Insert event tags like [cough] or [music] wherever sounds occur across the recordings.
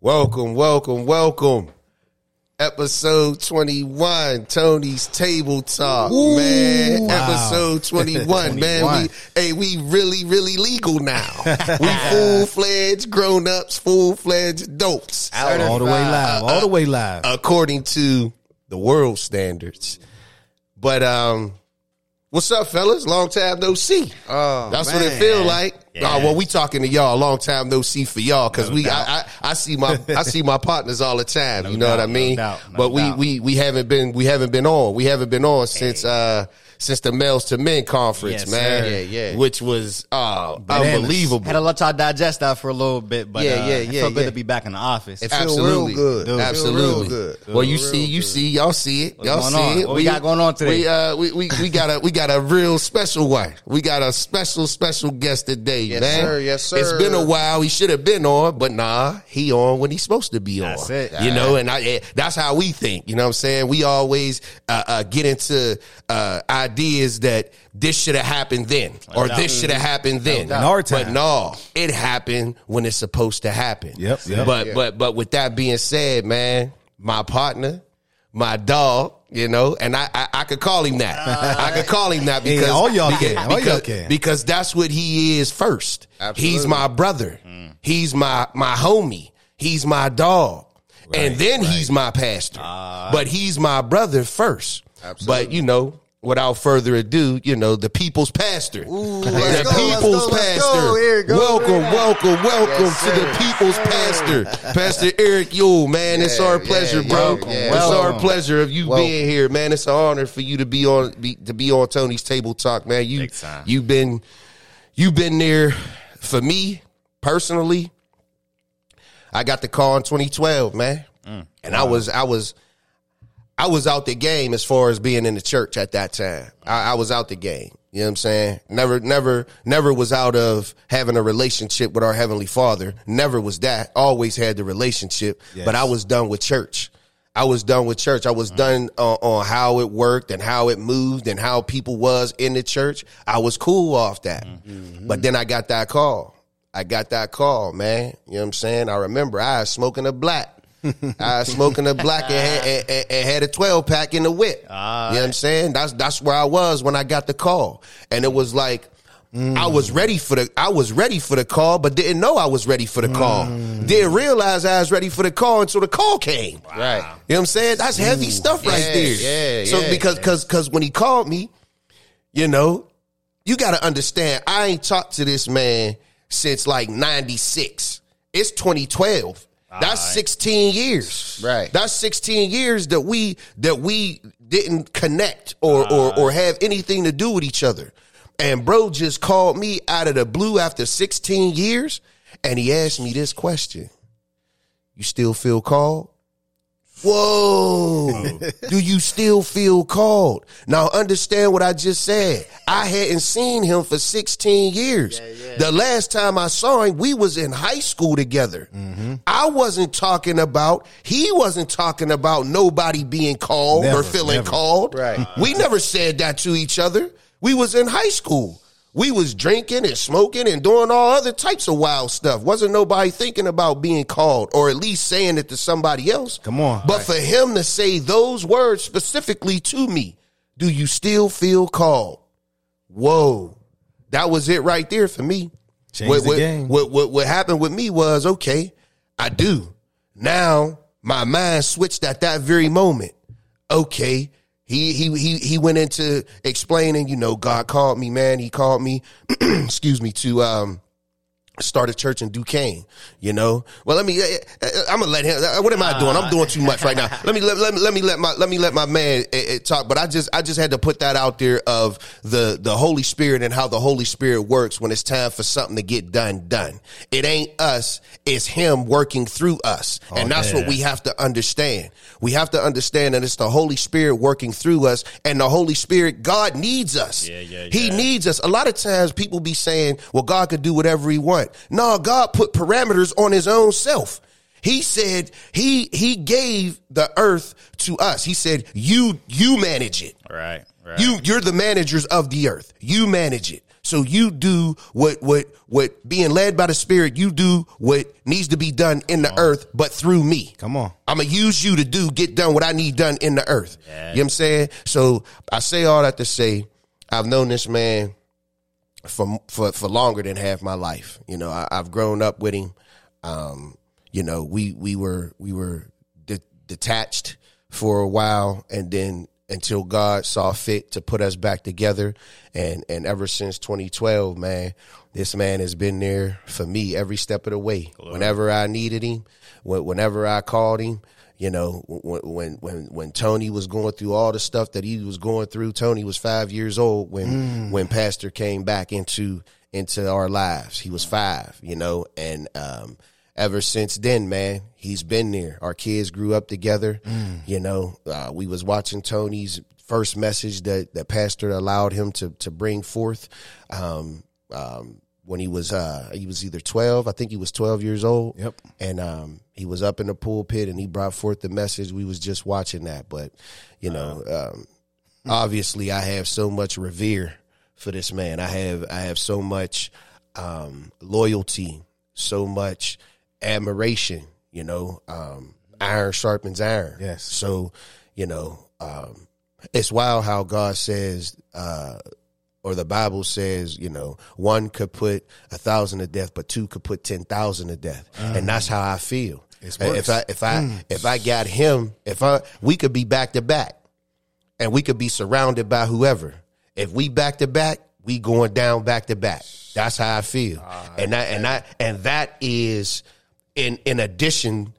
Welcome, welcome, welcome. Episode 21, Tony's Table Talk, man. wow. Episode [laughs] 21, man. We, hey, we really, really legal now. we [laughs] full fledged grown ups, full fledged adults. all the way live, all the way live. according to the world standards. But um, what's up, fellas? Long time no see. Oh, That's what it man. feel like. Oh, well, we talking to y'all. A long time no see for y'all because we I, I I see my I see my partners all the time. you know doubt, what I no mean? doubt, no but we doubt. we we haven't been we haven't been on. We haven't been on since uh since the males to men conference, Yes, man. sir. Yeah, yeah. Which was uh Bananas. unbelievable. Had to let y'all digest that for a little bit, but Yeah, uh, yeah, it yeah, felt good yeah. to be back in the office. It feel real good. Dude. Absolutely. Real good. Well, you see, you good. see, y'all see it, y'all see on? it. What we got going on today? We uh, we, we we got a we got a real special one. We got a special special guest today, man. Yes, man. sir. Yes, It's sir. been a while. He should have been on, but nah, he on when he's supposed to be on. That's it. You know, and I, eh, that's how we think. You know what I'm saying? We always uh, uh, get into uh, ideas that this should have happened then, or this should have happened then. In our But no, it happened when it's supposed to happen. Yep, yep. But but but with that being said, man, my partner, my dog, you know, and I I, I could call him that. Uh, I could call him that because all y'all because, can. All y'all can. because that's what he is first. Absolutely. He's my brother. Mm. He's my my homie. He's my dog. and then he's my pastor. Ah. but he's my brother first. But you know, without further ado, you know, the people's pastor. let's the go, let's people's go, let's pastor. go. Here, go. welcome, welcome, welcome Yes, to the sir. people's pastor, Pastor Eric Ewell. Man, it's our pleasure, yeah, bro. yeah. It's our pleasure of you Welcome. being here, man. It's an honor for you to be on be, to be on Tony's Table Talk, man. You you've been you've been there for me personally. I got the call in 2012, man, mm. and I was I was I was out the game as far as being in the church at that time. I, I was out the game. You know what I'm saying? Never, never, never was out of having a relationship with our Heavenly Father. Never was that. Always had the relationship, but I was done with church. I was done with church. I was done uh, on how it worked and how it moved and how people was in the church. I was cool off that. But then I got that call. I got that call, man. You know what I'm saying? I remember I was smoking a black. [laughs] I was smoking a black and had, and, and- and had a 12 pack in the whip. you know what I'm saying? That's that's where I was when I got the call. And it was like I was mm. ready for the I was ready for the call, but didn't know I was ready for the call. Mm. Didn't realize I was ready for the call until the call came. Right. You know what I'm saying? That's heavy stuff right Yeah, there. yeah, So yeah. because cause cause when he called me, you know, you gotta understand, I ain't talked to this man since like 96. It's 2012. That's 16 years. Right. That's 16 years that we that we didn't connect or or or have anything to do with each other. And bro just called me out of the blue after 16 years and he asked me this question. You still feel called? Whoa. Do you still feel called? Now understand what I just said. I hadn't seen him for 16 years. The last time I saw him, we was in high school together. Mm-hmm. I wasn't talking about, he wasn't talking about nobody being called Never, or feeling never. called. Right. We never said that to each other. We was in high school. We was drinking and smoking and doing all other types of wild stuff. Wasn't nobody thinking about being called or at least saying it to somebody else. Come on. But for him to say those words specifically to me, do you still feel called? Whoa. That was it right there for me. Changed what, the what, game. What, what, what happened with me was, okay, I do. Now my mind switched at that very moment. Okay. He, he, he, he went into explaining, you know, God called me, man. He called me, [clears throat] excuse me, to, um, start a church in Duquesne, you know. Well, let me. Eh, eh, eh, I'm gonna let him. What am I doing? I'm ah. doing too much right now. Let me let, let me let me let my let me let my man uh, talk. But I just I just had to put that out there of the the Holy Spirit and how the Holy Spirit works when it's time for something to get done. Done. It ain't us. It's Him working through us, and oh, that's what we have to understand. We have to understand that it's the Holy Spirit working through us, and the Holy Spirit, God needs us. Yeah, yeah, He needs us. A lot of times people be saying, well, God could do whatever he No, God put parameters on his own self. He said he he gave the earth to us. He said, you you manage it. Right. Right. You you're the managers of the earth. You manage it. So you do what what what being led by the Spirit, you do what needs to be done in the earth, but through me. Come on. I'm gonna use you to do get done what I need done in the earth. You know what I'm saying? So I say all that to say I've known this man for for for longer than half my life. You know, I, I've grown up with him. Um, you know, we we were we were de- detached for a while, and then until God saw fit to put us back together, and and ever since 2012, man, this man has been there for me every step of the way. Whenever I needed him, whenever I called him. You know, when when when when Tony was going through all the stuff that he was going through, Tony was five years old when when Pastor came back into into our lives. He was five, you know, and um, ever since then, man, he's been there. Our kids grew up together. You know, uh, we was watching Tony's first message that that Pastor allowed him to to bring forth. Um, um, when he was uh he was either 12 i think he was 12 years old Yep. and um he was up in the pulpit and he brought forth the message. We was just watching that but you know um obviously i have so much revere for this man. I have i have so much um loyalty so much admiration you know um iron sharpens iron. Yes. so you know um it's wild how god says uh or the Bible says, you know, one could put a thousand to death, but two could put ten thousand to death, and that's how I feel. If. I if I if I got him, if I we could be back to back, and we could be surrounded by whoever. If we back to back, we going down back to back. That's how I feel, and that and that and that is in in addition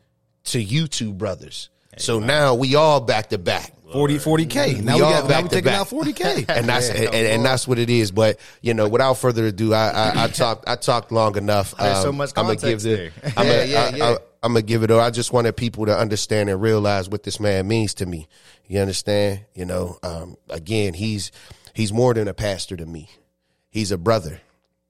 to you two brothers. So now we all back to back. 40 40k. Now we, all got now back we to taking back. out 40k. [laughs] and that's and, and, and that's what it is. But you know, without further ado, I I, I talked I talked long enough. [laughs] Um, There's so much I'm gonna give the there. [laughs] I'm Yeah, gonna, yeah, I, yeah. Am gonna give it. All I just wanted people to understand and realize what this man means to me. You understand? You know, um, again, he's he's more than a pastor to me. He's a brother.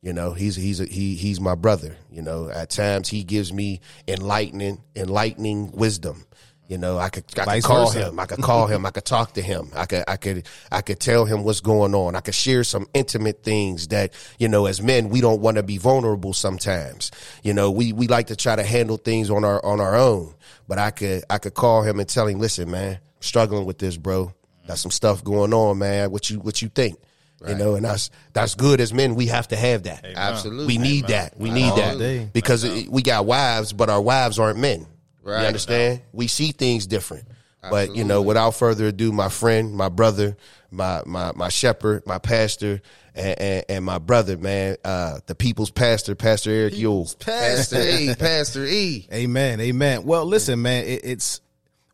You know, he's he's a, he he's my brother. You know, at times he gives me enlightening enlightening wisdom. You know, I could I could call versa. him. I could call him. I could talk to him. I could I could I could tell him what's going on. I could share some intimate things that you know, as men, we don't want to be vulnerable sometimes. You know, we we like to try to handle things on our on our own. But I could I could call him and tell him, listen, man, I'm struggling with this, bro. Got some stuff going on, man. What you what you think? You know, and that's that's good as men. We have to have that. Absolutely. We need that. We need All day. that because it- we got wives, but our wives aren't men. Right. You understand? We see things different. But you know, without further ado, my friend, my brother, my my my shepherd, my pastor, and, and, and my brother, man, uh, the people's pastor, Pastor Eric Ewell. Pastor E, [laughs] Pastor E. Amen. Amen. Well, listen, man, it, it's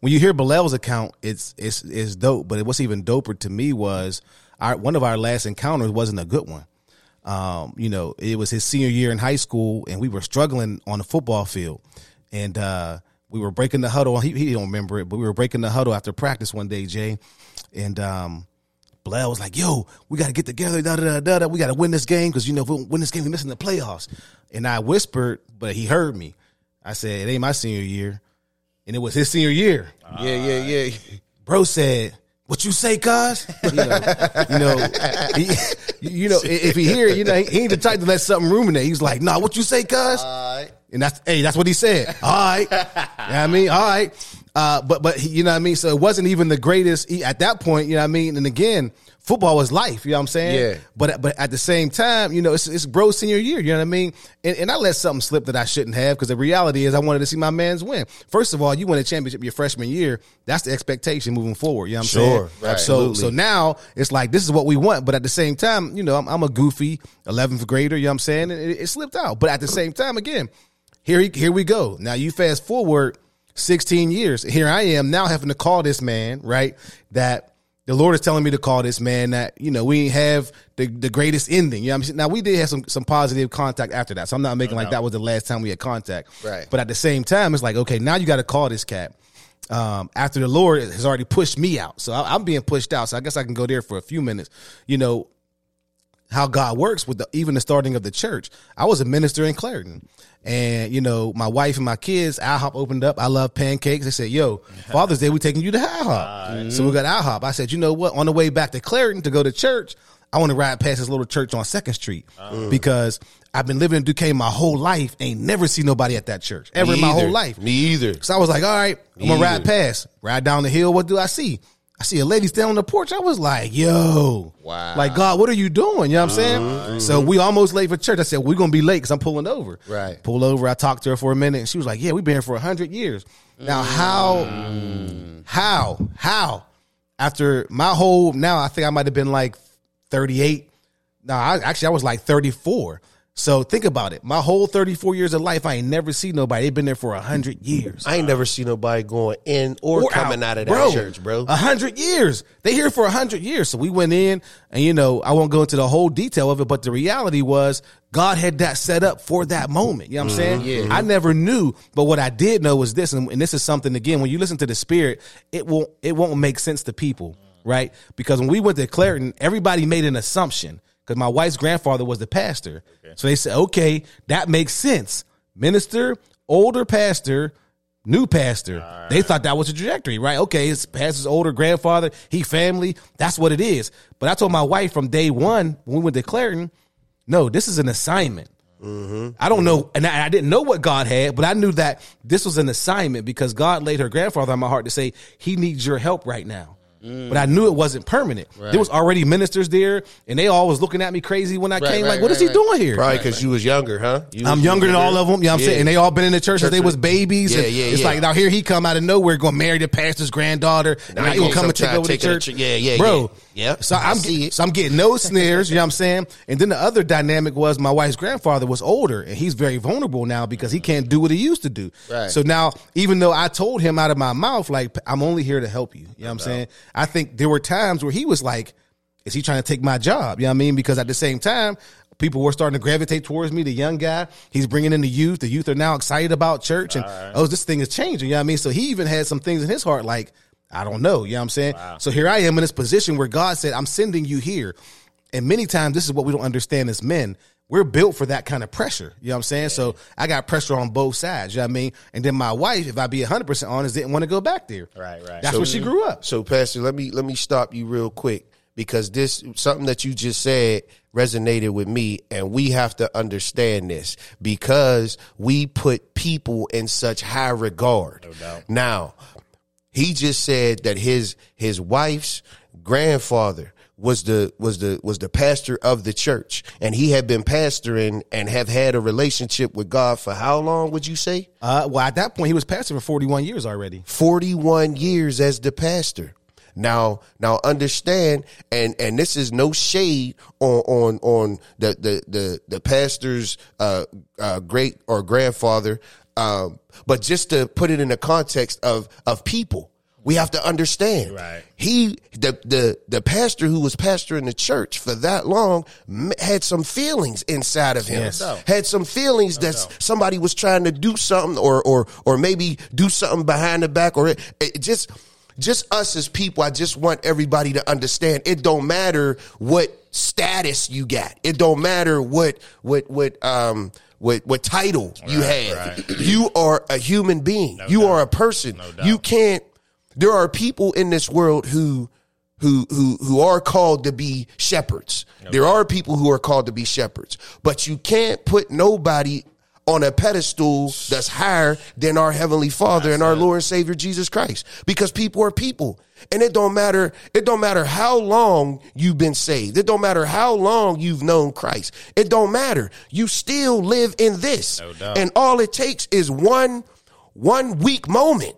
when you hear Bilal's account, it's it's it's dope. But what's even doper to me was our one of our last encounters wasn't a good one. Um, you know, it was his senior year in high school, and we were struggling on the football field, and uh, we were breaking the huddle. He, he don't remember it, but we were breaking the huddle after practice one day, Jay, and um, Blair was like, "Yo, we got to get together. Da, da, da, da. We got to win this game because you know if we win this game, we missing the playoffs." And I whispered, but he heard me. I said, "It ain't my senior year," and it was his senior year. Yeah, yeah, yeah. Bro said, "What you say, cuz?" [laughs] You know, you know, he, you know, if he hear, you know, he, ain't the type to let something ruminate. He's like, "Nah, what you say, cuz?" And that's hey, that's what he said. All right, you know what I mean, all right. Uh, but but he- you know what I mean. So it wasn't even the greatest at that point. You know what I mean. And again, football was life. You know what I'm saying? Yeah. But but at the same time, you know, it's it's bro's senior year. You know what I mean? And, and I let something slip that I shouldn't have because the reality is I wanted to see my man's win. First of all, you win a championship your freshman year. That's the expectation moving forward. You know what I'm Sure, saying? absolutely. So so now it's like this is what we want. But at the same time, you know, I'm, I'm a goofy 11th grader. You know what I'm saying? And it, it slipped out. But at the same time, again, here he- here we go. Now you fast forward 16 years. Here I am now having to call this man, right? That the Lord is telling me to call this man that, you know, we have the, the greatest ending. You know I'm saying? Now we did have some some positive contact after that. So I'm not making like that was the last time we had contact. Right. But at the same time, it's like, okay, now you got to call this cat. Um, after the Lord has already pushed me out. So I, I'm being pushed out. So I guess I can go there for a few minutes. You know, how God works with the, even the starting of the church. I was a minister in Clairton, and you know my wife and my kids. IHOP opened up. I love pancakes. They said, "Yo, Father's Day, we're taking you to IHOP." So we got IHOP. I said, "You know what? On the way back to Clairton to go to church, I want to ride past this little church on Second Street uh-huh. because I've been living in Duquesne my whole life, ain't never seen nobody at that church ever in my either. whole life. Me either. So I was like, all right, I'm gonna ride past, ride down the hill. What do I see? I see a lady standing on the porch. I was like, yo, Wow. like God, what are you doing? You know what I'm mm-hmm. saying? Mm-hmm. So we almost late for church. I said, we're gonna be late because I'm pulling over. Right. Pull over. I talked to her for a minute, and she was like, yeah, we've been here for hundred years. Now mm. how, how, how? After my whole now, I think I might have been like 38. No, I actually I was like 34. So think about it. My whole 34 years of life, I ain't never seen nobody. They've been there for hundred years. I ain't never seen nobody going in or, Or coming out, of that bro, church, bro. A hundred years. They here for a hundred years. So we went in, and you know, I won't go into the whole detail of it, but the reality was God had that set up for that moment. You know what I'm mm-hmm. saying? yeah. I never knew, but what I did know was this, and, and this is something again. When you listen to the Spirit, it won't it won't make sense to people, right? Because when we went to Clairton, everybody made an assumption because my wife's grandfather was the pastor. So they said, okay, that makes sense. Minister, older pastor, new pastor. They thought that was a trajectory, right? Okay, his pastor's older grandfather, he family. That's what it is. But I told my wife from day one when we went to Clairton, no, this is an assignment. Mm-hmm. I don't know, and I, I didn't know what God had, but I knew that this was an assignment because God laid her grandfather on my heart to say he needs your help right now. Mm. But I knew it wasn't permanent. There was already ministers there, and they all was looking at me crazy when I Right, came. right, like, what is right, he right. doing here? Probably because you was younger, huh? You I'm was- younger than all of them. You know what I'm Yeah. saying? And they all been in the church since they was babies. Yeah, and yeah, It's yeah. like now here he come out of nowhere, going to marry the pastor's granddaughter. and Now now he he gonna gonna come and take over the to church. ch- yeah, yeah, bro. yeah. Yep. So I'm get- so I'm getting no snares. You know what I'm saying? And then the other dynamic was my wife's grandfather was older, and he's very vulnerable now because he can't do what he used to do. Right. So now, even though I told him out of my mouth, like I'm only here to help you. You know what I'm saying? I think there were times where he was like, "Is he trying to take my job?" You know what I mean? Because at the same time. People were starting to gravitate towards me. The young guy, he's bringing in the youth. The youth are now excited about church, and oh, this thing is changing. You know what I mean? So he even had some things in his heart, like I don't know. You know what I'm saying? So here I am in this position where God said, "I'm sending you here," and many times this is what we don't understand as men. We're built for that kind of pressure. You know what I'm saying? So I got pressure on both sides. You know what I mean? And then my wife, if I be 100 percent honest, didn't want to go back there. Right, right. That's where she grew up. So, Pastor, let me let me stop you real quick because this something that you just said resonated with me, and we have to understand this because we put people in such high regard. No doubt. Now, he just said that his his wife's grandfather was the was the was the pastor of the church and he had been pastoring and have had a relationship with God for how long would you say Uh, well, at that point, he was pastor for 41 years already. 41 years as the pastor. Now, now understand, and and this is no shade on on on the the the, the pastor's uh, uh, great or grandfather, um, but just to put it in the context of of people, we have to understand. Right. He the the the pastor who was pastoring the church for that long had some feelings inside of him. Yes. Had some feelings that somebody was trying to do something or or or maybe do something behind the back or it, it just just us as people I just want everybody to understand it don't matter what status you got. It don't matter what what what um what what title you have. [clears throat] You are a human being. you are a person. you can't there are people in this world who who who who are called to be shepherds. there are people who are called to be shepherds, but you can't put nobody on a pedestal that's higher than our heavenly Father and our Lord and Savior Jesus Christ because people are people. And it don't matter it don't matter how long you've been saved. It don't matter how long you've known Christ. It don't matter. You still live in this. doubt. And all it takes is one one weak moment.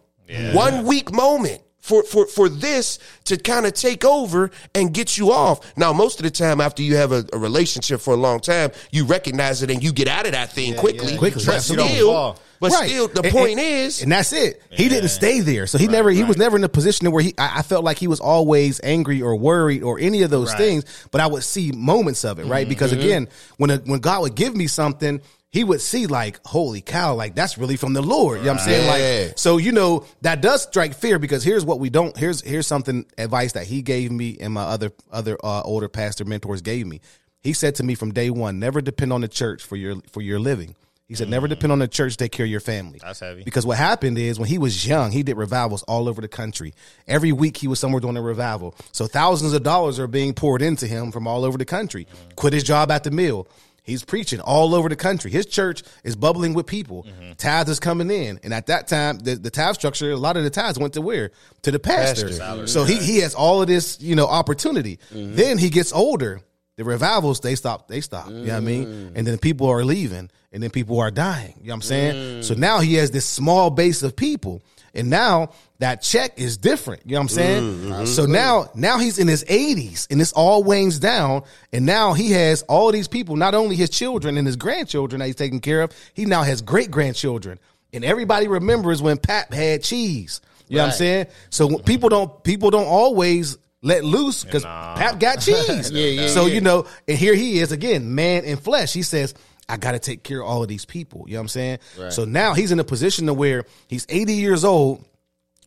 One weak moment for, for, for this to kind of take over and get you off. Now, most of the time after you have a, a relationship for a long time, you recognize it and you get out of that thing quickly. Quickly, But still, fall. but Right. still, the And- point and- is, and that's it. He didn't stay there, so he never. He was never in a position where he. I, I felt like he was always angry or worried or any of those Right. things. But I would see moments of it, right? Mm-hmm. Because mm-hmm. again, when a, when God would give me something. He would see like, holy cow, like that's really from the Lord. You know what I'm saying? Like, so you know that does strike fear because here's what we don't. Here's here's something advice that he gave me and my other other uh, older pastor mentors gave me. He said to me from day one, never depend on the church for your for your living. He said, never depend on the church to take care of your family. That's heavy. Because what happened is when he was young, he did revivals all over the country. Every week he was somewhere doing a revival. So thousands of dollars are being poured into him from all over the country. Quit his job at the mill. He's preaching all over the country. His church is bubbling with people. Mm-hmm. Tithes is coming in. And at that time, the, the tithe structure, a lot of the tithes went to where? To the pastor. Pastor. So he, he has all of this, you know, opportunity. Mm-hmm. Then he gets older. The revivals, they stop, they stop. You know what I mean? Mm. And then people are leaving and then people are dying. You know what I'm saying? Mm. So now he has this small base of people. And now that check is different. You know what I'm saying? Mm-hmm. So now, now he's in his 80s and this all wanes down. And now he has all these people, not only his children and his grandchildren that he's taking care of, he now has great grandchildren. And everybody remembers when Pap had cheese. You know what I'm saying? So people don't people don't always let loose because Pap got cheese. [laughs] Yeah, yeah, so yeah. you know, and here he is again, man in flesh. He says, I got to take care of all of these people. You know what I'm saying? Right. So now he's in a position to where he's 80 years old.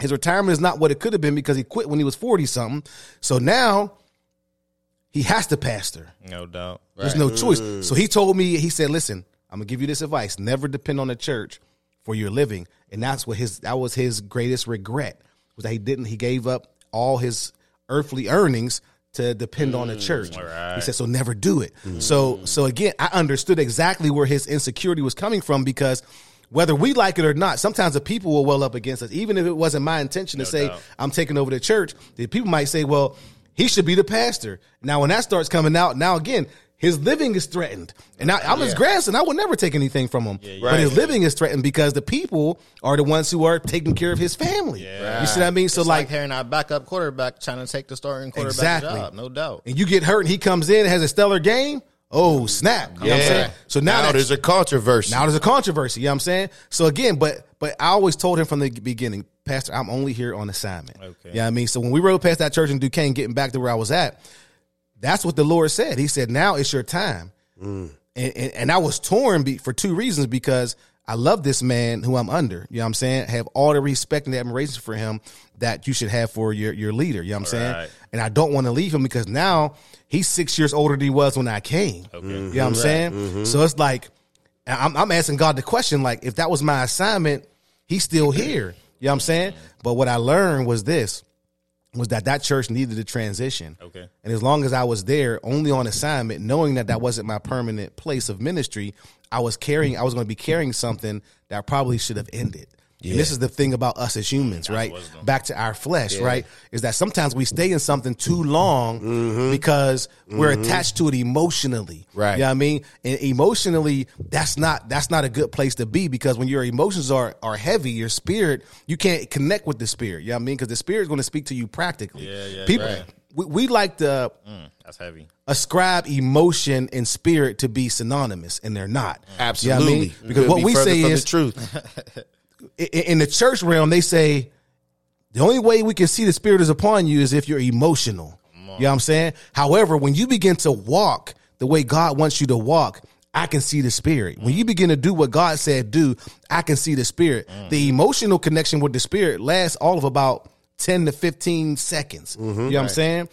His retirement is not what it could have been because he quit when he was 40 something. So now he has to pastor. No doubt. There's no choice. So he told me, he said, listen, I'm gonna give you this advice. Never depend on the church for your living. And that's what his that was his greatest regret was that he didn't he gave up all his earthly earnings to depend on the mm, church. He said, so never do it. Mm. So so again, I understood exactly where his insecurity was coming from because whether we like it or not, sometimes the people will well up against us. Even if it wasn't my intention to say doubt. I'm taking over the church, the people might say, well, he should be the pastor. Now, when that starts coming out, now again, his living is threatened. And now, I'm his grandson. I would never take anything from him. But his living is threatened because the people are the ones who are taking care of his family. You see what I mean? So, It's like, like hearing our backup quarterback trying to take the starting quarterback Exactly. job. No doubt. and you get hurt and he comes in and has a stellar game. Oh, snap. You know what I'm Yeah. saying? So now, now that- there's a controversy. now there's a controversy. You know what I'm saying? So again, but but I always told him from the beginning, Pastor, I'm only here on assignment. Okay. Yeah, you know what I mean? So when we rode past that church in Duquesne, getting back to where I was at, that's what the Lord said. He said, "Now it's your time." Mm. And, and and I was torn be, for two reasons because I love this man who I'm under. You know what I'm saying? Have all the respect and admiration for him that you should have for your your leader. You know what I'm saying? Right. And I don't want to leave him because now he's six years older than he was when I came. You know what I'm mm-hmm. saying? Mm-hmm. So it's like I'm, I'm asking God the question, like, if that was my assignment, he's still [clears throat] here. You know what I'm saying? But what I learned was this was that that church needed a transition. Okay. And as long as I was there only on assignment, knowing that that wasn't my permanent place of ministry, I was carrying, I was going to be carrying something that probably should have ended. And this is the thing about us as humans, right? Back to our flesh, right? Is that sometimes we stay in something too long mm-hmm. because we're mm-hmm. attached to it emotionally. Right. You know what I mean? And emotionally, that's not that's not a good place to be because when your emotions are are heavy, your spirit, you can't connect with the spirit. You know what I mean? Because the spirit is going to speak to you practically. Yeah, yeah, People right. we, we like to mm, That's heavy. ascribe emotion and spirit to be synonymous, and they're not. Absolutely. You know I mean? Because what we say is the truth. [laughs] in the church realm, they say the only way we can see the spirit is upon you is if you're emotional. You know what I'm saying? However, when you begin to walk the way God wants you to walk, I can see the spirit. When you mm. begin to do what God said do, I can see the spirit. Mm. The emotional connection with the spirit lasts all of about 10 to 15 seconds. Mm-hmm. You know what I'm saying?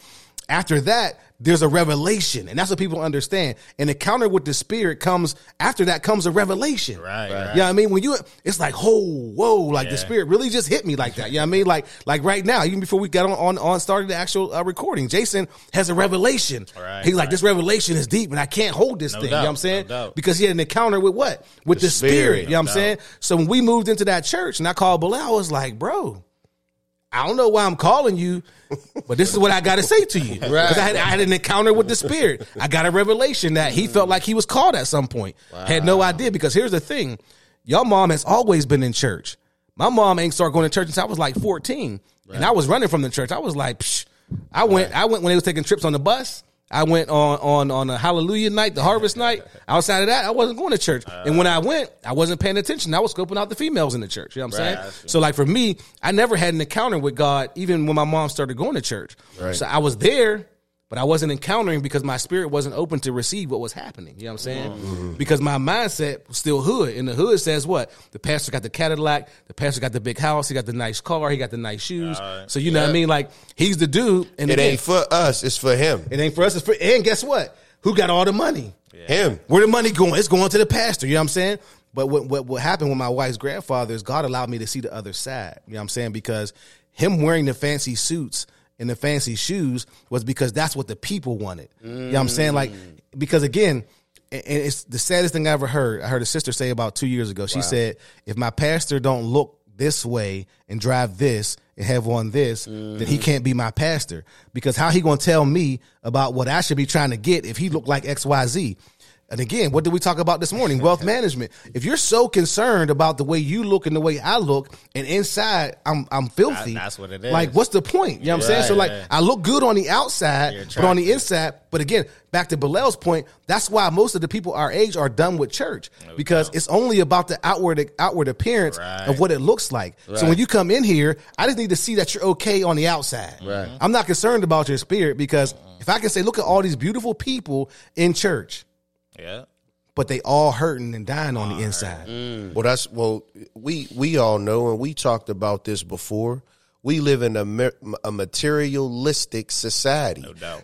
After that, there's a revelation, and that's what people understand. An encounter with the spirit comes after that comes a revelation. Right, right. Yeah, I mean, when you, it's like, whoa, whoa, like the spirit really just hit me like that. You know what I mean? Like, like right now, even before we got on, on, on started the actual uh, recording, Jason has a revelation. Right, He's like, this revelation is deep and I can't hold this No thing. doubt, you know what I'm saying? no doubt. Because he had an encounter with what? With the, The spirit. spirit, You know what I'm saying? So when we moved into that church and I called Bilal, I was like, bro, I don't know why I'm calling you, but this is what I got to say to you. [laughs] Because I, had, I had an encounter with the Spirit. I got a revelation that he felt like he was called at some point. Had no idea. Because here's the thing your mom has always been in church. My mom ain't started going to church until I was like 14. And I was running from the church. I was like, Psh. I went, I went when they was taking trips on the bus. I went on on on a Hallelujah night, the Harvest night. Outside of that, I wasn't going to church. and when I went, I wasn't paying attention. I was scoping out the females in the church. You know what I'm Right. saying? So like for me, I never had an encounter with God, even when my mom started going to church. So I was there, but I wasn't encountering because my spirit wasn't open to receive what was happening. You know what I'm saying? Mm-hmm. Because my mindset was still hood. And the hood says what? The pastor got the Cadillac, the pastor got the big house, he got the nice car, he got the nice shoes. so you know what I mean? Like he's the dude. And It ain't for us. It's for him. it ain't for us. It's for, and guess what? Who got all the money? Him. Where the money going? It's going to the pastor. You know what I'm saying? But what, what what happened with my wife's grandfather is God allowed me to see the other side. You know what I'm saying? Because him wearing the fancy suits and the fancy shoes was because that's what the people wanted. You know what I'm saying? Like because again, and it's the saddest thing I ever heard. I heard a sister say about two years ago. She said, "If my pastor don't look this way and drive this and have on this, then he mm-hmm. can't be my pastor because how he gonna tell me about what I should be trying to get if he look like X Y Z." And again, what did we talk about this morning? Wealth [laughs] management. If you're so concerned about the way you look and the way I look, and inside I'm I'm filthy, That- that's what it is. Like, what's the point? You know what I'm saying? So, like, yeah. I look good on the outside, but on the inside. But again, back to Bilel's point, that's why most of the people our age are done with church because it's only about the outward outward appearance Right. of what it looks like. So when you come in here, I just need to see that you're okay on the outside. Right. I'm not concerned about your spirit because if I can say, look at all these beautiful people in church, Yeah. but they all hurting and dying on the inside. Well, that's well. We we all know, and we talked about this before. We live in a a materialistic society. No doubt.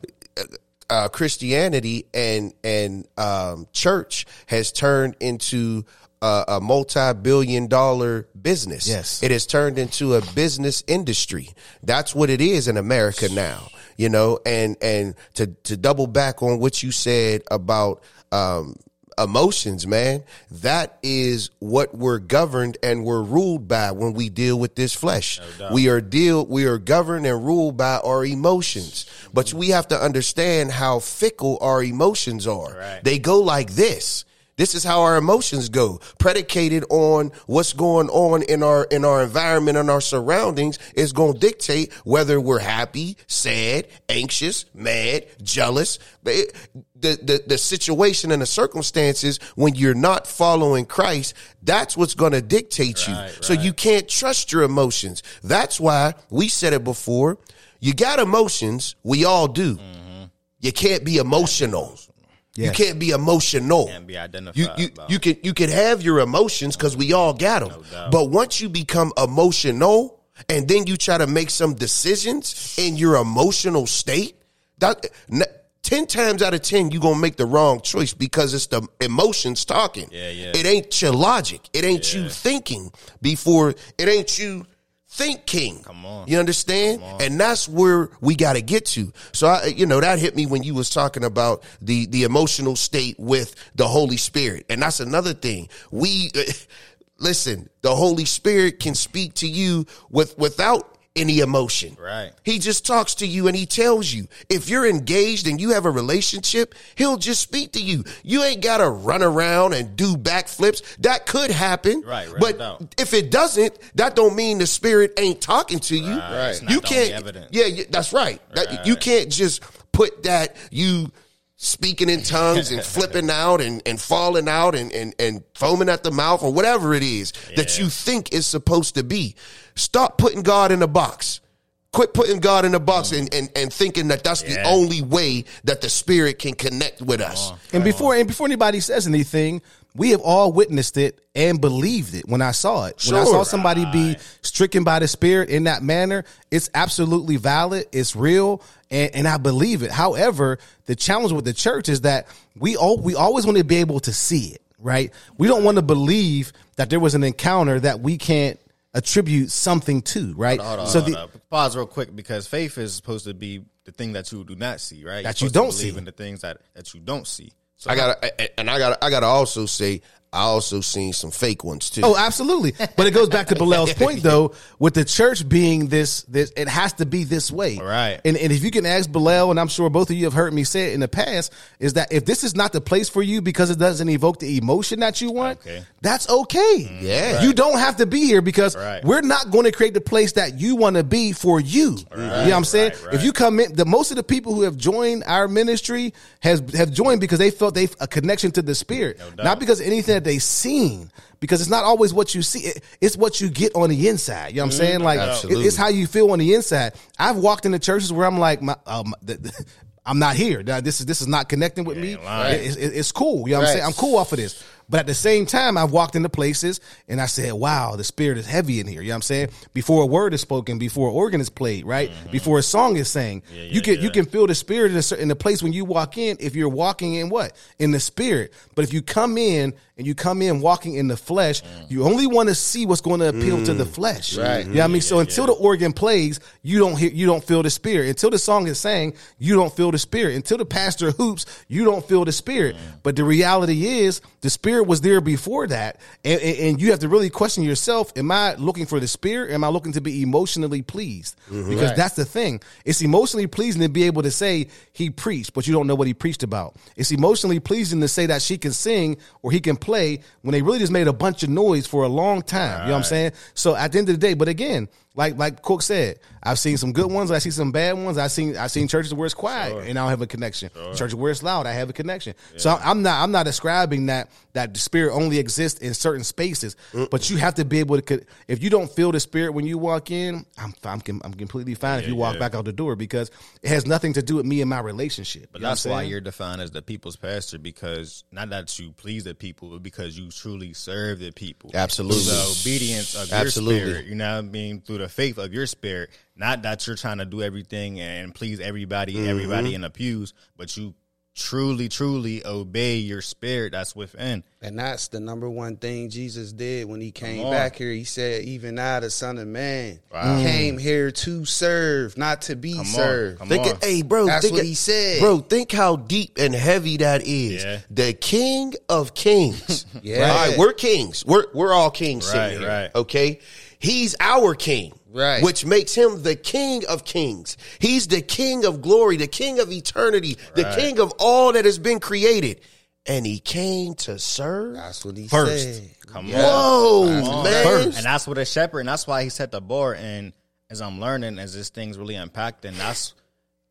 Uh, Christianity and and um, church has turned into a, a multi-billion dollar business. Yes. it has turned into a business industry. That's what it is in America now. You know, and and to to double back on what you said about um, emotions, man. That is what we're governed and we're ruled by when we deal with this flesh. we are deal we are governed and ruled by our emotions. But we have to understand how fickle our emotions are. Right. They go like this. This is how our emotions go, predicated on what's going on in our in our environment and our surroundings is going to dictate whether we're happy, sad, anxious, mad, jealous. It- the, the the situation and the circumstances when you're not following Christ, that's what's going to dictate you. Right, So right. you can't trust your emotions. That's why we said it before. You got emotions, we all do. Mm-hmm. You can't be emotional. You can't be emotional. Can't be You identified. you though. you can you can have your emotions because we all got them. doubt. but once you become emotional and then you try to make some decisions in your emotional state, that n- ten times out of ten you're gonna make the wrong choice because it's the emotions talking. Yeah, yeah. It ain't your logic. It ain't you thinking before. It ain't you thinking. Come on. You understand? And that's where we got to get to. So I, you know, that hit me when you was talking about the the emotional state with the Holy Spirit. And that's another thing. We [laughs] listen, the Holy Spirit can speak to you with without any emotion. Right. He just talks to you and he tells you. If you're engaged and you have a relationship, he'll just speak to you. You ain't got to run around and do backflips. That could happen. Right, right, But no. if it doesn't, that don't mean the spirit ain't talking to you. Right. You the can't. evidence. Yeah, yeah, that's right. That, you can't just put that you speaking in tongues and [laughs] flipping out and, and falling out and, and, and foaming at the mouth or whatever it is that you think is supposed to be. Stop putting God in a box. Quit putting God in a box and, and, and thinking that that's the Yeah. only way that the spirit can connect with us. And before and before anybody says anything, we have all witnessed it and believed it when I saw it. When I Sure. saw somebody be stricken by the spirit in that manner, it's absolutely valid, it's real, and, and I believe it. However, the challenge with the church is that we all we always want to be able to see it, right? We don't want to believe that there was an encounter that we can't attribute something to, right? Hold on, so hold the up. pause real quick because faith is supposed to be the thing that you do not see, right? That You're you don't to believe see. in the things that that you don't see. So I gotta, and I gotta, I gotta also say, I also seen some fake ones too. Oh, absolutely. But it goes back to Bilel's [laughs] point though, with the church being this this it has to be this way. Right. And and if you can ask Bilel, and I'm sure both of you have heard me say it in the past, is that if this is not the place for you because it doesn't evoke the emotion that you want, Okay. that's okay. Mm, yeah. You don't have to be here because Right. we're not going to create the place that you want to be for you. you know what I'm saying? right, right. If you come in, the most of the people who have joined our ministry has have joined because they felt they a connection to the spirit, doubt. not because anything that they seen. Because it's not always what you see; It- it's what you get on the inside. You know what I'm saying? Like it- it's how you feel on the inside. I've walked into churches where I'm like, my, um, [laughs] the, I'm not here. This is this is not connecting with me. It's, it's- cool. You know what I'm saying? I'm cool off of this. But at the same time, I've walked into places and I said, wow, the spirit is heavy in here. You know what I'm saying? Before a word is spoken, before an organ is played, right? Before a song is sang, you can you can feel the spirit in a certain in the place when you walk in if you're walking in what? In the spirit. But if you come in and you come in walking in the flesh, mm. you only want to see what's going to appeal to the mm. flesh. Right. You know what I mean? so until the organ plays, you don't hear, you don't feel the spirit. Until the song is sang, you don't feel the spirit. Until the pastor hoops, you don't feel the spirit. Mm. But the reality is, the spirit was there before that, and, and, and you have to really question yourself: Am I looking for the spirit? Am I looking to be emotionally pleased? Mm-hmm. Because that's the thing. It's emotionally pleasing to be able to say he preached, but you don't know what he preached about. It's emotionally pleasing to say that she can sing or he can play when they really just made a bunch of noise for a long time. You know what I'm saying? So at the end of the day, but again, like like Cook said, I've seen some good ones. I see some bad ones. I've seen I've seen churches where it's quiet and I don't have a connection. Churches where it's loud, I have a connection. So I'm- not I'm not ascribing that that the spirit only exists in certain spaces. But you have to be able to. If you don't feel the spirit when you walk in, I'm I'm I'm completely fine if you walk back out the door because it has nothing to do with me and my relationship. But that's why you're defined as the people's pastor because not that you please the people, but because you truly serve the people. Absolutely. The obedience of Absolutely. your spirit. You know what I mean? Through the faith of your spirit. Not that you're trying to do everything and please everybody, Mm-hmm. everybody in the pews, but you truly, truly obey your spirit that's within. And that's the number one thing Jesus did when he came back here. He said, Even I, the Son of Man, Wow. came here to serve, not to be Come on. served. Come Think, on. hey, bro. That's think what of- he said. bro. Think how deep and heavy that is. Yeah. The King of Kings. [laughs] Yeah. all right, we're kings. We're we're all kings. Right, here, right. Okay, he's our king. Right. Which makes him the King of Kings. He's the King of glory, the King of eternity, the Right. King of all that has been created. And he came to serve. That's what he First. said. Come Yeah. on. Whoa, Come on. man. And that's what a shepherd, and that's why he set the bar. And as I'm learning, as this thing's really impacting, that's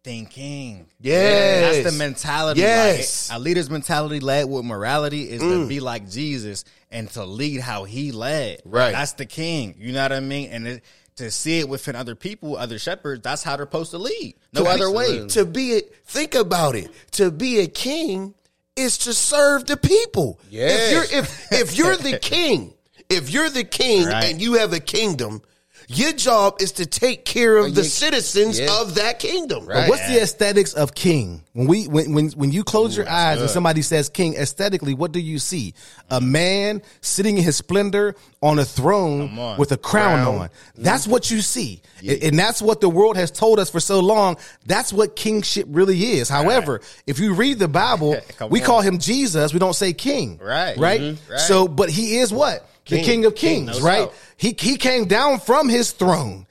thinking. Yes. That's the mentality. Yes. Like, a leader's mentality led with morality is to mm. be like Jesus and to lead how he led. Right. That's the king. You know what I mean? And it, to see it within other people, other shepherds, that's how they're supposed to lead. No To other be- way. To be a, think about it. To be a king is to serve the people. Yes. If you're if if you're the [laughs] king, if you're the king Right. and you have a kingdom, your job is to take care of the citizens yeah. of that kingdom. Right. But what's the aesthetics of king? When we when when when you close your eyes and somebody says king, aesthetically, what do you see? A man sitting in his splendor on a throne on. with a crown, on. That's what you see. And- And that's what the world has told us for so long. That's what kingship really is. However, if you read the Bible, [laughs] we on. call him Jesus. We don't say king. Right. Right. Mhm. Right. So, but he is what? The King. king of kings, no right? doubt. He he came down from his throne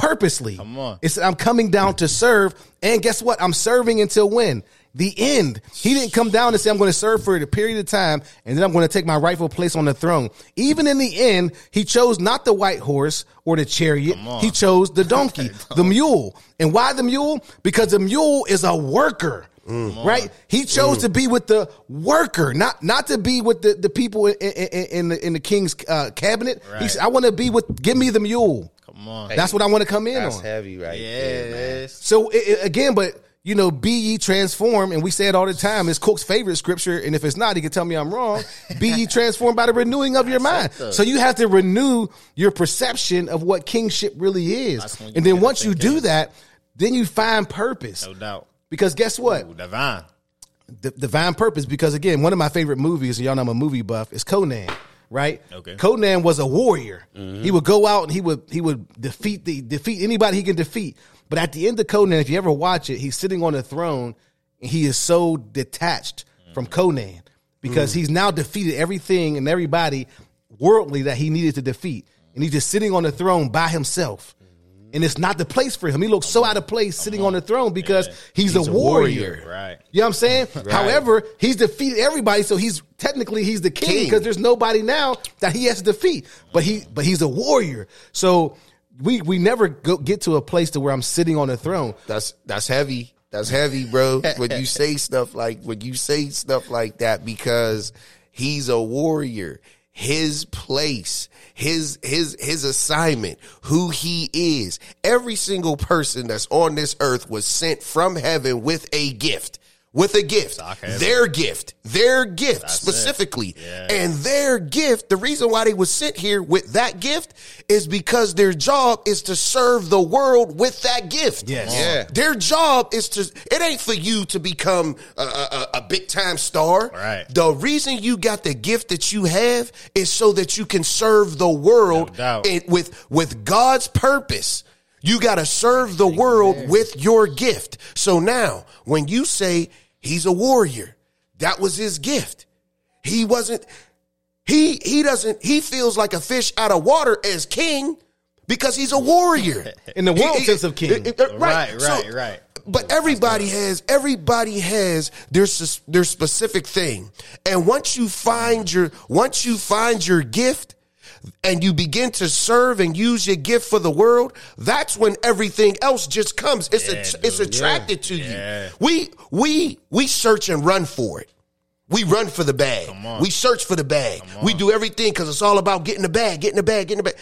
purposely. Come on. It's I'm coming down to serve, and guess what? I'm serving until when? The end. He didn't come down and say I'm going to serve for a period of time, and then I'm going to take my rightful place on the throne. Even in the end, he chose not the white horse or the chariot. He chose the [laughs] donkey, the mule. And why the mule? Because the mule is a worker. Right, he chose to be with the worker, not not to be with the, the people in, in, in the in the king's uh, cabinet. He said, "I want to be with. Give me the mule. Come on. That's what I want to come in That's on." heavy right there, man. Yes. So it, it- again, but you know, be ye transformed, and we say it all the time. It's Cook's favorite scripture, and if it's not, he can tell me I'm wrong. [laughs] Be ye transformed by the renewing of your mind. So you have to renew your perception of what kingship really is, That's when you and then once you do that, then you find purpose. No doubt. Because guess what? Ooh, divine. the divine purpose because again one of my favorite movies and y'all know I'm a movie buff is Conan right? Okay. Conan was a warrior. Mm-hmm. He would go out and he would he would defeat the defeat anybody he can defeat. But at the end of Conan if you ever watch it he's sitting on a throne and he is so detached mm. from Conan because mm. he's now defeated everything and everybody worldly that he needed to defeat. And he's just sitting on the throne by himself Mm-hmm. and it's not the place for him. He looks so out of place sitting on the throne because he's, a, warrior. Right. You know what I'm saying? [laughs] However, he's defeated everybody, so he's technically he's the king King. because there's nobody now that he has to defeat. But he but he's a warrior. So we we never go, get to a place to where I'm sitting on a throne. That's that's heavy. That's heavy, bro. [laughs] when you say stuff like when you say stuff like that because he's a warrior. His place, his his his assignment, who he is. Every single person that's on this earth was sent from heaven with a gift. With a gift. Their gift. Their gift That's specifically. Yeah. And their gift, the reason why they was sent here with that gift is because their job is to serve the world with that gift. Yes. Yeah. Their job is to, it ain't for you to become a, a, a big time star. Right. The reason you got the gift that you have is so that you can serve the world No doubt. with, with God's purpose. You got to serve the world with your gift. So now, when you say he's a warrior, that was his gift. He wasn't, he, he doesn't, he feels like a fish out of water as king because he's a warrior. [laughs] In the world He- he- sense of king. it- it- Right, So- right, right. But everybody has everybody has their their specific thing, and once you find your once you find your gift, and you begin to serve and use your gift for the world, that's when everything else just comes. It's a, it's attracted to Yeah. you. We we we search and run for it. We run for the bag. We search for the bag. We do everything because it's all about getting the bag, getting the bag, getting the bag.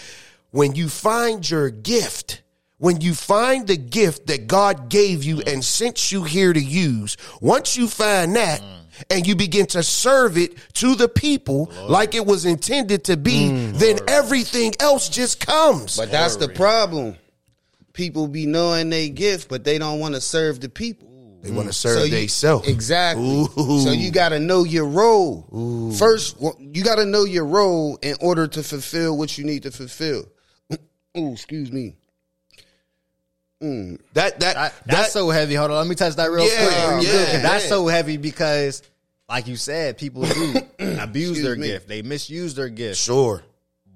When you find your gift, when you find the gift that God gave you and sent you here to use, once you find that and you begin to serve it to the people like it was intended to be, mm, then everything else just comes. But that's the problem. People be knowing they gift, but they don't want to serve the people. they want to serve you- themselves. Exactly. Ooh. So you got to know your role. First, you got to know your role in order to fulfill what you need to fulfill. [clears throat] Oh, excuse me. That that That, that that's so heavy. Hold on, let me touch that real Yeah, quick. yeah, that's yeah. so heavy because, like you said, people do [coughs] abuse Excuse their me. gift. They misuse their gift, sure.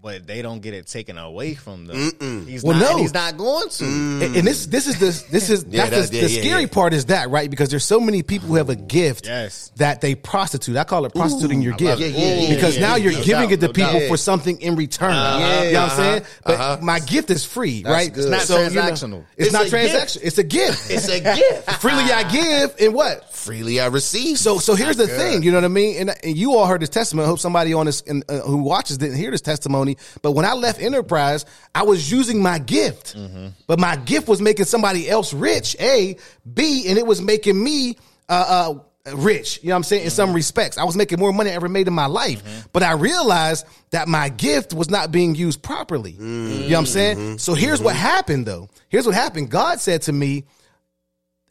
But they don't get it taken away from them. He's Well, not. no. and he's not going to. And and this this is the this is Yeah, that's that- the, yeah, the yeah, scary yeah. part is that right because there's so many people who have a gift Yes. that they prostitute. I call it prostituting your gift. Yeah, yeah, yeah, because yeah, now yeah, you're no giving doubt, it to no people doubt. for something in return. Yeah, you know what I'm saying? But uh-huh. my gift is free, right? good. It's not you know, transactional. it's, It's not transactional. It's a gift. It's a gift. [laughs] Freely I give, and what? Freely I receive. So, so here's the thing, you know what I mean? And, and you all heard this testimony. I hope somebody on this uh, who watches didn't hear this testimony. But when I left Enterprise, I was using my gift, mm-hmm. but my gift was making somebody else rich. A, B, and it was making me uh, uh, rich. You know what I'm saying? In some mm-hmm. respects, I was making more money I ever made in my life. Mm-hmm. But I realized that my gift was not being used properly. You know what I'm saying? So here's what happened, though. Here's what happened. God said to me,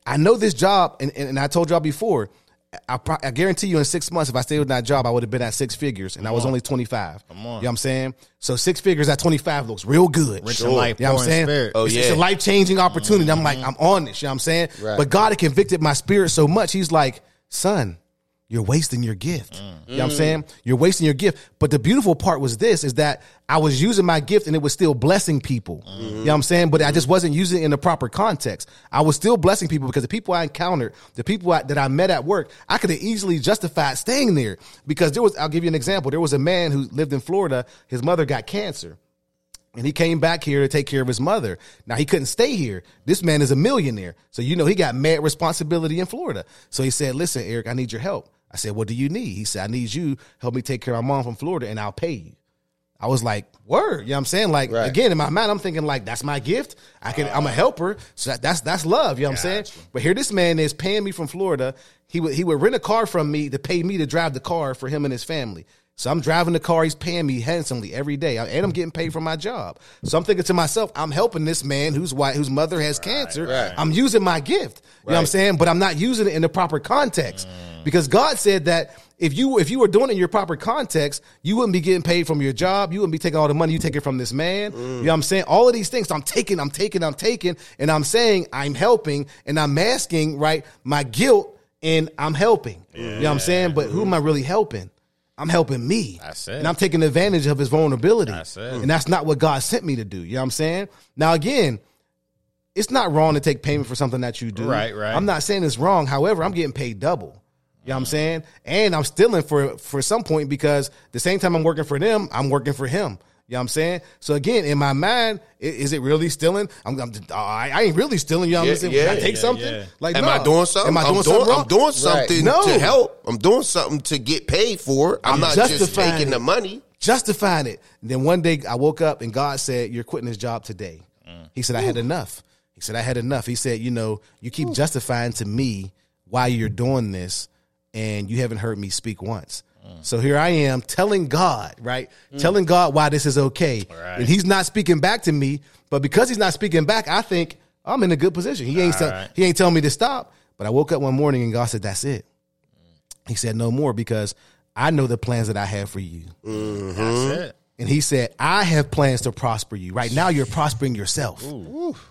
I know this job, and, and, and I told y'all before. I, pro- I guarantee you, in six months, if I stayed with that job, I would have been at six figures, and I was only twenty five. You know what I'm saying? So six figures at twenty five looks real good. Rich in life, You know what poor I'm in saying? spirit. Oh, it's, yeah. it's a life changing opportunity. I'm like, mm-hmm. I'm on this. You know what I'm saying? Right. But God had convicted my spirit so much. He's like, son, you're wasting your gift. Mm. You know what I'm saying? Mm. You're wasting your gift. But the beautiful part was this is that I was using my gift and it was still blessing people. Mm. You know what I'm saying? But I just wasn't using it in the proper context. I was still blessing people because the people I encountered, the people I, that I met at work, I could have easily justified staying there because there was, I'll give you an example. There was a man who lived in Florida. His mother got cancer. And he came back here to take care of his mother. Now he couldn't stay here. This man is a millionaire. So you know he got mad responsibility in Florida. So he said, Listen, Eric, I need your help. I said, What do you need? He said, I need you help me take care of my mom from Florida and I'll pay you. I was like, word. You know what I'm saying? Like Right. again, in my mind, I'm thinking like that's my gift. I can I'm a helper. So that, that's that's love. You know what I'm saying? But here this man is paying me from Florida. He would he would rent a car from me to pay me to drive the car for him and his family. So I'm driving the car. He's paying me handsomely every day, and I'm getting paid for my job. So I'm thinking to myself, I'm helping this man who's white, whose mother has cancer. right. I'm using my gift. You know what I'm saying? But I'm not using it in the proper context mm. because God said that if you if you were doing it in your proper context, you wouldn't be getting paid from your job. You wouldn't be taking all the money you take it from this man. Mm. You know what I'm saying? All of these things. So I'm taking, I'm taking, I'm taking, and I'm saying I'm helping, and I'm masking right my guilt, and I'm helping. You know what I'm saying? But who am I really helping? I'm helping me. That's it. And I'm taking advantage of his vulnerability. That's it. And that's not what God sent me to do. You know what I'm saying? Now again, it's not wrong to take payment for something that you do. Right, right. I'm not saying it's wrong. However, I'm getting paid double. You know what I'm saying? And I'm stealing for for some point because the same time I'm working for them, I'm working for him. You know what I'm saying? So again, in my mind, i- is it really stealing? I'm, I'm I, I ain't really stealing. You know what Yeah, I'm saying? yeah, I take yeah, something? yeah. Like, Am no. I doing something? Am I doing I'm something doing. I'm doing something No. to help. I'm doing something to get paid for. I'm, I'm not just justifying taking it. the money. justifying it. then one day I woke up and God said, "You're quitting this job today." Mm. He said, "I had enough." He said, "I had enough." He said, "You know, you keep justifying to me why you're doing this, and you haven't heard me speak once. So here I am telling God, right? Telling God why this is okay. Right. And he's not speaking back to me, but because he's not speaking back, I think I'm in a good position. He ain't right. he ain't telling me to stop, but I woke up one morning and God said, "That's it." He said, "No more because I know the plans that I have for you." Mm-hmm. That's it. And he said, I have plans to prosper you. Right now, you're prospering yourself.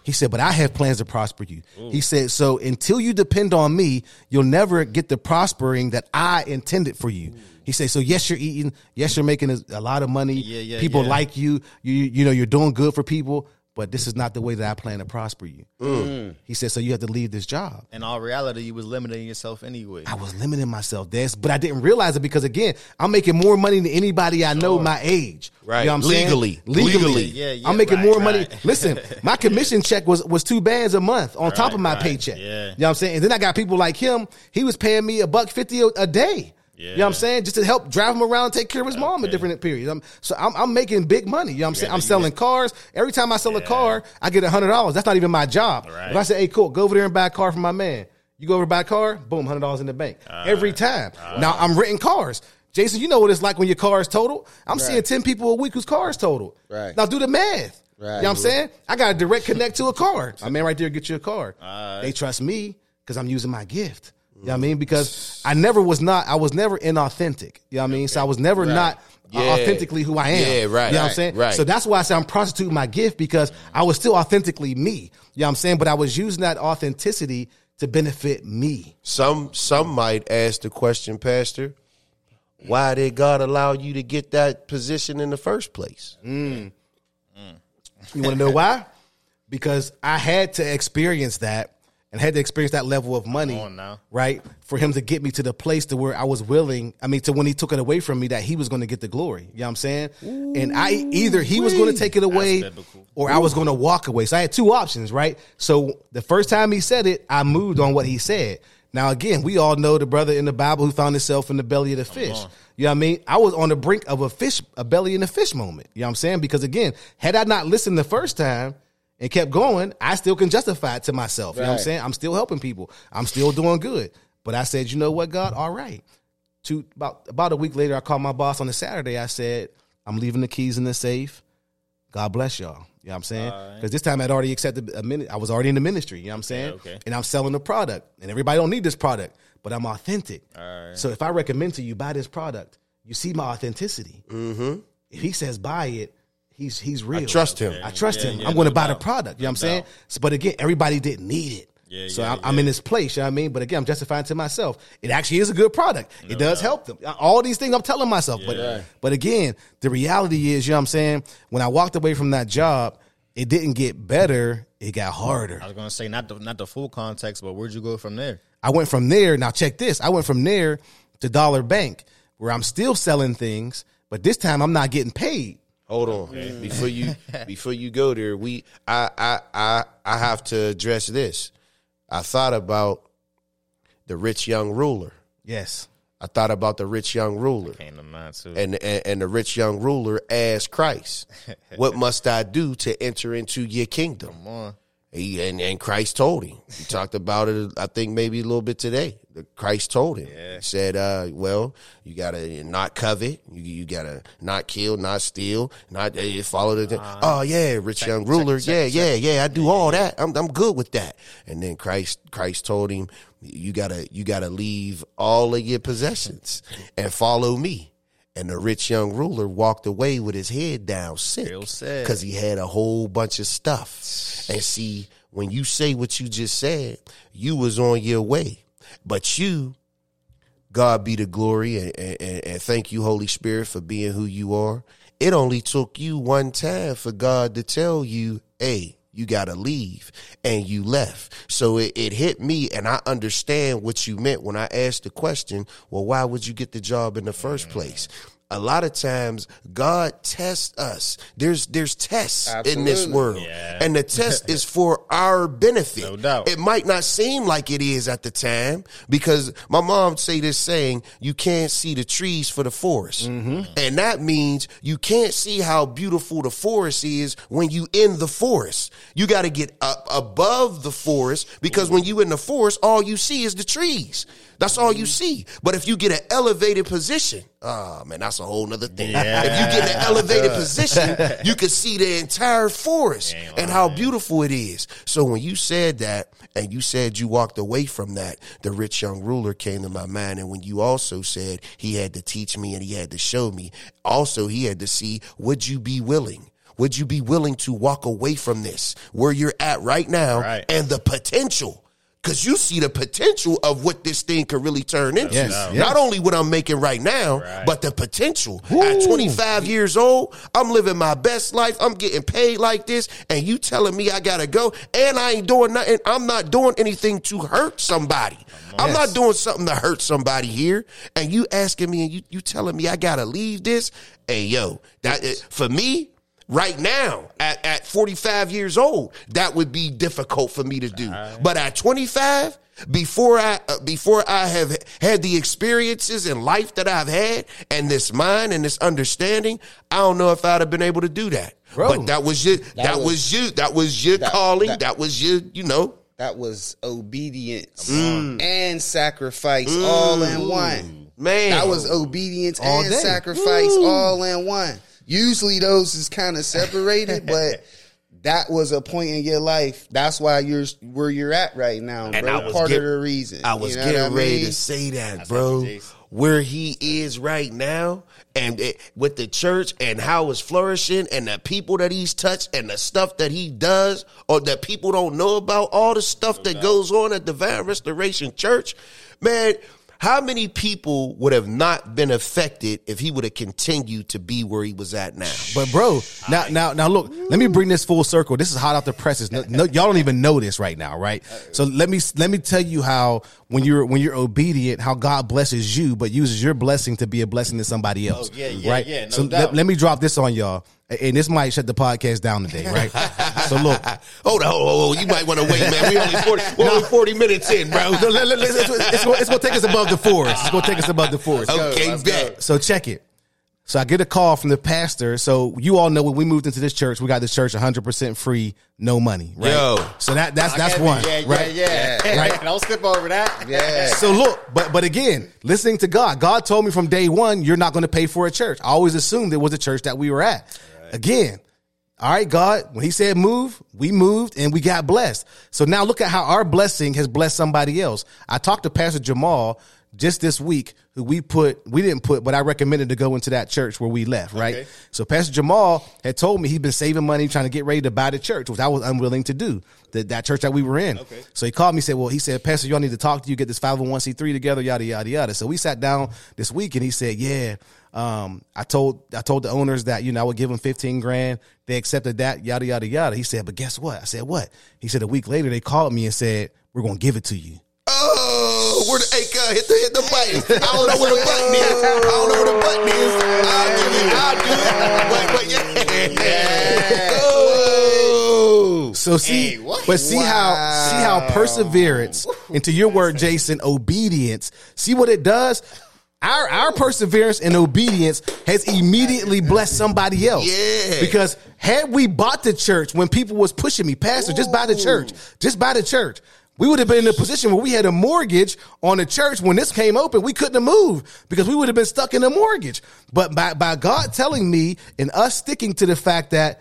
He said, but I have plans to prosper you. He said, so until you depend on me, you'll never get the prospering that I intended for you. He said, so yes, you're eating. Yes, you're making a, a lot of money. Yeah, yeah, people yeah. like you. You, you know, you're doing good for people, but this is not the way that I plan to prosper you. Mm. He said, so you have to leave this job. In all reality, you was limiting yourself anyway. I was limiting myself, Des, but I didn't realize it because again, I'm making more money than anybody I know my age. Right. You know I'm saying? Legally. Legally. Legally. Yeah, yeah, I'm making right, more money. Listen, my commission check was was two bands a month on top of my right, paycheck. yeah. You know what I'm saying? And then I got people like him, he was paying me a buck fifty a, a day. You know what I'm saying? Just to help drive him around, take care of his mom at different periods. I'm, so I'm, I'm making big money. You know what I'm saying? I'm selling get- cars. Every time I sell a car, I get hundred dollars. That's not even my job. Right. If I say, hey, cool, go over there and buy a car for my man. You go over and buy a car, boom, hundred dollars in the bank. Every time. now I'm renting cars. Jason, you know what it's like when your car is totaled. I'm seeing 10 people a week whose car is totaled. Right. Now do the math. You know what I'm saying? I got a direct connect to a car. My man right there get you a car. Alright. They trust me because I'm using my gift. You know what I mean? Because I never was not, I was never inauthentic. You know what I mean? So I was never not uh, Yeah. authentically who I am. Yeah, right, You know what I'm saying? right. So that's why I say I'm prostituting my gift because I was still authentically me. You know what I'm saying? But I was using that authenticity to benefit me. Some some might ask the question, Pastor, why did God allow you to get that position in the first place? You want to know why? Because I had to experience that and had to experience that level of money, right? For him to get me to the place to where I was willing. I mean, to when he took it away from me, that he was going to get the glory. You know what I'm saying? and I either he was going to take it away, or I was going to walk away. So I had two options, right? So the first time he said it, I moved on what he said. Now again, we all know the brother in the Bible who found himself in the belly of the fish. You know what I mean? I was on the brink of a fish, a belly in the fish moment. You know what I'm saying? Because again, had I not listened the first time and kept going, I still can justify it to myself. You know what I'm saying? I'm still helping people. I'm still doing good. But I said, you know what, God? All right. Two about about a week later, I called my boss on a Saturday. I said, I'm leaving the keys in the safe. God bless y'all. You know what I'm saying? Because this time I'd already accepted a minute. I was already in the ministry. You know what I'm saying? okay. And I'm selling the product, and everybody don't need this product, but I'm authentic. Alright. So if I recommend to you buy this product, you see my authenticity. Mm-hmm. If he says buy it, he's he's real. trust him. I trust Yeah, him. yeah, I'm going to buy the product. You know what I'm No saying? So, but again, everybody didn't need it. Yeah, so yeah, I'm, I'm yeah. in this place. You know what I mean? But again, I'm justifying to myself. It actually is a good product. it does help them. All these things I'm telling myself. But but again, the reality is, you know what I'm saying? When I walked away from that job, it didn't get better. It got harder. I was gonna say not the not the full context, but where'd you go from there? I went from there. Now check this. I went from there to Dollar Bank, where I'm still selling things, but this time I'm not getting paid. Hold on. [laughs] Before you before you go there, we I I I I have to address this. I thought about the rich young ruler. Yes. I thought about the rich young ruler. Came to mind too. And, and and the rich young ruler asked Christ, [laughs] "What must I do to enter into your kingdom?" Come on. He, and, and Christ told him. We [laughs] talked about it, I think maybe a little bit today. Christ told him. He said, uh, well, you gotta not covet. You, you gotta not kill, not steal, not uh, follow the. oh yeah, rich young ruler. yeah, yeah, yeah. I do all that. I'm I'm good with that. And then Christ Christ told him, you gotta you gotta leave all of your possessions and follow me. And the rich young ruler walked away with his head down, sick, because he had a whole bunch of stuff. And see, when you say what you just said, you was on your way, but you, God be the glory, and, and, and thank you, Holy Spirit, for being who you are. It only took you one time for God to tell you, hey, you got to leave. And you left. So it, it hit me, and I understand what you meant when I asked the question, well, why would you get the job in the first mm. place? A lot of times God tests us. There's there's tests in this world, Yeah. and the test is for our benefit. No doubt. It might not seem like it is at the time because my mom say this saying, "You can't see the trees for the forest," Mm-hmm. and that means you can't see how beautiful the forest is when you in the forest. You got to get up above the forest because when you in the forest, all you see is the trees. That's all you see. But if you get an elevated position, oh man, that's a whole nother thing. Yeah. If you get an elevated [laughs] position, you can see the entire forest and how beautiful it is. So when you said that and you said you walked away from that, the rich young ruler came to my mind. And when you also said he had to teach me and he had to show me, also he had to see, would you be willing? Would you be willing to walk away from this where you're at right now Right. and the potential? Cause you see the potential of what this thing could really turn into. Yes, Not only what I'm making right now, Right. but the potential. At 25 years old, I'm living my best life. I'm getting paid like this, and you telling me I gotta go, and I ain't doing nothing. I'm not doing anything to hurt somebody. I'm not doing something to hurt somebody here. And you asking me, and you you telling me I gotta leave this. Hey yo, that for me. Right now, at, at 45 years old, that would be difficult for me to do. But at 25, before I uh, before I have had the experiences in life that I've had and this mind and this understanding, I don't know if I'd have been able to do that. Bro. but that was your that, was, was- you that was your that- calling. that- That, was your you know. That was obedience and sacrifice all in one. Man. That was obedience All and day. sacrifice all in one. Usually those is kind of [laughs] separated, but that was a point in your life. That's why you're where you're at right now, And bro. I was Part get- of the reason. I was You know getting I ready to say that, bro. Where he is right now, and it, with the church and how it's flourishing, and the people that he's touched, and the stuff that he does, or that people don't know about, all the stuff that goes on at the Divine Restoration Church, man. How many people would have not been affected if he would have continued to be where he was at now? But bro, now now now look, let me bring this full circle. This is hot off the presses. No, no, y'all don't even know this right now, right? So let me let me tell you how when you're when you're obedient, how God blesses you, but uses your blessing to be a blessing to somebody oh, else. Oh, yeah, yeah, right? yeah, no so doubt. let, let me drop this on y'all, and this might shut the podcast down today, right? so look, [laughs] Hold on, hold on. You might want to wait, man. We only forty, we're only forty minutes in, bro. No, let- let- let- it's, it's gonna- it's gonna take us above the forest. It's gonna take us above the forest. Okay, let's go. bet. So check it. So I get a call from the pastor. So you all know when we moved into this church, we got this church 100% free, no money, right? Yo. So that that's that's one, Yeah, yeah, right? yeah. Right. [laughs] Don't skip over that. Yeah. [laughs] So look, but but again, listening to God, God told me from day one, you're not going to pay for a church. I always assumed it was a church that we were at. Again, all right, God, when He said move, we moved and we got blessed. So now look at how our blessing has blessed somebody else. I talked to Pastor Jamal just this week, who we put, we didn't put, but I recommended to go into that church where we left, right? Okay. So Pastor Jamal had told me he'd been saving money trying to get ready to buy the church, which I was unwilling to do. That that church that we were in. Okay. So he called me, said, Well, he said, Pastor, y'all need to talk to you, get this 501c3 together, yada, yada, yada. So we sat down this week and he said, Yeah. Um, I told I told the owners that, you know, I would give them 15 grand. They accepted that, yada, yada, yada. He said, But guess what? I said, What? He said a week later they called me and said, We're gonna give it to you. Oh, where the hey, hit the hit the button. I don't know where the button is. I don't know where the button is. I'll do it. I'll do it. But, but yeah. Oh. So see, Hey, but see how see how perseverance, into your word, Jason, obedience. See what it does. Our our perseverance and obedience has immediately blessed somebody else. Yeah. Because had we bought the church when people was pushing me, Pastor, just buy the church, just buy the church. We would have been in a position where we had a mortgage on the church. When this came open, we couldn't have moved because we would have been stuck in a mortgage. But by, by God telling me and us sticking to the fact that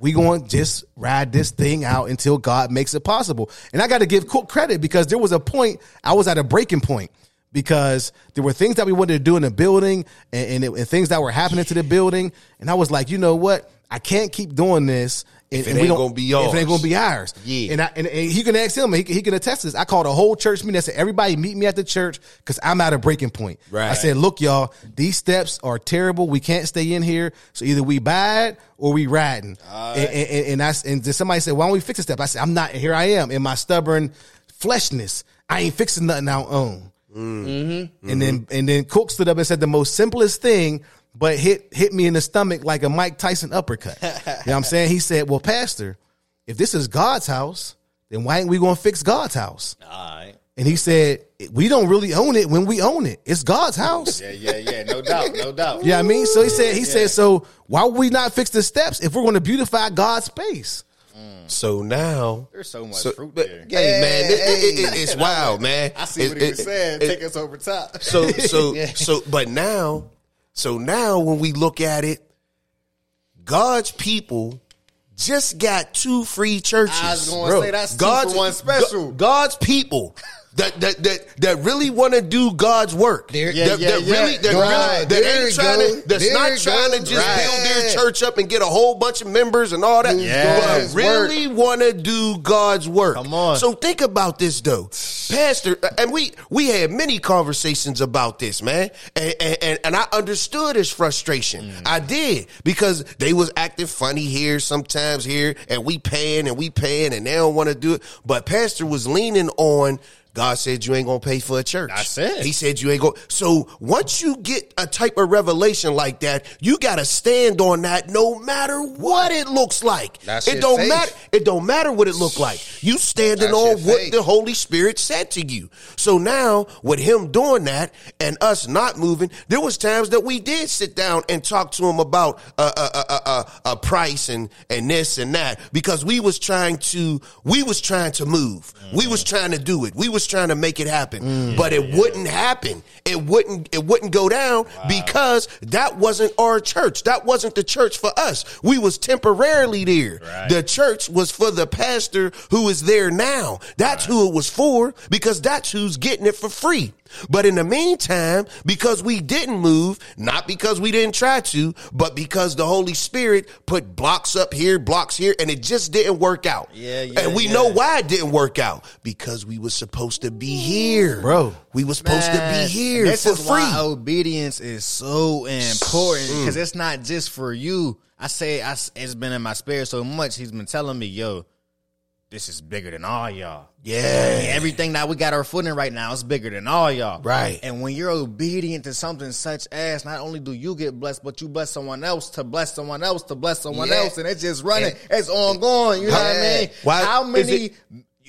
we going to just ride this thing out until God makes it possible. And I got to give Cook credit because there was a point I was at a breaking point because there were things that we wanted to do in the building and, and, it- and things that were happening to the building. And I was like, you know what? I can't keep doing this. And, If it and ain't gonna be If it ain't going to be ours. Yeah. And, I, and, and he can ask him, he, can- he can attest to this. I called a whole church meeting. I said, everybody meet me at the church because I'm at a breaking point. Right. I said, look, y'all, these steps are terrible. We can't stay in here. So either we bad or we riding. And, and, and, and I, and then somebody said, why don't we fix the step? I said, I'm not, here I am in my stubborn fleshness. I ain't fixing nothing I own. Mm-hmm. And then and then Cook stood up and said the most simplest thing but hit hit me in the stomach like a Mike Tyson uppercut. [laughs] you know what I'm saying? He said, "Well, Pastor, if this is God's house, then why ain't we going to fix God's house?" All right. And he said, "We don't really own it when we own it. It's God's house." Yeah, yeah, yeah. No doubt, no doubt. [laughs] Yeah, I mean, so he said, he said, so why would we not fix the steps if we're going to beautify God's space? So now There's so much so- fruit but- there. Hey man, it- it- it- it's [laughs] wild, man. I see It- what he was saying. Take us over top. [laughs] So so [laughs] so but now so now when we look at it, God's people just got two free churches. I was gonna bro. say that's for one special. God's people. That, that that that really want to do God's work. There- Yeah, that, yeah, that yeah. really that, Right. really, that There ain't trying go. to that's There not trying to just Right. build their church up and get a whole bunch of members and all that. Yes. But really want to do God's work. Come on. So think about this though, Pastor, and we we had many conversations about this, man, and and, and I understood his frustration. Mm. I did because they was acting funny here sometimes here, and we paying and we paying, and they don't want to do it. But Pastor was leaning on. God said you ain't gonna pay for a church. I said. He said you ain't go. So once you get a type of revelation like that, you gotta stand on that no matter what it looks like. That's it don't faith. matter. It don't matter what it look like. You standing That's on what faith. the Holy Spirit said to you. So now with him doing that and us not moving, there was times that we did sit down and talk to him about a a, a, a, a price and and this and that because we was trying to we was trying to move. We was mm-hmm. trying to do it. We was trying to make it happen, mm. but it wouldn't happen. It wouldn't it wouldn't go down because that wasn't our church. That wasn't the church for us. We was temporarily there. Right. The church was for the pastor who is there now. That's who it was for because that's who's getting it for free. But in the meantime, because we didn't move, not because we didn't try to, but because the Holy Spirit put blocks up here, blocks here, and it just didn't work out. Yeah, yeah, and we yeah. know why it didn't work out because we were supposed to be here, Bro. We was supposed to be here This for is free. why obedience is so important mm. because it's not just for you. I say I, it's been in my spirit so much. He's been telling me, "Yo, this is bigger than all y'all." Yeah. everything that we got our foot in right now is bigger than all y'all. Right. And when you're obedient to something such as, not only do you get blessed, but you bless someone else to bless someone else to bless someone Yeah. else, and it's just running. It's ongoing. You know what I mean? Why- How is many? it-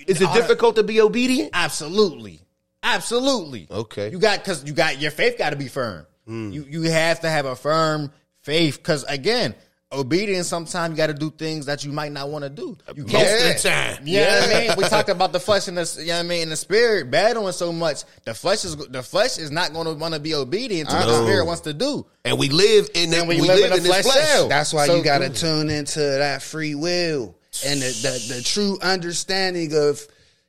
Is it difficult to be obedient? Absolutely, absolutely. Okay. you got because you got your faith got to be firm. Hmm. You you have to have a firm faith because again, obedience. Sometimes you got to do things that you might not want to do. You Most can't. of the time. You know what I mean? We [laughs] talked about the flesh and the you know what I mean and the spirit battling so much. The flesh is the flesh is not going to want to be obedient to what the uh-uh. spirit wants to do. And we live in the, And we, we live, live in in the this flesh flesh. That's why So- you got to tune into that free will and the, the, the true understanding of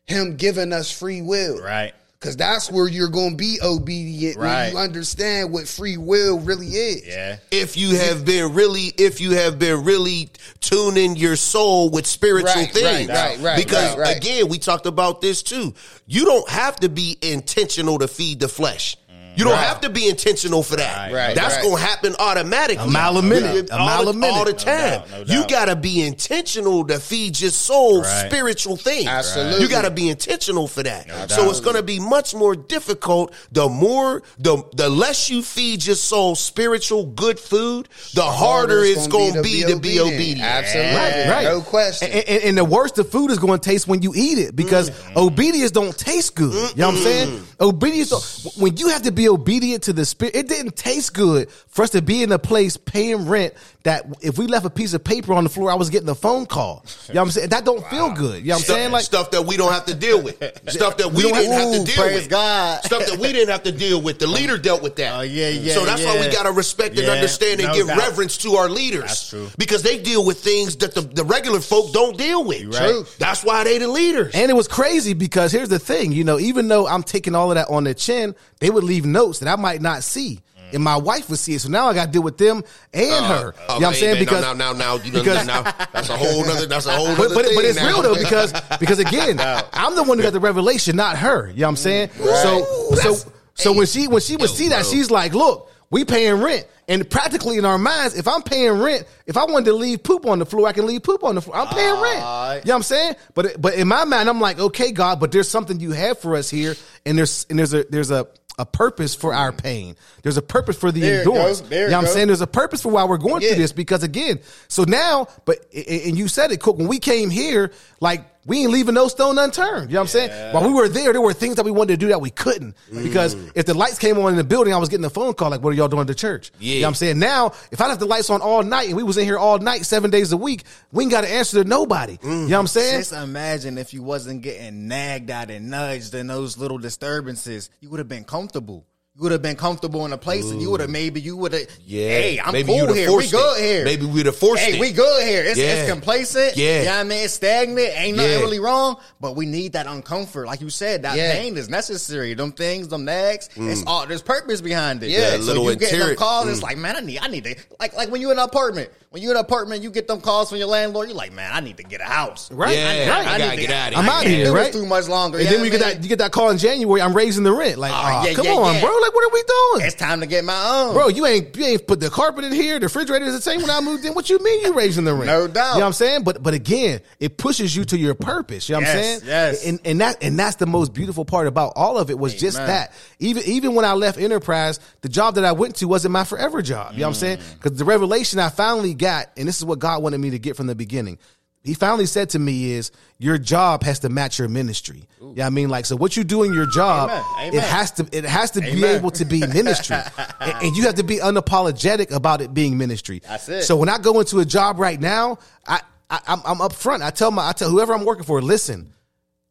him giving us free will. Right. Because that's where you're going to be obedient when Right. you understand what free will really is. Yeah. if you have been really if you have been really tuning your soul with spiritual Right, things right, right, right, because right, right. again we talked about this too you don't have to be intentional to feed the flesh you don't have to be intentional for that. Right, right, That's right. going to happen automatically. A mile a minute. A All mile the- a minute. All the No time. doubt, no You got to be intentional to feed your soul Right. spiritual things. Absolutely. You got to be intentional for that. so it's going to be much more difficult the more the the less you feed your soul spiritual good food, the, harder, it's going to be, to be obedient. Absolutely. Right, right. No question. And, and, and the worse the food is going to taste when you eat it because mm. obedience don't taste good. You know what I'm mm. saying? Obedience, when you have to be obedient to the spirit, it didn't taste good for us to be in a place paying rent that if we left a piece of paper on the floor, I was getting a phone call. You know what I'm saying? That don't feel good. You know what I'm Stuff, saying? Like, stuff that we don't have to deal with. [laughs] Stuff that we, don't didn't have- to deal with. God. Stuff that we didn't have to deal with. The leader dealt with that. Oh, yeah, yeah, So that's why we got to respect and Yeah, understand and no give doubt. reverence to our leaders. That's true. Because they deal with things that the, the regular folk don't deal with. right. True. That's why they the leaders. And it was crazy because here's the thing, you know, even though I'm taking all of that on the chin, they would leave notes that I might not see. Mm. And my wife would see it. So now I got to deal with them and uh, her. Uh, you know what I'm saying? man, Because now, now, now, you know, because- now, that's a whole nother, that's a whole [laughs] but, but, but it's now. real though because [laughs] because again, I'm the one who got the revelation, not her. You know what I'm saying? Mm, so so so when she when she would Yo, see that, bro. she's like, "Look, we paying rent." And practically in our minds, if I'm paying rent, if I wanted to leave poop on the floor, I can leave poop on the floor. I'm paying rent. You know what I'm saying? But but in my mind, I'm like, okay, God, but there's something you have for us here, and there's and there's a there's a a purpose for our pain. There's a purpose for the There endurance. goes. You know what I'm saying? There's a purpose for why we're going Yeah. through this because again, so now, but and you said it, Cook. When we came here, like we ain't leaving no stone unturned. You know what I'm saying? While we were there, there were things that we wanted to do that we couldn't because Mm. if the lights came on in the building, I was getting a phone call like, "What are y'all doing at the church?" You know Yeah. what I'm saying? Now, if I left the lights on all night and we was in here all night, seven days a week, we ain't got to answer to nobody. Mm. You know what I'm saying? Just imagine if you wasn't getting nagged at and nudged in those little disturbances, you would have been comfortable. You would have been comfortable in a place, and you would have maybe you would have. Yeah. hey, I'm Maybe cool here. We forced good it. here. Maybe we'd have forced hey, it. we good here. It's, Yeah. it's complacent. Yeah. you know I mean. It's stagnant. Ain't nothing Yeah. really wrong, but we need that uncomfort. Like you said, that Yeah. pain is necessary. Them things, them nags. It's all there's purpose behind it. Mm. Yeah, so little you get them calls. Mm. It's like, man, I need, I need to like like when you in an apartment. When you're in an apartment, you get them calls from your landlord. You're like, man, I need to get a house. Right. Yeah, I, I gotta need get outta I here. I'm out can't here, right? too much longer. And then we get that you get that call in January. I'm raising the rent. Like, Oh, oh, yeah, come yeah, on, bro. Like, what are we doing? It's time to get my own. Bro, you ain't you ain't put the carpet in here. The refrigerator is the same when I moved in. What you mean you raising the rent? No doubt. You know what I'm saying? But but again, it pushes you to your purpose. You know what I'm saying? yes. And and that and that's the most beautiful part about all of it was just that. Even even when I left Enterprise, the job that I went to wasn't my forever job. You know what I'm saying? Mm. Because the revelation I finally got, and this is what God wanted me to get from the beginning. He finally said to me is your job has to match your ministry. Yeah, I mean, like, so what you do in your job, Amen. it has to it has to be able to be ministry, [laughs] and, and you have to be unapologetic about it being ministry. That's it. So when I go into a job right now, I, I I'm, I'm up front. I tell my I tell whoever I'm working for, listen,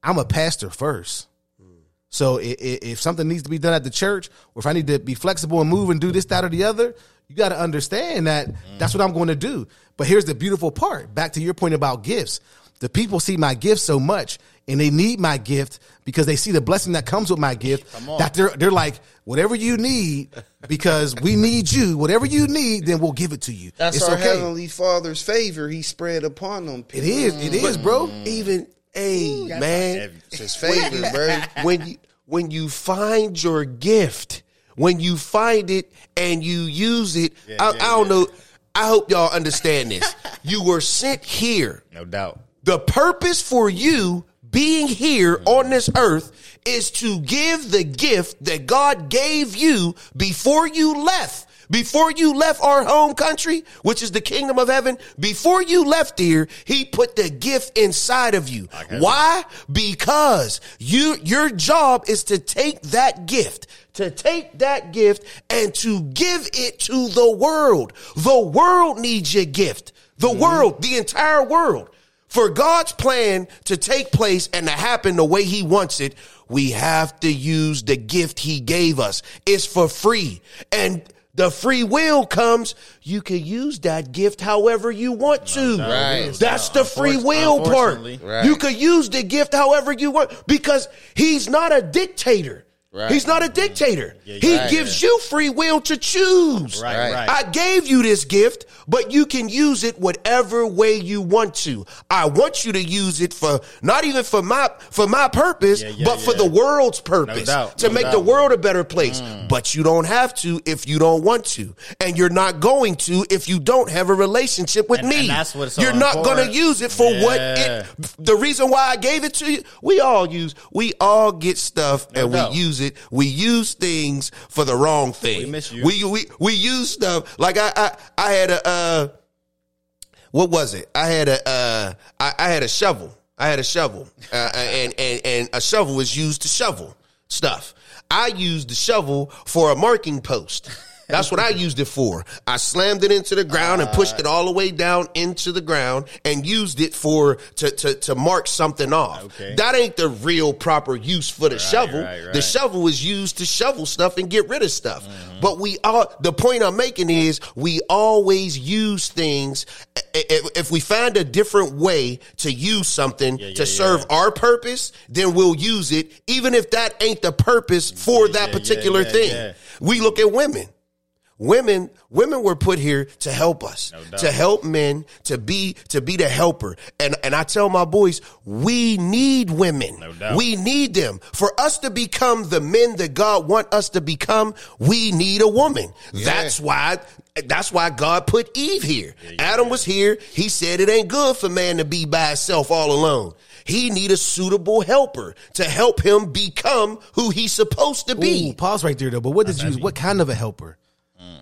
I'm a pastor first. So i- i- if something needs to be done at the church, or if I need to be flexible and move and do this, that, or the other, you got to understand that that's what I'm going to do. But here's the beautiful part. Back to your point about gifts. The people see my gift so much, and they need my gift because they see the blessing that comes with my gift. That they're they're like, whatever you need, because we need you. Whatever you need, then we'll give it to you. That's it's our okay. heavenly Father's favor He spread upon them. It is. It is, bro. Mm. Even hey man, It's His favor, bro. [laughs] when you when you find your gift, when you find it and you use it, I, I don't know. I hope y'all understand this. [laughs] you were sent here. no doubt. The purpose for you being here on this earth is to give the gift that God gave you before you left. Before you left our home country, which is the kingdom of heaven, before you left here, he put the gift inside of you. Why? Because you, your job is to take that gift, to take that gift and to give it to the world. The world needs your gift. The world, the entire world. For God's plan to take place and to happen the way he wants it, we have to use the gift he gave us. It's for free. And the free will comes, you can use that gift however you want to. Right. That's the free will part. Right. You could use the gift however you want because he's not a dictator. Right. He's not a dictator. he right. gives you free will to choose. Right, Right. right. I gave you this gift, but you can use it whatever way you want to. I want you to use it for not even for my for my purpose, Yeah, yeah, but for the world's purpose doubt, to no make doubt. the world a better place. Mm. But you don't have to if you don't want to, and you're not going to if you don't have a relationship with And- me. and that's what's so you're not going to use it for what it. The reason why I gave it to you, we all use. We all get stuff and doubt. we use it. We use things for the wrong thing. We. We we we use stuff like I I, I had a uh, what was it? I had a uh, I, I had a shovel. I had a shovel, uh, and and and a shovel was used to shovel stuff. I used the shovel for a marking post. That's what I used it for. I slammed it into the ground and pushed it all the way down into the ground and used it for to to, to mark something off. Okay. That ain't the real proper use for the shovel. right, right. The shovel was used to shovel stuff and get rid of stuff. Mm-hmm. But we all, the point I'm making is we always use things. If we find a different way to use something yeah, to serve our purpose, then we'll use it, even if that ain't the purpose for that yeah, particular yeah, thing. yeah. We look at women. Women women were put here to help us doubt. to help men to be to be the helper and and i tell my boys we need women No doubt. we need them for us to become the men that god want us to become we need a woman that's why that's why god put eve here adam was here he said it ain't good for man to be by himself all alone he need a suitable helper to help him become who he's supposed to be Ooh, pause right there though. But what did you? What kind of a helper?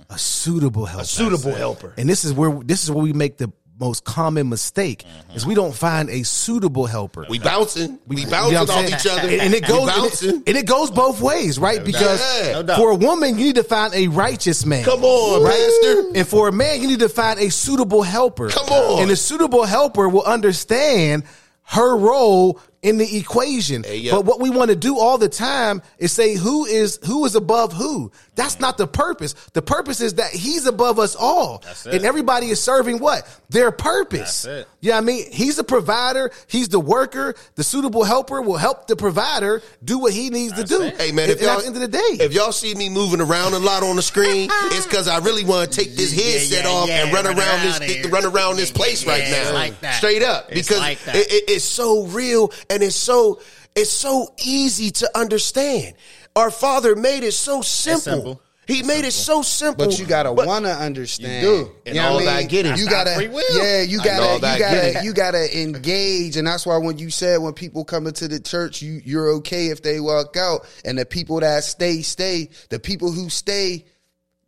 A suitable helper. a suitable helper And this is where this is where we make the most common mistake mm-hmm. is we don't find a suitable helper. we bouncing we You bouncing know off each other and, and it goes and it, and it goes both ways, right? because Yeah. No for a woman, you need to find a righteous man. Come on, Pastor. And for a man, you need to find a suitable helper. Come on. And a suitable helper will understand her role in the equation. Hey, yo. But what we want to do all the time is say who is who is above who. That's not the purpose. The purpose is that he's above us all. That's it. And everybody is serving what? Their purpose. That's it. Yeah, I mean, he's the provider, he's the worker, the suitable helper will help the provider do what he needs That's to do. it. Hey man, if and y'all at the end of the day, if y'all see me moving around a lot on the screen, [laughs] it's because I really want to take this headset yeah, off yeah, and run run around, around this here. run around this place yeah, right yeah, now, like that. straight up, It's because like that. it- it- it's so real and it's so it's so easy to understand. Our Father made it so simple. simple. He made it so simple. But you gotta But- wanna understand. You do. And You know all what I that mean? getting. You gotta, free will. yeah, you gotta, you gotta, you gotta engage, and that's why when you said when people come into the church, you you're okay if they walk out, and the people that stay, stay. The people who stay,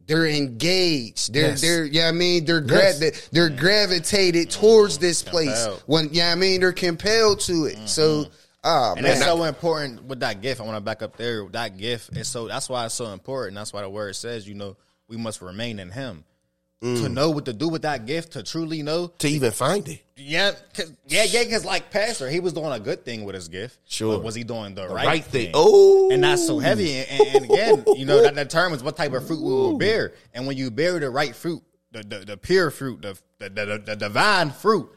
they're engaged. They're Yes. they're yeah, I mean they're gra- Yes. they- they're gravitated towards this place Compelled. when yeah, I mean they're compelled to it. So ah And man, that's so important with that gift. I want to back up there. That gift is so. That's why it's so important. That's why the word says, you know, we must remain in Him to know what to do with that gift. To truly know, to even find it. Yeah, 'cause- yeah, yeah. Because like Pastor, he was doing a good thing with his gift. Sure. but was he doing the, right, right thing. thing? Oh. and not so heavy. And, and again, you know, that determines what type of fruit we will bear. And when you bear the right fruit, the the, the pure fruit, the the, the the divine fruit,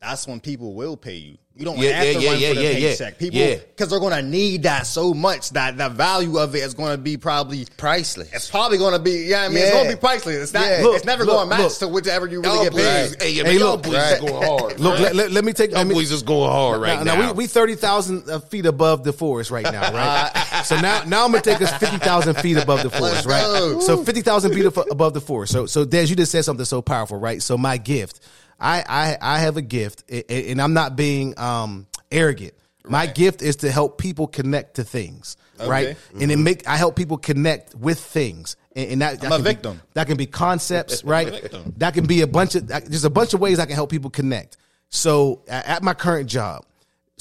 that's when people will pay you. You don't Yeah, have yeah, to yeah, run yeah, for the yeah, yeah. paycheck. People, Yeah. because they're going to need that so much that the value of it is going to be probably. priceless. It's probably going to be, yeah. I mean, it's going to be priceless. It's not. Yeah. it's never going to match to whichever you really Y'all get boys, paid. hey, yeah, Hey, man, y'all look, boys right. going hard. look, man. let, let- let me take y'all let me, boys is going hard right now. now, we, we thirty thousand uh, feet above the forest right now, right? [laughs] so now, now I'm gonna take us fifty thousand feet above the forest, right? So fifty thousand feet above the forest. So, so Des, you just said something so powerful, right? So my gift, I, I, I have a gift, and I'm not being um, arrogant. My gift is to help people connect to things, right? And it make I help people connect with things, and, and that, that can be- that can be concepts, [laughs] right? That can be a bunch of there's a bunch of ways I can help people connect. So at my current job,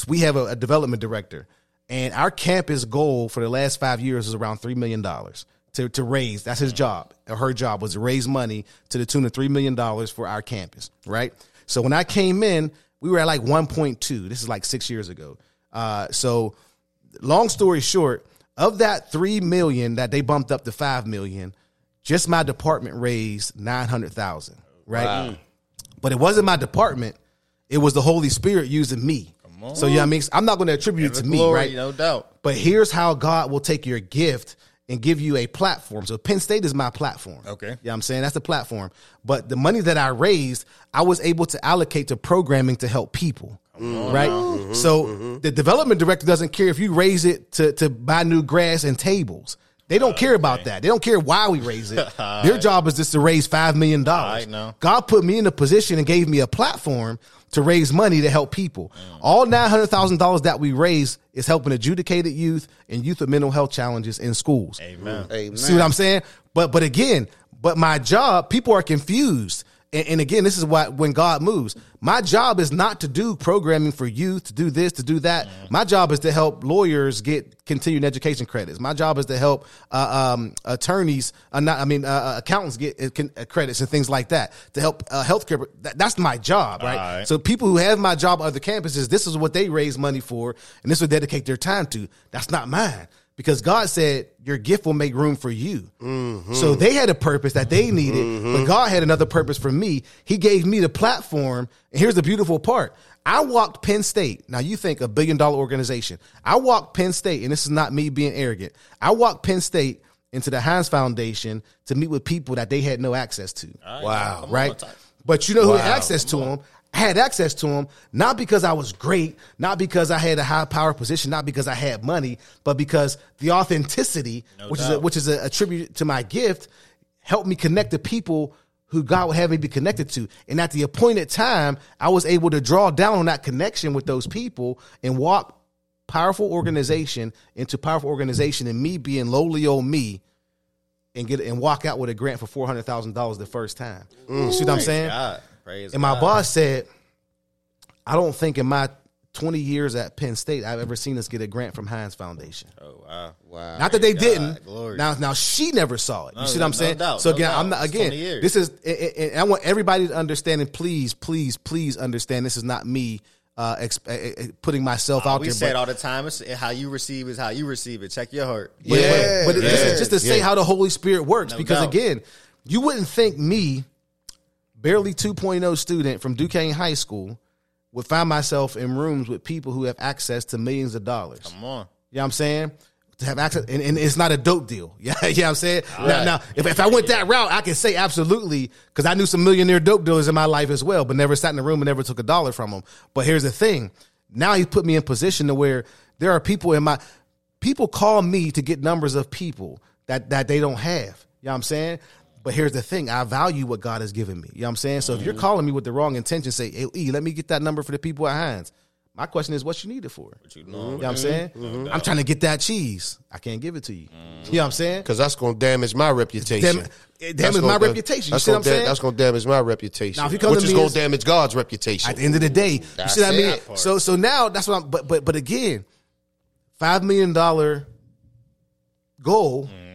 we have a, a development director, and our campus goal for the last five years is around three million dollars to to raise. That's his job or her job was to raise money to the tune of three million dollars for our campus, right? So when I came in, we were at like one point two. This is like six years ago. Uh, so long story short, of that three million that they bumped up to five million, just my department raised nine hundred thousand. Right, but it wasn't my department; it was the Holy Spirit using me. So yeah, I mean, I'm not going to attribute it to me, Glory, right? No doubt. But here's how God will take your gift and give you a platform. So Penn State is my platform. Okay. Yeah, I'm saying that's the platform. But the money that I raised, I was able to allocate to programming to help people. Right? Mm-hmm, mm-hmm, so mm-hmm. the development director doesn't care if you raise it to, to buy new grass and tables. They don't care about that. They don't care why we raise it. [laughs] Their job is just to raise five million dollars. Alright, now. God put me in a position and gave me a platform to raise money to help people. All nine hundred thousand dollars that we raise is helping adjudicated youth and youth with mental health challenges in schools. Amen. Amen. See what I'm saying? But but again, but my job, people are confused. And, and again, this is why when God moves, my job is not to do programming for youth, to do this, to do that. My job is to help lawyers get continuing education credits. My job is to help uh, um, attorneys, uh, not, I mean, uh, uh, accountants get uh, con- uh, credits and things like that. To help uh, healthcare, that, that's my job, right? Alright. So people who have my job at other campuses, this is what they raise money for, and this will dedicate their time to. That's not mine because God said your gift will make room for you. So they had a purpose that they needed, but God had another purpose for me. He gave me the platform. And here's the beautiful part. I walked Penn State. Now you think a billion dollar organization. I walked Penn State, and this is not me being arrogant. I walked Penn State into the Heinz Foundation to meet with people that they had no access to. Wow. right? But you know who had access to him? I had access to them, not because I was great, not because I had a high power position, not because I had money, but because the authenticity, which is a, which is a, a tribute to my gift, helped me connect to people who God would have me be connected to. And at the appointed time, I was able to draw down on that connection with those people and walk powerful organization into powerful organization and me being lowly old me and get and walk out with a grant for four hundred thousand dollars the first time. You see what I'm saying? God, praise And my God. boss said, I don't think in my 20 years at Penn State I've ever seen us get a grant from Heinz Foundation. Oh wow, Wow. Not that they God, didn't. glory. Now, now she never saw it. You No, see what I'm no saying? doubt, so no again, doubt. I'm not again. This is, and- and and I want everybody to understand. And please, please, please understand. This is not me uh, exp- uh, uh, putting myself out we there. say it all the time. It's how you receive is how you receive it. Check your heart. But, Yeah, but, but this yeah, is just to say yeah. how the Holy Spirit works. No because doubt. again, you wouldn't think me, barely 2.0 student from Duquesne High School, would find myself in rooms with people who have access to millions of dollars. Come on. You know what I'm saying? To have access, and, and it's not a dope deal. [laughs] Yeah, you know what I'm saying? Now, now, if, if I went that route, I can say absolutely, because I knew some millionaire dope dealers in my life as well, but never sat in a room and never took a dollar from them. But here's the thing now he put me in position to where there are people in my, people call me to get numbers of people that, that they don't have. You know what I'm saying? But here's the thing I value what God has given me. You know what I'm saying? So if you're mm. calling me with the wrong intention, say, hey, E, let me get that number for the people at Heinz. My question is, what you need it for? You know, You know what I'm mm-hmm. saying? Mm-hmm. I'm trying to get that cheese. I can't give it to you. You know what I'm saying? Because that's going to damage my reputation. Dam- it That's damage my gonna- reputation. You That's see what gonna I'm da- saying? That's going to damage my reputation. Now, if you come which to is going to damage God's reputation. At the end of the day, you see what I mean? So so now that's what I'm but but but again, five million dollar goal mm.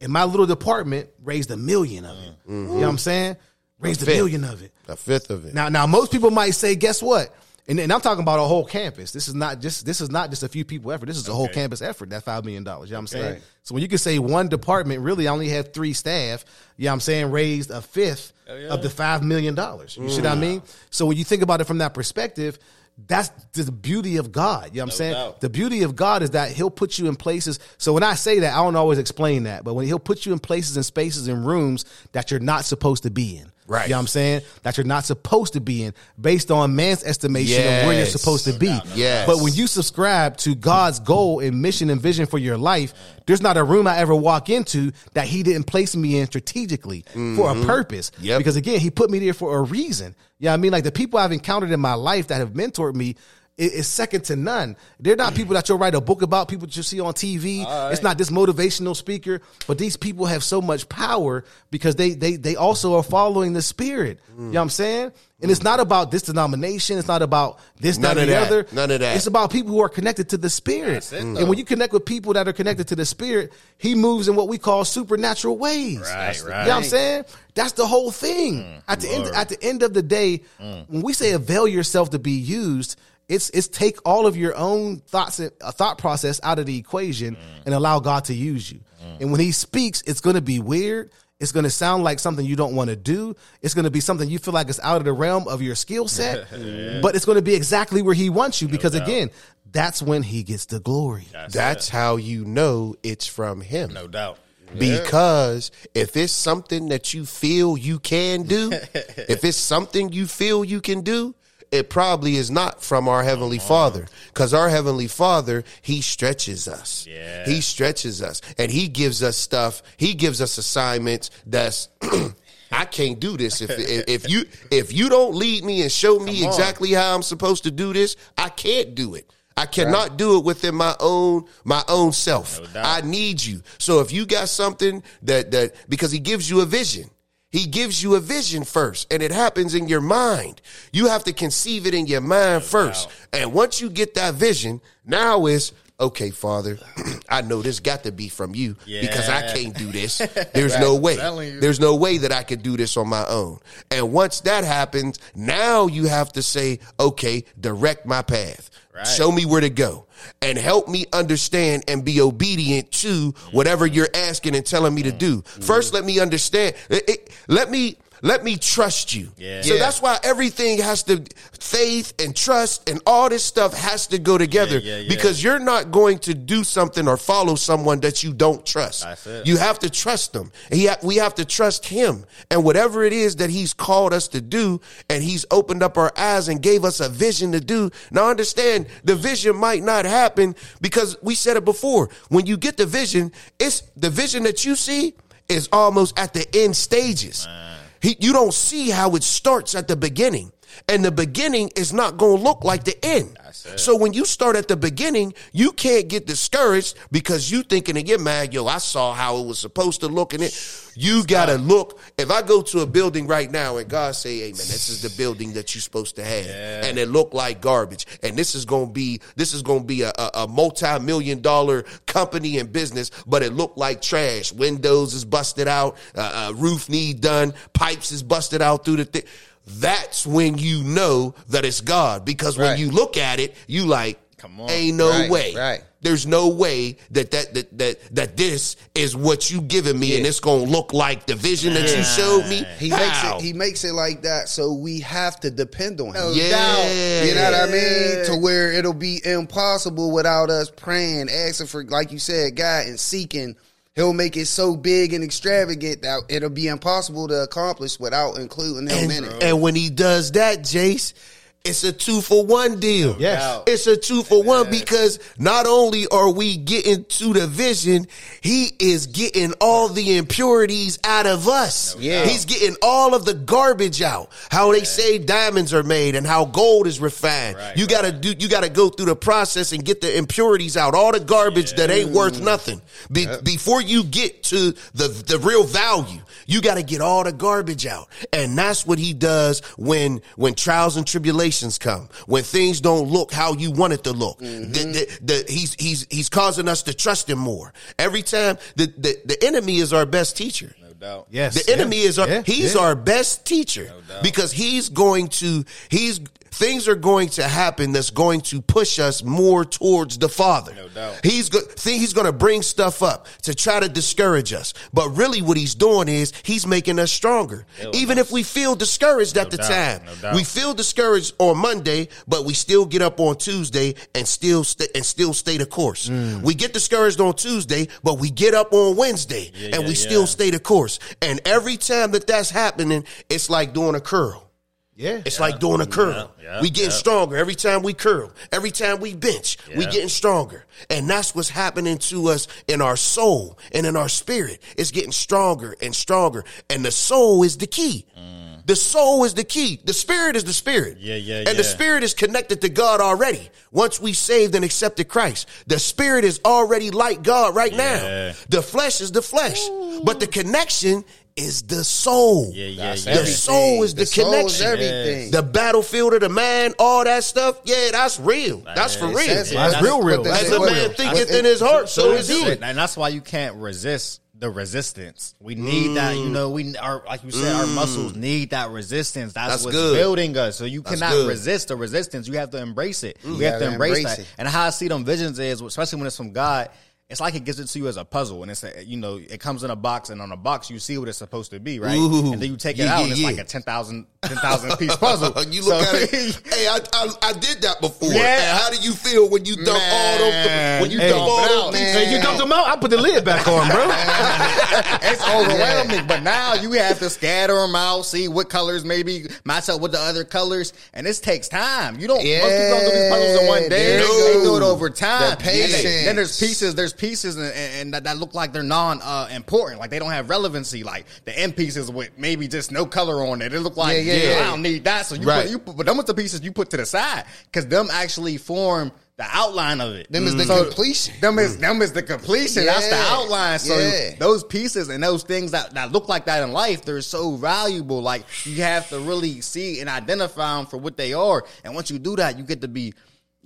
In my little department raised a million of it. You know what I'm saying? Raised a fifth. million of it. a fifth of it. Now, now most people might say, guess what? And, and I'm talking about a whole campus. This is not just this is not just a few people effort. This is a whole campus effort. That five million dollars. You know what I'm saying? Right. So when you can say one department really I only have three staff, you know what I'm saying, raised a fifth of the five million dollars. You see what I mm. mean? So when you think about it from that perspective, that's the beauty of God. You know what I'm saying? doubt. The beauty of God is that He'll put you in places. So when I say that, I don't always explain that, but when He'll put you in places and spaces and rooms that you're not supposed to be in. Right. You know what I'm saying? That you're not supposed to be in based on man's estimation of where you're supposed to be. Yes. But when you subscribe to God's goal and mission and vision for your life, there's not a room I ever walk into that He didn't place me in strategically for a mm-hmm. purpose. Yep. Because again, He put me there for a reason. You know what I mean? Like the people I've encountered in my life that have mentored me i- is second to none. They're not people that you'll write a book about, people that you see on TV. It's not this motivational speaker, but these people have so much power because they they they also are following the spirit. You mm. know what I'm saying? And it's not about this denomination. It's not about this, None that, of the that. other. None of that. It's about people who are connected to the spirit. That's it, and when you connect with people that are connected to the spirit, he moves in what we call supernatural ways. Right, You know right. what I'm saying? That's the whole thing. Mm. at the end at the end of the day, mm. when we say avail yourself to be used, it's it's take all of your own thoughts and uh, thought process out of the equation and allow God to use you. And when he speaks, it's going to be weird. It's going to sound like something you don't want to do. It's going to be something you feel like is out of the realm of your skill set, [laughs] but it's going to be exactly where he wants you because again, that's when he gets the glory. That's how you know it's from Him. No doubt. Because if it's something that you feel you can do, [laughs] if it's something you feel you can do, it probably is not from our Heavenly Father. Because our Heavenly Father, He stretches us. Yeah. He stretches us. And He gives us stuff. He gives us assignments that's [clears throat] I can't do this. If if you if you don't lead me and show me exactly how I'm supposed to do this, I can't do it. I cannot do it within my own my own self. No. I need you. So if you got something that that because he gives you a vision. He gives you a vision first and it happens in your mind. You have to conceive it in your mind first. And once you get that vision, now it's okay, Father, [clears throat] I know this got to be from you because I can't do this. [laughs] There's no way. There's no way that I could do this on my own. And once that happens, now you have to say, okay, direct my path. Right. Show me where to go and help me understand and be obedient to whatever you're asking and telling me to do. First, let me understand. It- it- let me Let me trust you. Yeah. So Yeah. that's why everything has to faith and trust and all this stuff has to go together Yeah, because you're not going to do something or follow someone that you don't trust. You have to trust them. And ha- we have to trust him and whatever it is that he's called us to do and he's opened up our eyes and gave us a vision to do. Now understand the vision might not happen because we said it before. When you get the vision, it's the vision that you see is almost at the end stages. He, you don't see how it starts at the beginning. And the beginning is not going to look like the end. So when you start at the beginning, you can't get discouraged because you thinking and get mad, yo, I saw how it was supposed to look and it. You got to look. If I go to a building right now and God say, hey man, this is the building that you're supposed to have. And it look like garbage. And this is going to be, this is going to be a, a, a multi-million dollar company and business, but it looked like trash. Windows is busted out. Uh, uh, roof need done. Pipes is busted out through the thing that's when you know that it's God. Because when Right. you look at it, you like, Come on. ain't no Right, way. right. There's no way that that that that, that this is what you giving me, and it's gonna look like the vision that you showed me. He How? makes it. He makes it like that, so we have to depend on him. yeah, You know what I mean? To where it'll be impossible without us praying, asking for, like you said, God, and seeking. He'll make it so big and extravagant that it'll be impossible to accomplish without including him in it. and when he does that, Jace, it's a two for one deal. Yes. It's a two for one because not only are we getting to the vision, he is getting all the impurities out of us. Yeah. He's getting all of the garbage out. How they say diamonds are made and how gold is refined. Right, you gotta do you gotta go through the process and get the impurities out, all the garbage that ain't worth nothing. Be, Before you get to the the real value, you gotta get all the garbage out. And that's what he does when when trials and tribulations come, when things don't look how you want it to look. Mm-hmm. The- the- the- he's he's he's causing us to trust him more. Every time the, the, the enemy is our best teacher. No doubt. Yes. The enemy yeah, is our yeah, he's yeah. our best teacher because he's going to he's things are going to happen that's going to push us more towards the Father. No doubt. He's go, think he's going to bring stuff up to try to discourage us, but really what he's doing is he's making us stronger. Even if we feel discouraged at the doubt, time, no we feel discouraged on Monday, but we still get up on Tuesday and still stay, and still stay the course. Mm. We get discouraged on Tuesday, but we get up on Wednesday and yeah, we still stay the course. And every time that that's happening, it's like doing a curl. Yeah. It's like doing a curl. yeah, we getting yeah. stronger every time we curl. Every time we bench, we getting stronger. And that's what's happening to us in our soul and in our spirit. It's getting stronger and stronger. And the soul is the key. The soul is the key. The spirit is the spirit. Mm. Yeah, yeah, And the spirit is connected to God already. Once we saved and accepted Christ, the spirit is already like God right Yeah. now. The flesh is the flesh, but the connection is the soul. Yeah, yeah, That's yeah. The everything. soul is the, soul is connection. everything. The battlefield of the man, all that stuff. Yeah, that's real. That's for real. says it. That's real, real. but As the- a man what- thinketh it- in his heart, so is he. And that's why you can't resist the resistance. We need that, Mm. you know, we are like you said, our muscles need that resistance. That's, That's what's good. building us. So you That's cannot good. resist the resistance. You have to embrace it. You have gotta to embrace, embrace that. it. And how I see them visions is, especially when it's from God, it's like it gives it to you as a puzzle, and it's a, you know it comes in a box, and on a box you see what it's supposed to be, right? Ooh. and then you take it out, yeah, and it's yeah. like a 10,000 10,000 piece [laughs] puzzle. you look So- at it. [laughs] Hey, I, I I did that before. Yeah. How do you feel when you dump all them? When you Hey, dump all dump them? man. Hey, you dumped them out. I put the lid back on, bro. [laughs] it's overwhelming. But now you have to scatter them out, see what colors maybe match up with the other colors, and this takes time. You don't. most people don't do these puzzles in one day. you They do it over time. The And they- patience. then there's pieces. There's pieces and, and that, that look like they're non uh, important, like they don't have relevancy. Like the end pieces with maybe just no color on it. It look like Yeah, yeah, yeah. I don't need that. So you Right. put you put, but them with the pieces you put to the side because them actually form. The outline of it. Them is the So completion. Them is them is the completion. Yeah. That's the outline. So Yeah. those pieces and those things that, that look like that in life, they're so valuable. Like you have to really see and identify them for what they are. And once you do that, you get to be,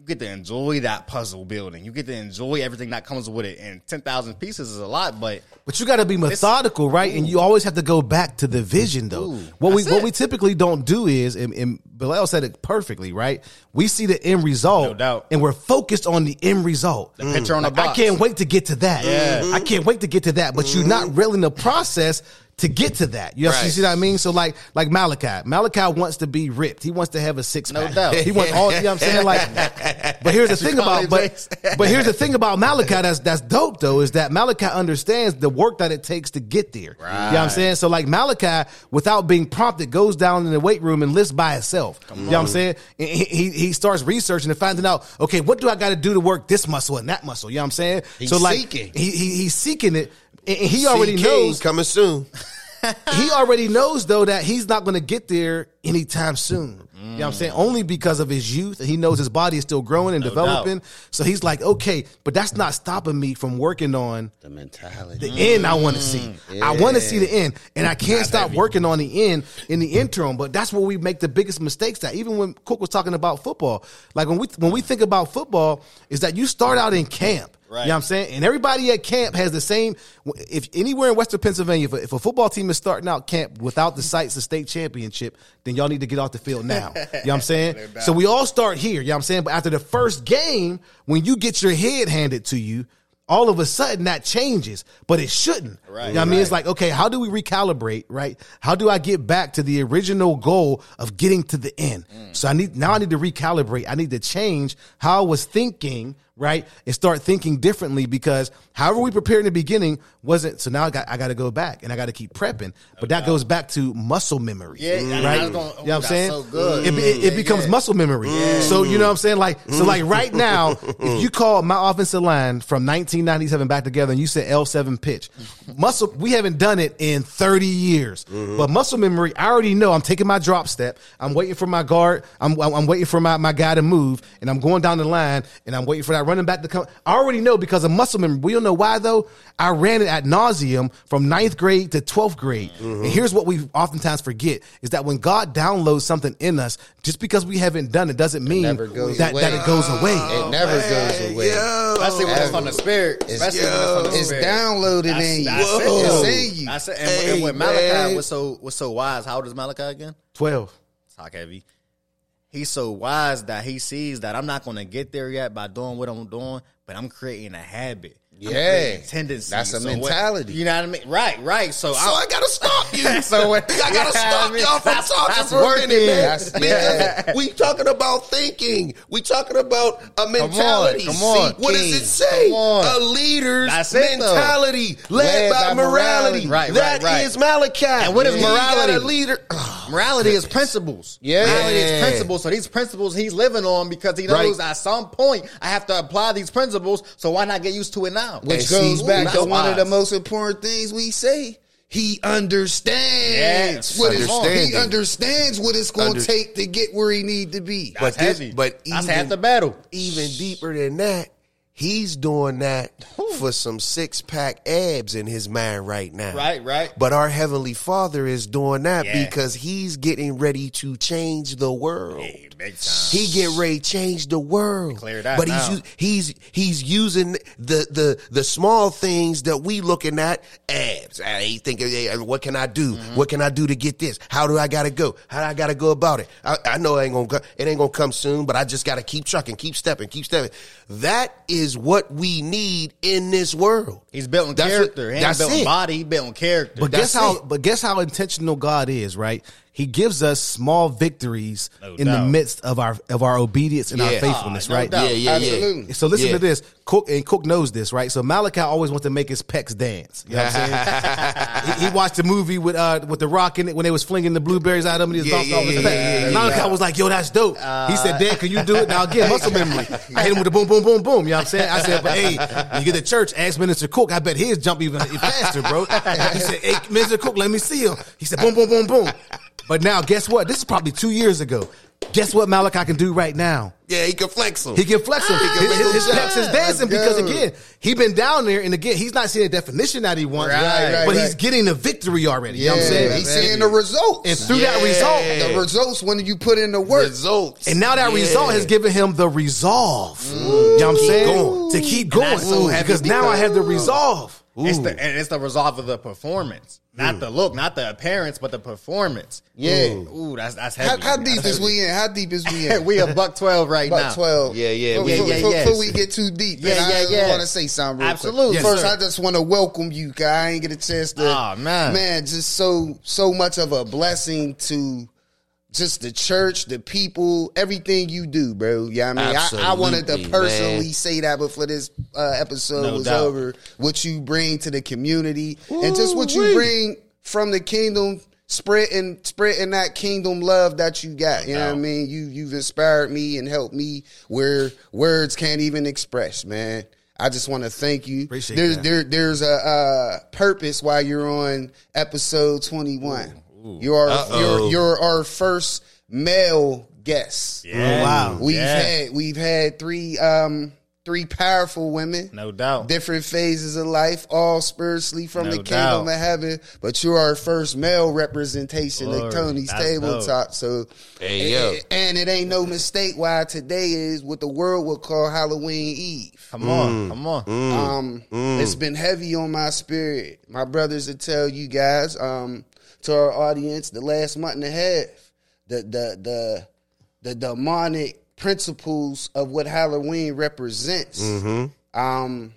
you get to enjoy that puzzle building. You get to enjoy everything that comes with it. And ten thousand pieces is a lot, but But you got to be methodical, right? And you always have to go back to the vision, though. Ooh, what we what we typically don't do is, and, and Bilal said it perfectly, right? We see the end result, No doubt. and we're focused on the end result. the picture on the Like, I can't wait to get to that. Yeah. I can't wait to get to that. But you're not mm-hmm. really in the process to get to that. You, know, you see what I mean? So like like Malachi. Malachi wants to be ripped. He wants to have a six No pack. doubt. [laughs] He wants all you know what I'm saying? Like [laughs] but here's the thing about but, but here's the thing about Malachi that's that's dope though, is that Malachi understands the work that it takes to get there. You know what I'm saying? So like Malachi, without being prompted, goes down in the weight room and lifts by himself. You know what I'm saying? And He, he, starts researching and finding out, okay, what do I got to do to work this muscle and that muscle? You know what I'm saying? He's so like seeking. He, he he's seeking it. And and he already CK knows coming soon. [laughs] he already knows though that he's not going to get there anytime soon. You know what I'm saying? Only because of his youth. and He knows his body is still growing and developing. So he's like, okay, but that's not stopping me from working on The mentality. the end I want to see. I mm. want to see the end. And I can't stop working on the end in the interim. But that's where we make the biggest mistakes at. Even when Cook was talking about football. Like when we when we think about football, is that you start out in camp. Right. You know what I'm saying? And everybody at camp has the same if anywhere in Western Pennsylvania, if a, if a football team is starting out camp without the sights of state championship, then y'all need to get off the field now. you know what I'm [laughs] saying? so we all start here, you know what I'm saying? But after the first game, when you get your head handed to you, all of a sudden that changes, but it shouldn't. Right, You know what I mean? It's like, okay, how do we recalibrate, right? How do I get back to the original goal of getting to the end? Mm. So I need, now I need to recalibrate. I need to change how I was thinking, right? And start thinking differently because however we prepared in the beginning wasn't, so now I got, I got to go back and I got to keep prepping. But that goes back to muscle memory. Yeah, right? was gonna- you know what I'm saying? so good. It, it, it becomes muscle memory. Mm. So you know what I'm saying? Like so, like right now, [laughs] if you call my offensive line from 1997 back together, and you said L7 pitch, muscle, we haven't done it in 30 years. Mm-hmm. But muscle memory, I already know. I'm taking my drop step. I'm waiting for my guard. I'm I'm, I'm waiting for my, my guy to move, and I'm going down the line, and I'm waiting for that running back to come. I already know because of muscle memory. We don't know why though. I ran it at nauseum from ninth grade to 12th grade. And mm-hmm. here's what we oftentimes forget is that when God downloads something in us, just because we haven't done it doesn't mean never goes that, away. that it goes away. It never goes away. Especially when it's from the spirit. Especially when it's from the It's downloaded That's- in you. that's it, It's in you. That's it. And, Hey, and when Malachi man. was so was so wise, how old is Malachi again? 12. Talk heavy. He's so wise that he sees that I'm not going to get there yet by doing what I'm doing, but I'm creating a habit. Yeah. tendency. That's a So what- mentality. you know what I mean? Right, right. So, So I gotta stop you. [laughs] So what- I gotta Yeah, stop I mean, y'all from talking for a working. minute, man. That's- yeah. [laughs] we talking about thinking. We talking about a mentality. come on. See, what does it say? A leader's it, though. mentality led, Led by, by morality. morality. Right, That right, right. is Malachi. And what is got morality? a leader. [sighs] [sighs] [laughs] Morality is principles. Yeah. Morality is principles. So these principles he's living on because he knows Right. at some point I have to apply these principles. So why not get used to it now? Which And goes see, back to one of the most important things we say. He understands Yes, what it's, he understands what it's going to Under- take to get where he need to be. That's this- heavy. but that's even- half the battle. even deeper than that, he's doing that for some six pack abs in his mind right now. Right, right. But our heavenly Father is doing that Yeah. because he's getting ready to change the world. Hey. He get ready to change the world. Clear that but he's he's he's using the the the small things that we looking at abs. I ain't thinking, hey, what can I do? Mm-hmm. What can I do to get this? How do I gotta go? How do I gotta go about it? I, I know it ain't gonna it ain't gonna come soon, but I just gotta keep trucking, keep stepping, keep stepping. That is what we need in this world. He's building That's character. what- he that's building it. body. He building character. But That's guess how? it. But guess how intentional God is, right? He gives us small victories No in the midst of our of our obedience and our faithfulness, Ah, no right? doubt. Yeah, yeah, yeah. So listen Yeah. to this. Cook and Cook knows this, right? So Malachi always wants to make his pecs dance. You know what I'm saying? [laughs] he, he watched the movie with uh with the rock in it when they was flinging the blueberries at him and he was Yeah, bouncing yeah, off his yeah, pec. yeah, yeah, Malachi yeah. was like, "Yo, that's dope." he said, "Dad, can you do it?" Now again, muscle memory. I hit him with the boom, boom, boom, boom. You know what I'm saying? I said, "But hey, when you get to church, ask Minister Cook. I bet his jump even faster, bro." He said, "Hey, Minister Cook, let me see him." He said, "Boom, boom, boom, boom." But now, guess what? This is probably two years ago. Guess what Malachi can do right now? Yeah, he can flex him. He can flex him. can his his, shine. is dancing because again, he been down there and again, he's not seeing the definition that he wants, Right, right, but right. he's getting the victory already. you know what I'm saying? he's seeing the results. And through that result, the results when you put in the work. results. and now that Yeah. result has given him the resolve. Mm. You know what I'm saying? going. To keep going. so because now I have the resolve. It's the and it's the resolve of the performance, not the look, not the appearance, but the performance. Yeah. Ooh, that's that's How, heavy. how That's deep is we in? In? How deep is we in? [laughs] we a buck twelve right About now. twelve. Yeah, yeah, Before, we- Yeah, yeah, before- yeah. before we get too deep, Yeah, and yeah, I yeah. want to say something real Absolutely, quick. First, sir. I just want to welcome you, cause I ain't get a chance to. Aw, man. man, just so so much of a blessing to just the church, the people, everything you do, bro. Yeah, I mean, I, I wanted to personally man. say that before this uh, episode No was doubt. over. What you bring to the community, and just what you bring from the kingdom, spreading spreading that kingdom love that you got. You know what I mean? You you've inspired me and helped me where words can't even express, man. I just want to thank you. Appreciate there's that. there there's a uh, purpose why you're on episode 21. You're Uh-oh. you're you're our first male guest. Yeah. Oh, wow. We've Yeah. had we've had three um three powerful women. No doubt. Different phases of life, all spiritually from No the kingdom doubt. of heaven. But you're our first male representation Glory. of Tony's That's table talk. So, Hey, yo. and it ain't no mistake why today is what the world would call Halloween Eve. Come on, come on. Um, it's been heavy on my spirit. My brothers to tell you guys, um, to our audience, the last month and a half, the the the the demonic principles of what Halloween represents. Um,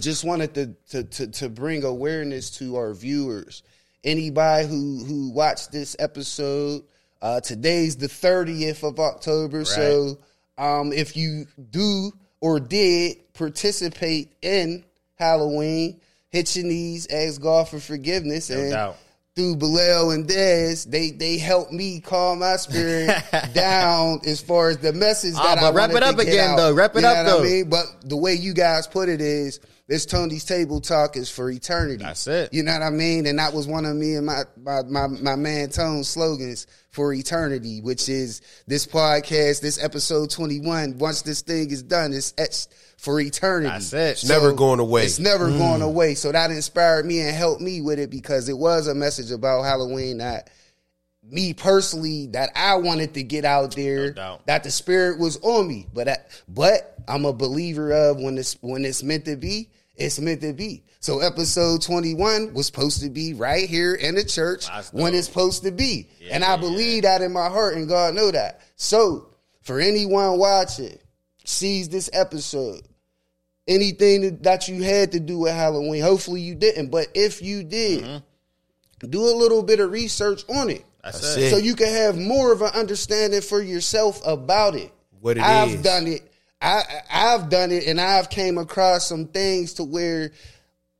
just wanted to, to to to bring awareness to our viewers. Anybody who who watched this episode, uh, today's the thirtieth of October. So, um, if you do or did participate in Halloween, hit your knees, ask God for forgiveness, and doubt. Through Bilal and Dez, they they helped me calm my spirit [laughs] down as far as the message Ah, that I but wrap it up again, out. though. Wrap it You know up, what though. I mean? But the way you guys put it is, this Tony's table talk is for eternity. That's it. You know what I mean? And that was one of me and my my my, my man Tone's slogans for eternity, which is this podcast, this episode twenty one. Once this thing is done, it's etched for eternity. That's it. It's never going away. It's never mm. going away. So that inspired me and helped me with it because it was a message about Halloween that me personally that I wanted to get out there. No doubt. That the spirit was on me, but I, but I'm a believer of when it's when it's meant to be, it's meant to be. So episode 21 was supposed to be right here in the church when it's supposed to be, Yeah, and I yeah, believe that in my heart, and God know that. So for anyone watching, sees this episode anything that you had to do with Halloween. Hopefully you didn't, but if you did, mm-hmm. do a little bit of research on it. That's, That's it. it. So you can have more of an understanding for yourself about it. What it I've is. done it. I I've done it and I've came across some things to where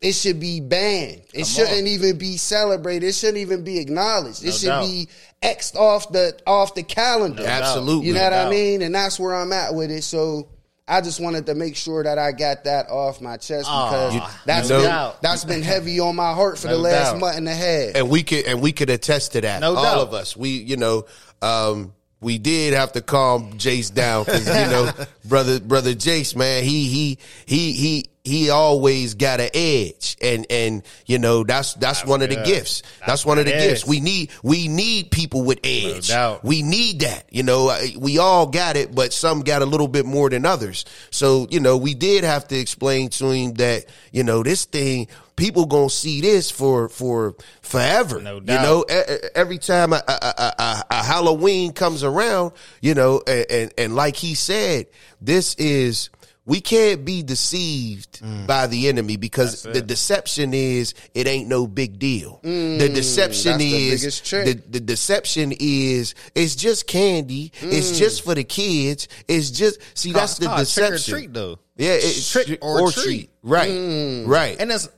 it should be banned. It shouldn't even be celebrated. It shouldn't even be acknowledged. No it should doubt. be xed off the off the calendar. Absolutely. You know what I mean? And that's where I'm at with it. So I just wanted to make sure that I got that off my chest because You- that's no been, doubt. that's been heavy on my heart for the last doubt. month and a half. and we could and we could attest to that. No all doubt. of us. We, you know, um, we did have to calm Jace down because you know, [laughs] brother, brother Jace, man, he he he he he always got an edge, and and you know that's that's, one of the gifts. That's, That's one of the gifts. We need we need people with edge. doubt. We need that. You know, we all got it, but some got a little bit more than others. So you know, we did have to explain to him that you know this thing people gonna see this for for forever. No You know, every time a, a, a, a, Halloween comes around, you know, and, and and like he said, this is. We can't be deceived mm. by the enemy because the deception is it ain't no big deal. Mm. the deception that's the is the, the deception is it's just candy. It's mm. just for the kids. It's just see that's the called trick or deception. treat, though. Yeah, it's Trick or treat. Right, right. And it's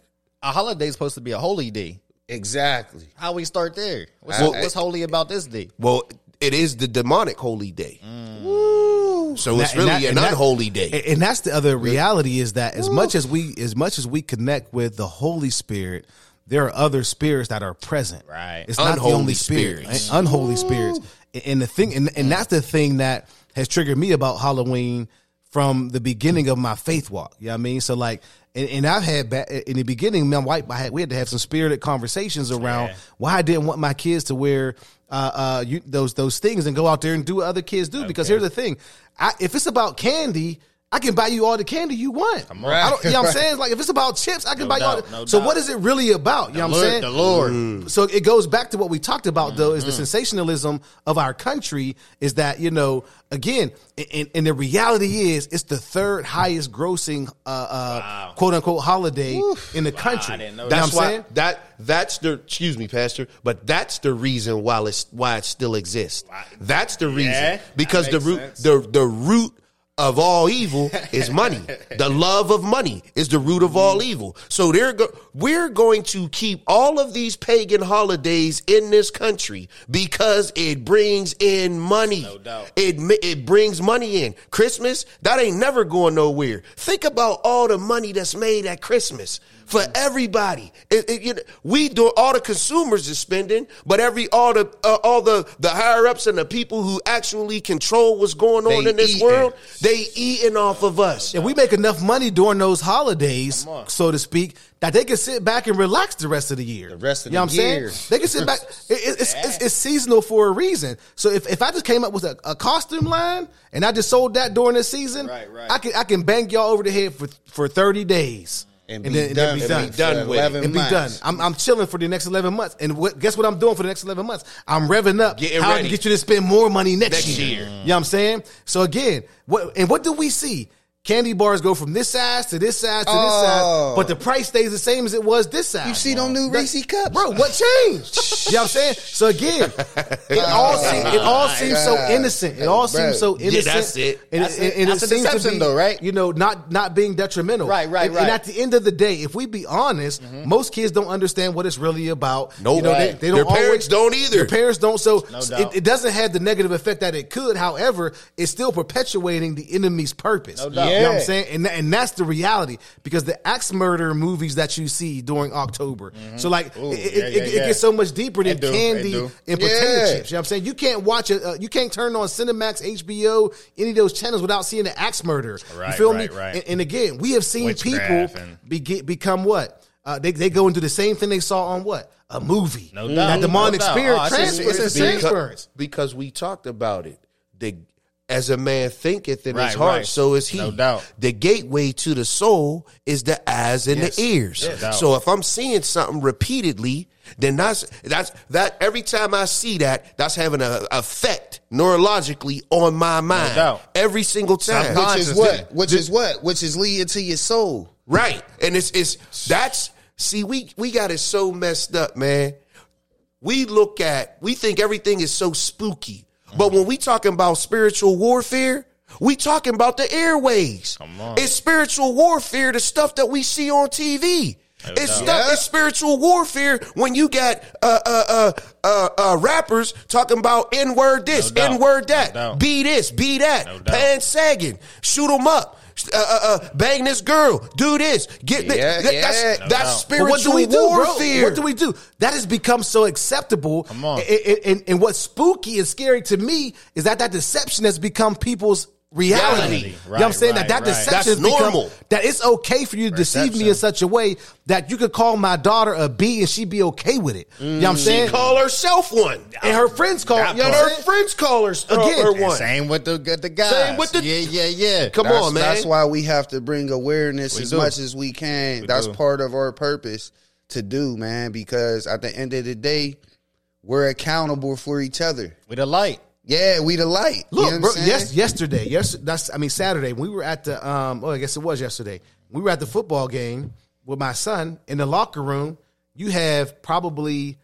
a holiday is supposed to be a holy day. exactly. How we start there? What's, Well- what's holy about this day? well, it is the demonic holy day. Mm. So it's And really that- an and that- unholy day. And, and that's the other reality is that as much as we as much as we connect with the Holy Spirit, there are other spirits that are present. Right. It's not the only spirit. spirits. right? Unholy spirits. And the thing and, and that's the thing that has triggered me about Halloween from the beginning of my faith walk. You know what I mean? So like and, and I've had ba- in the beginning, my wife, I had, we had to have some spirited conversations around Yeah. why I didn't want my kids to wear uh, uh, you, those those things and go out there and do what other kids do. Because here's the thing: I, if it's about candy, I can buy you all the candy you want. on. I don't, you know what I'm saying? Like if it's about chips, I can No buy you all. The, no so doubt. what is it really about? You know what I'm saying? The Lord. So it goes back to what we talked about, though, is the sensationalism of our country. Is that you know, again, and, and the reality is, it's the third highest grossing, uh, uh, quote unquote, holiday in the country. I didn't know You that. That's why that that's the excuse me, Pastor, but that's the reason why it's why it still exists. That's the reason that because the root sense. the the root of all evil is money. the love of money is the root of all evil. So they're go- we're going to keep all of these pagan holidays in this country because it brings in money. No doubt. It it brings money in. Christmas that ain't never going nowhere. Think about all the money that's made at Christmas for everybody. It, it- you know, we do all the consumers is spending, but every all the uh, all the the higher ups and the people who actually control what's going on They in this eating. world, they eating off of us. If we make enough money during those holidays, so to speak, that they can sit back and relax the rest of the year. The rest of you know the what I'm year. saying? They can sit back. [laughs] It- it- it's, it's, it's seasonal for a reason. So if, if I just came up with a, a costume line and I just sold that during the season, Right, right. I can I can bang y'all over the head for for 30 days. And be then, done. be And be done with it. And be done. I'm, I'm chilling for the next 11 months. And what, guess what I'm doing for the next 11 months? I'm revving up Getting how I can get you to spend more money next, Next year. year. You know what I'm saying? So again, what and what do we see? Candy bars go from this size to this size to this Oh. size, but the price stays the same as it was this size. You see them new Reese cups, Bro, what changed? [laughs] you know what I'm saying? So again, [laughs] oh it all seems it all seems so innocent. It all Bro. seems so Yeah, innocent. that's it. And, That's it. and That's it a seems to deception be, though, right? You know, not not being detrimental. Right, right, and, and at the end of the day, if we be honest, mm-hmm. most kids don't understand what it's really about. Nope. You know, they, Right. they don't Their always, parents don't either. Their parents don't. So No it, it doesn't have the negative effect that it could. However, it's still perpetuating the enemy's purpose. No doubt. You know what I'm saying? And, and that's the reality because the axe murder movies that you see during October. So like Ooh, it, yeah, it, yeah, it gets so much deeper than It do, it candy and potato Yeah. chips. You know what I'm saying? You can't watch it. Uh, you can't turn on Cinemax, HBO, any of those channels without seeing the axe murder. you feel right, me? right. And, and again, we have seen Witchcraft people and- be, become what? Uh, they they go into the same thing they saw on what a movie. No doubt. That demonic no spirit Oh, it's transfer. just- It's, it's a transference. because we talked about it. The as a man thinketh in his heart, right. so is he. No doubt. The gateway to the soul is the eyes and Yes. the ears. No so if I'm seeing something repeatedly, then that's that's that every time I see that, that's having an effect neurologically on my mind. doubt. Every single time. which is what, dude. which is what, which is leading to your soul. Right. And it's it's that's see, we we got it so messed up, man. We look at we think everything is so spooky. But when we talking about spiritual warfare, we talking about the airways. Come on. It's spiritual warfare, the stuff that we see on TV. It's stuff. Yeah. It's spiritual warfare when you got uh, uh, uh, uh, uh, rappers talking about n word this, No n word that, No be this, be that, No doubt. pants sagging, shoot them up, uh, uh, uh, bang this girl, do this, get this. Yeah, That- yeah. That's No that's doubt. But spiritual what do we do, warfare. bro? What do we do? That has become so acceptable. Come on. And, and- and- and what's spooky and scary to me is that that deception has become people's reality. Reality. you know what I'm saying? right, that that right. deception That's has become- normal. that it's okay for you to deceive me in such a way that you could call my daughter a B and she'd be okay with it. You know what I'm She saying? call herself one. and her friends call That you know And what I'm her friends call her, Again, her one. Same with the the guys. Same with the- yeah, yeah, yeah. Come that's, on, man. That's why we have to bring awareness We as do. much as we can. We that's do. part of our purpose to do, man, because at the end of the day, we're accountable for each other. with a light. Yeah, we the light. You know Look, bro, yes, yesterday, yes, that's I mean Saturday. We were at the um. Oh, I guess it was yesterday. We were at the football game with my son in the locker room. You have probably,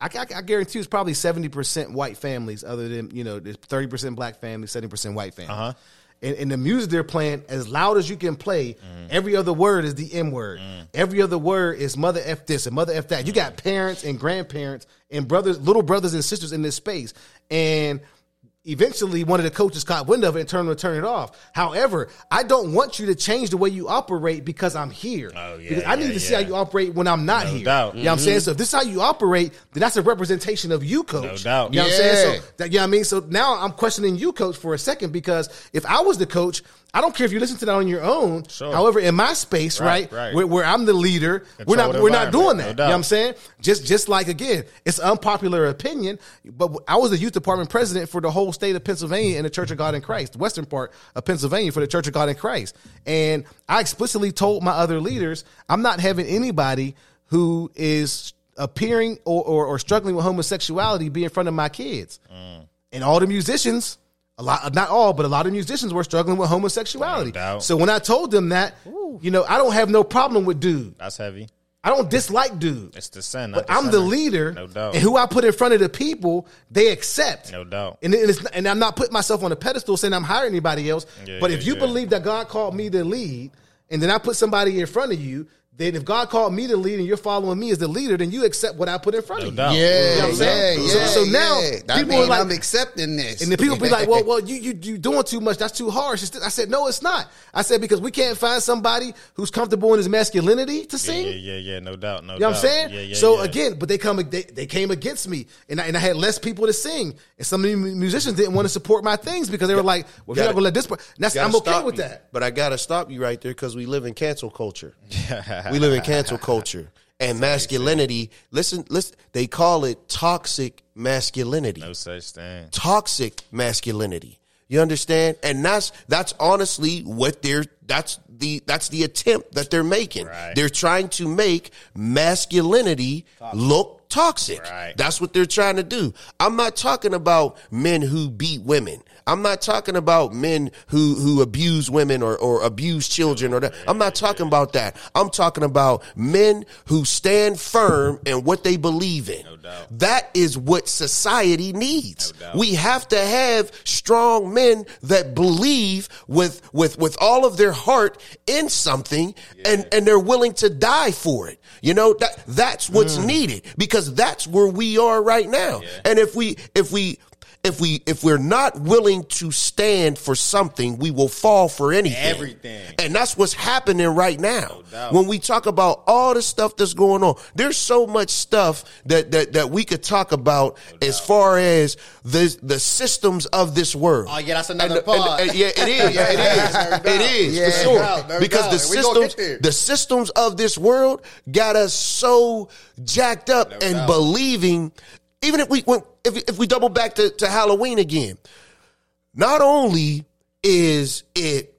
I, I, I guarantee it's probably seventy percent white families, other than you know, there's thirty percent black families, seventy percent white families. Uh-huh. And, and the music they're playing, as loud as you can play, every other word is the M word. Every other word is mother F this and mother F that. You got parents and grandparents and brothers, little brothers and sisters in this space. And eventually one of the coaches caught wind of it and turned to turn it off. However, I don't want you to change the way you operate because I'm here. Oh, yeah, because I need yeah, to see yeah. how you operate when I'm not No here. doubt. You know what I'm saying? Mm-hmm. So if this is how you operate, then that's a representation of you, coach. No doubt. You know what I'm saying? So that you know what I mean? So now I'm questioning you, coach, for a second, because if I was the coach, I don't care if you listen to that on your own. Sure. However, in my space, right, Right, right. Where, where I'm the leader, we're not we're not doing that. no you know what I'm saying? Just just like again, it's unpopular opinion, but I was the youth department president for the whole state of Pennsylvania in the Church of God in Christ, the western part of Pennsylvania for the Church of God in Christ. And I explicitly told my other leaders, I'm not having anybody who is appearing or, or, or struggling with homosexuality be in front of my kids. And all the musicians, a lot, not all, but a lot of musicians were struggling with homosexuality. No. So when I told them that, you know, I don't have no problem with dude. That's heavy. I don't dislike dude. It's the sin. But the I'm the leader, No doubt. and who I put in front of the people, they accept. No doubt. And, it's, and I'm not putting myself on a pedestal saying I'm higher than anybody else. Yeah, but yeah, if you yeah. believe that God called me to lead, and then I put somebody in front of you, then if God called me to lead and you're following me as the leader, then you accept what I put in front No of you. doubt. You know Yeah, what I'm yeah, saying? yeah. So- so now yeah. People are mean like- I'm accepting this. And the people be like, "Well, [laughs] well, you you you doing too much. That's too harsh." I said, "No, it's not." I said because we can't find somebody who's comfortable in his masculinity to sing. yeah, yeah, yeah. No doubt. No You know doubt. what I'm saying? Yeah, yeah, so yeah. again, but they come they, they came against me, and I, and I had less people to sing, and some of the musicians didn't want to support my things because they were like, "Well, if you're Gotta- not gonna let this," part, that's I'm okay with you. that. But I gotta stop you right there because we live in cancel culture. [laughs] we live in cancel culture. And masculinity, listen, listen, they call it toxic masculinity. no such thing. Toxic masculinity. You understand? And that's that's honestly what they're that's the that's the attempt that they're making. Right. They're trying to make masculinity look toxic. Right. That's what they're trying to do. I'm not talking about men who beat women. I'm not talking about men who who abuse women or, or abuse children or that. I'm not talking about that. I'm talking about men who stand firm in what they believe in. doubt. That is what society needs. We have to have strong men that believe with with with all of their heart in something and and they're willing to die for it. You know that that's what's mm. needed because that's where we are right now. And if we if we if we if we're not willing to stand for something, we will fall for anything. Everything. And that's what's happening right now. doubt. when we talk about all the stuff that's going on, there's so much stuff that that, that we could talk about as far as the the systems of this world. Oh, yeah, that's another and- part. and- yeah, it is. Yeah, it [laughs] no is. It is Yeah, for sure. no because the systems, the systems of this world got us so jacked up and believing. Even if we went, if if we double back to, to Halloween again, not only is it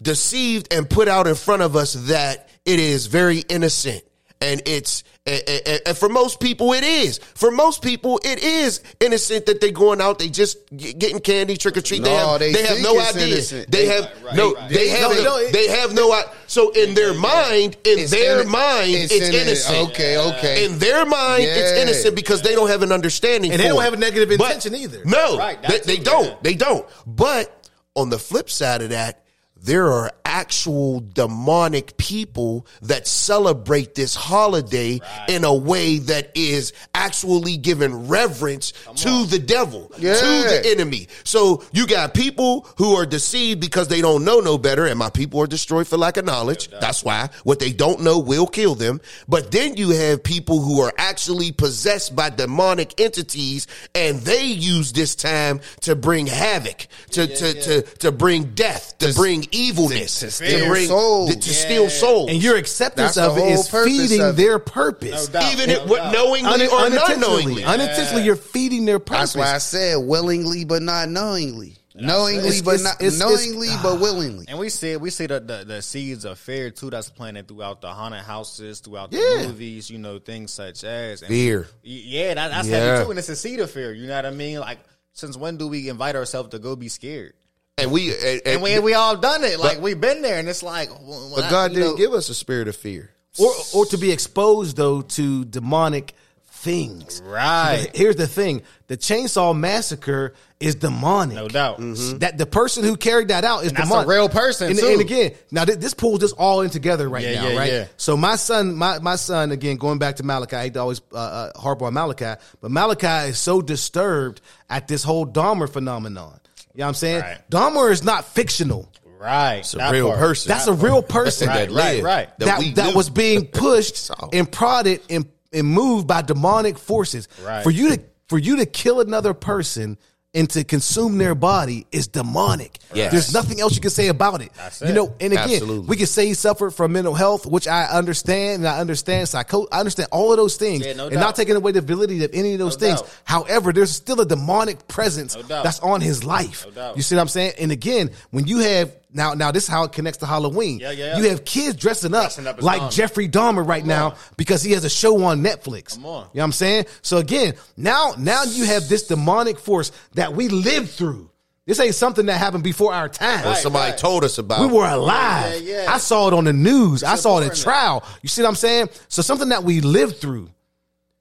deceived and put out in front of us that it is very innocent and it's and, and- and for most people it is for most people it is innocent that they're going out they just getting candy trick or treat they have they they, have no idea innocent. they They- have right, no right. they have no, no, no, it- they have no so in their mind in It's their inno- mind it's, inno- innocent Okay, okay. in their mind it's innocent because they don't have an understanding And they don't it. have a negative But- intention either. no they, they don't yeah. they don't. But on the flip side of that, there are actual demonic people that celebrate this holiday in a way that is actually giving reverence to the devil, Yeah. to the enemy. So you got people who are deceived because they don't know no better, and my people are destroyed for lack of knowledge. That's why what they don't know will kill them. But then you have people who are actually possessed by demonic entities, and they use this time to bring havoc, to to, to to bring death, to bring evilness, to, steal bring souls. to, to steal souls. And your acceptance That's of the it whole is purpose feeding it. their purpose. No even No if what doubt. knowingly Un- or not unintentionally, knowingly. unintentionally, you're feeding their purpose. That's why I said willingly but not knowingly. Knowingly It's- but it's- not it's- it's- knowingly but willingly. And we see we see the, the the seeds of fear too that's planted throughout the haunted houses, throughout the Yeah. movies, you know, things such as and Fear. Yeah, that, that's Yeah. heavy too, and it's a seed of fear. You know what I mean? Like, since when do we invite ourselves to go be scared? And we and, and- And we we all done it. Like we've been there, and it's like, well, but I- God you didn't know- give us a spirit of fear. or or to be exposed though to demonic things. Right. But here's the thing: the chainsaw massacre is demonic. No doubt. That the person who carried that out is And that's demonic. a real person, And, too. and again, now thi- this pulls this all in together right Yeah, now, yeah, right? yeah. So my son, my my son, again, going back to Malachi, I hate to always uh, uh, harp on Malachi, but Malachi is so disturbed at this whole Dahmer phenomenon. You know what I'm saying? Right. Dahmer is not fictional. Right. It's a real person. That's a real person Right, that right, live, right. that we that, was being [laughs] pushed So- and prodded and, and moved by demonic forces. Right. For you to for you to kill another person and to consume their body is demonic. Yes. There's nothing else you can say about it. You know, and again, Absolutely. we can say he suffered from mental health, which I understand, and I understand psycho. I understand all of those things, Yeah, no and doubt. not taking away the validity of any of those No things. doubt. However, there's still a demonic presence No that's on his life. You see what I'm saying? And again, when you have now, now this is how it connects to Halloween. Yeah, yeah, yeah. You have kids dressing up, Dressing up like Dahmer. Jeffrey Dahmer right now on. because he has a show on Netflix. Come on. You know what I'm saying? So again, now now you have this demonic force that we lived through. This ain't something that happened before our time. Or somebody right. told us about. We were alive. Yeah, yeah. I saw it on the news. I saw it at trial. You see what I'm saying? So something that we lived through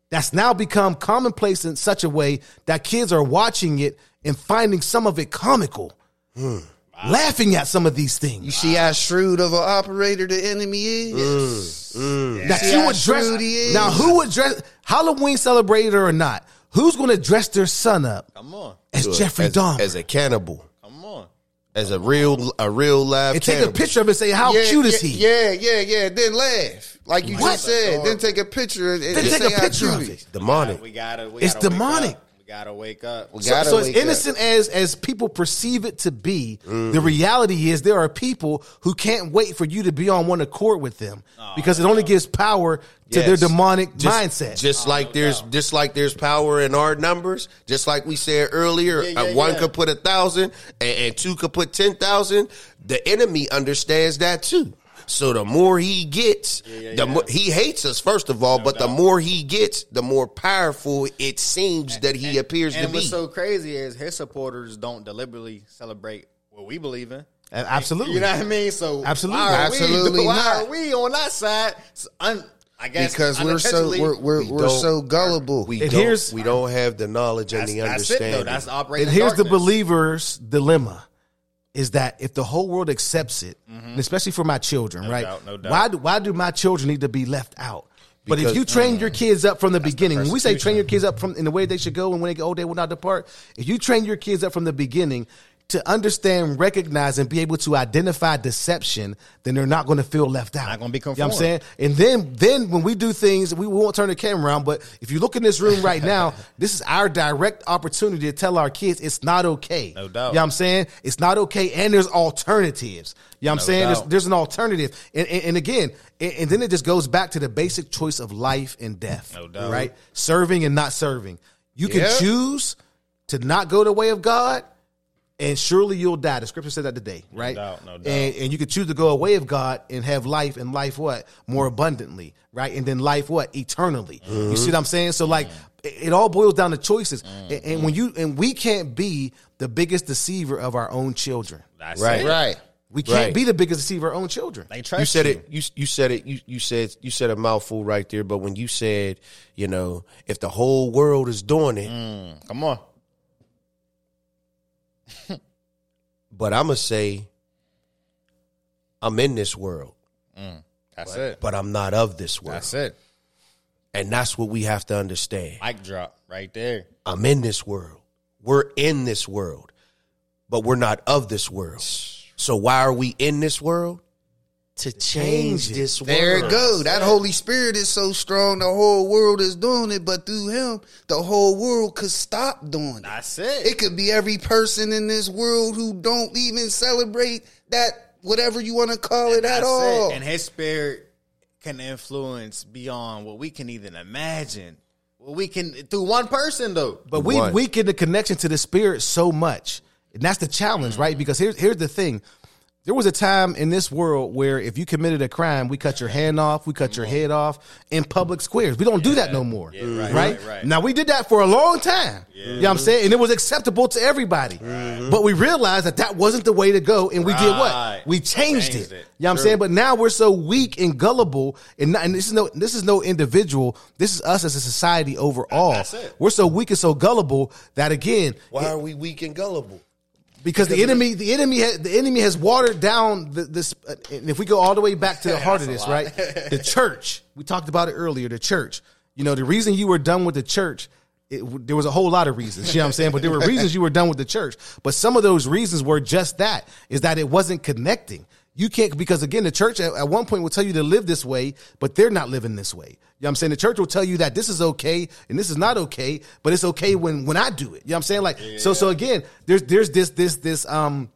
that's now become commonplace in such a way that kids are watching it and finding some of it comical. Hmm. Laughing at some of these things. You see how shrewd of an operator the enemy is. That you how would dress. shrewd he is? Now, who would dress Halloween celebrator or not? Who's going to dress their son up Come on. as Jeffrey as, Dahmer as a cannibal, Come on. as a real a real live and take cannibal. a picture of it and say, "How yeah, cute is yeah, he?" Yeah, yeah, yeah. Then laugh. Like you What? just said. Then take a picture and, and Then take say a picture of he it. is. demonic. We gotta. We It's gotta wake demonic. up. Gotta wake up. So, gotta so as wake up. innocent as as people perceive it to be, Mm-hmm. the reality is there are people who can't wait for you to be on one accord with them because it only gives power to their demonic Just- mindset. Just like there's just like there's power in our numbers, just like we said earlier, Yeah, yeah, uh, one yeah. could put a thousand and, and two could put ten thousand. The enemy understands that too. So the more he gets, yeah, the yeah. more he hates us first of all, but the more he gets, the more powerful it seems that he appears to And be. what's so crazy is his supporters don't deliberately celebrate what we believe in. A- Absolutely. You know what I mean? So Absolutely. why are Absolutely we, [laughs] why not. are we on that side? So un, I guess Because we're so we're we're, We we're so gullible. we don't, here's- we don't have the knowledge and the that's it understanding. though. That's operating. and here's the believer's dilemma is that if the whole world accepts it, and especially for my children, right? doubt, no doubt. Why do why do my children need to be left out? But if you train your kids up from the beginning, when we say train your kids up from in the way they should go and when they get old, they will not depart. If you train your kids up from the beginning to understand, recognize, and be able to identify deception, then they're not going to feel left out. Not gonna be You know what I'm saying? And then, then when we do things, we won't turn the camera around. But if you look in this room right now, [laughs] this is our direct opportunity to tell our kids it's not okay. No doubt. You know what I'm saying? It's not okay, and there's alternatives. You know what I'm No saying? There's, there's an alternative. And, and, and again, and, and then it just goes back to the basic choice of life and death. No doubt. Right? Serving and not serving. You can choose to not go the way of God, and surely you'll die. The scripture said that today, right? No doubt, no doubt. And, and you could choose to go away of God and have life and life what? More abundantly, right? And then life what? Eternally. You see mm-hmm. what I'm saying? So like mm. it, it all boils down to choices. And, and when you and we can't be the biggest deceiver of our own children. That's Right. it. right. We can't Right. be the biggest deceiver of our own children. They trust you said it. You you said it. You you said you said a mouthful right there. But when you said, you know, if the whole world is doing it, Mm, come on. [laughs] but I'm gonna say, I'm in this world, mm, That's it. but I'm not of this world, That's it. and that's what we have to understand. Mic drop right there. I'm in this world. We're in this world, but we're not of this world. So why are we in this world? To change this world. There it go. That Holy Spirit is so strong. The whole world is doing it, but through Him, the whole world could stop doing it. That's it. It could be every person in this world who don't even celebrate that, whatever you want to call it at That's all. it. And his spirit can influence beyond what we can even imagine. What we can through one person though. But we One. weaken the connection to the spirit so much. And that's the challenge, mm-hmm. right? Because here's here's the thing. There was a time in this world where if you committed a crime, we cut your hand off, we cut your head off in public squares. We don't do that no more. Yeah, right, right? right, right. Now we did that for a long time. You know what I'm saying? And it was acceptable to everybody. Mm-hmm. But we realized that that wasn't the way to go and we did what? We changed, Changed it. it. You know what I'm saying? But now we're so weak and gullible and, not, and this is no this is no individual. This is us as a society overall. That's it. We're so weak and so gullible that again, Why are we weak and gullible? Because the enemy, the enemy, has, the enemy has watered down the, this. uh, And if we go all the way back to the [laughs] heart of this, That's a lot. right? The [laughs] church. We talked about it earlier. The church. You know, the reason you were done with the church it, there was a whole lot of reasons. You know what I'm saying? But there were reasons you were done with the church. But some of those reasons were just that: is that it wasn't connecting. You can't because again, the church at, at one point will tell you to live this way, but they're not living this way. You know what I'm saying? The church will tell you that this is okay and this is not okay, but it's okay when when I do it. You know what I'm saying? Like so so again, there's there's this this this um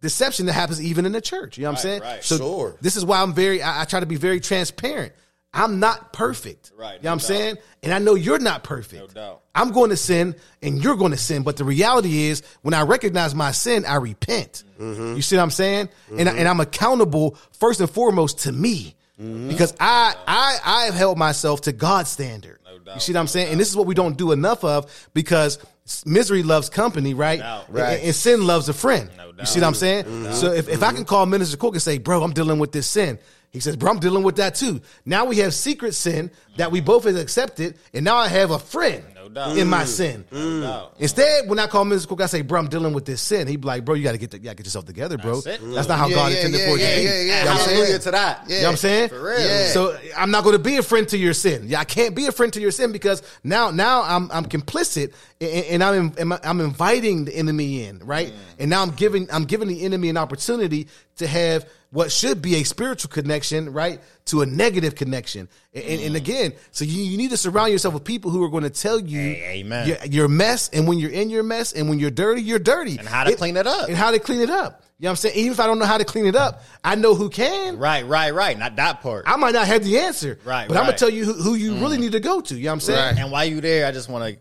deception that happens even in the church. You know what I'm saying? right. So Sure. this is why I'm very I, I try to be very transparent. I'm not perfect. Right, You know no what I'm doubt. saying? And I know you're not perfect. No doubt. I'm going to sin and you're going to sin. But the reality is, when I recognize my sin, I repent. Mm-hmm. You see what I'm saying? And, I, and I'm accountable first and foremost to me. Mm-hmm. Because I I I have held myself to God's standard. doubt, you see what I'm saying? And this is what we don't do enough of because misery loves company, right? And- Right. And, sin loves a friend. No you see what I'm saying? So if, if I can call Minister Cook and say, bro, I'm dealing with this sin. He says, bro, I'm dealing with that too. Now we have secret sin that we both have accepted, and now I have a friend No doubt. in my mm. sin. No doubt. Instead, when I call Minister Cook, I say, bro, I'm dealing with this sin. He'd be like, bro, you got to get the, you gotta get yourself together, bro. That's. That's not how Yeah, God yeah, intended yeah, for it yeah, to be. yeah, yeah. You know what I'm saying? Hallelujah to that. You know what I'm saying? For real. Yeah. So I'm not going to be a friend to your sin. Yeah, I can't be a friend to your sin because now, now I'm I'm complicit and, and I'm in, I'm inviting the enemy in, right? Mm. And now I'm giving I'm giving the enemy an opportunity to have what should be a spiritual connection, right, to a negative connection. And, and, and again, so you, you need to surround yourself with people who are going to tell you amen. your, your mess, and when you're in your mess, and when you're dirty, you're dirty, And how to clean it up. and how to clean it up. You know what I'm saying? Even if I don't know how to clean it up, I know who can. Right, right, right. Not that part. I might not have the answer, Right, But I'm gonna tell you who, who you really need to go to. You know what I'm saying? Right. And while you there, I just want to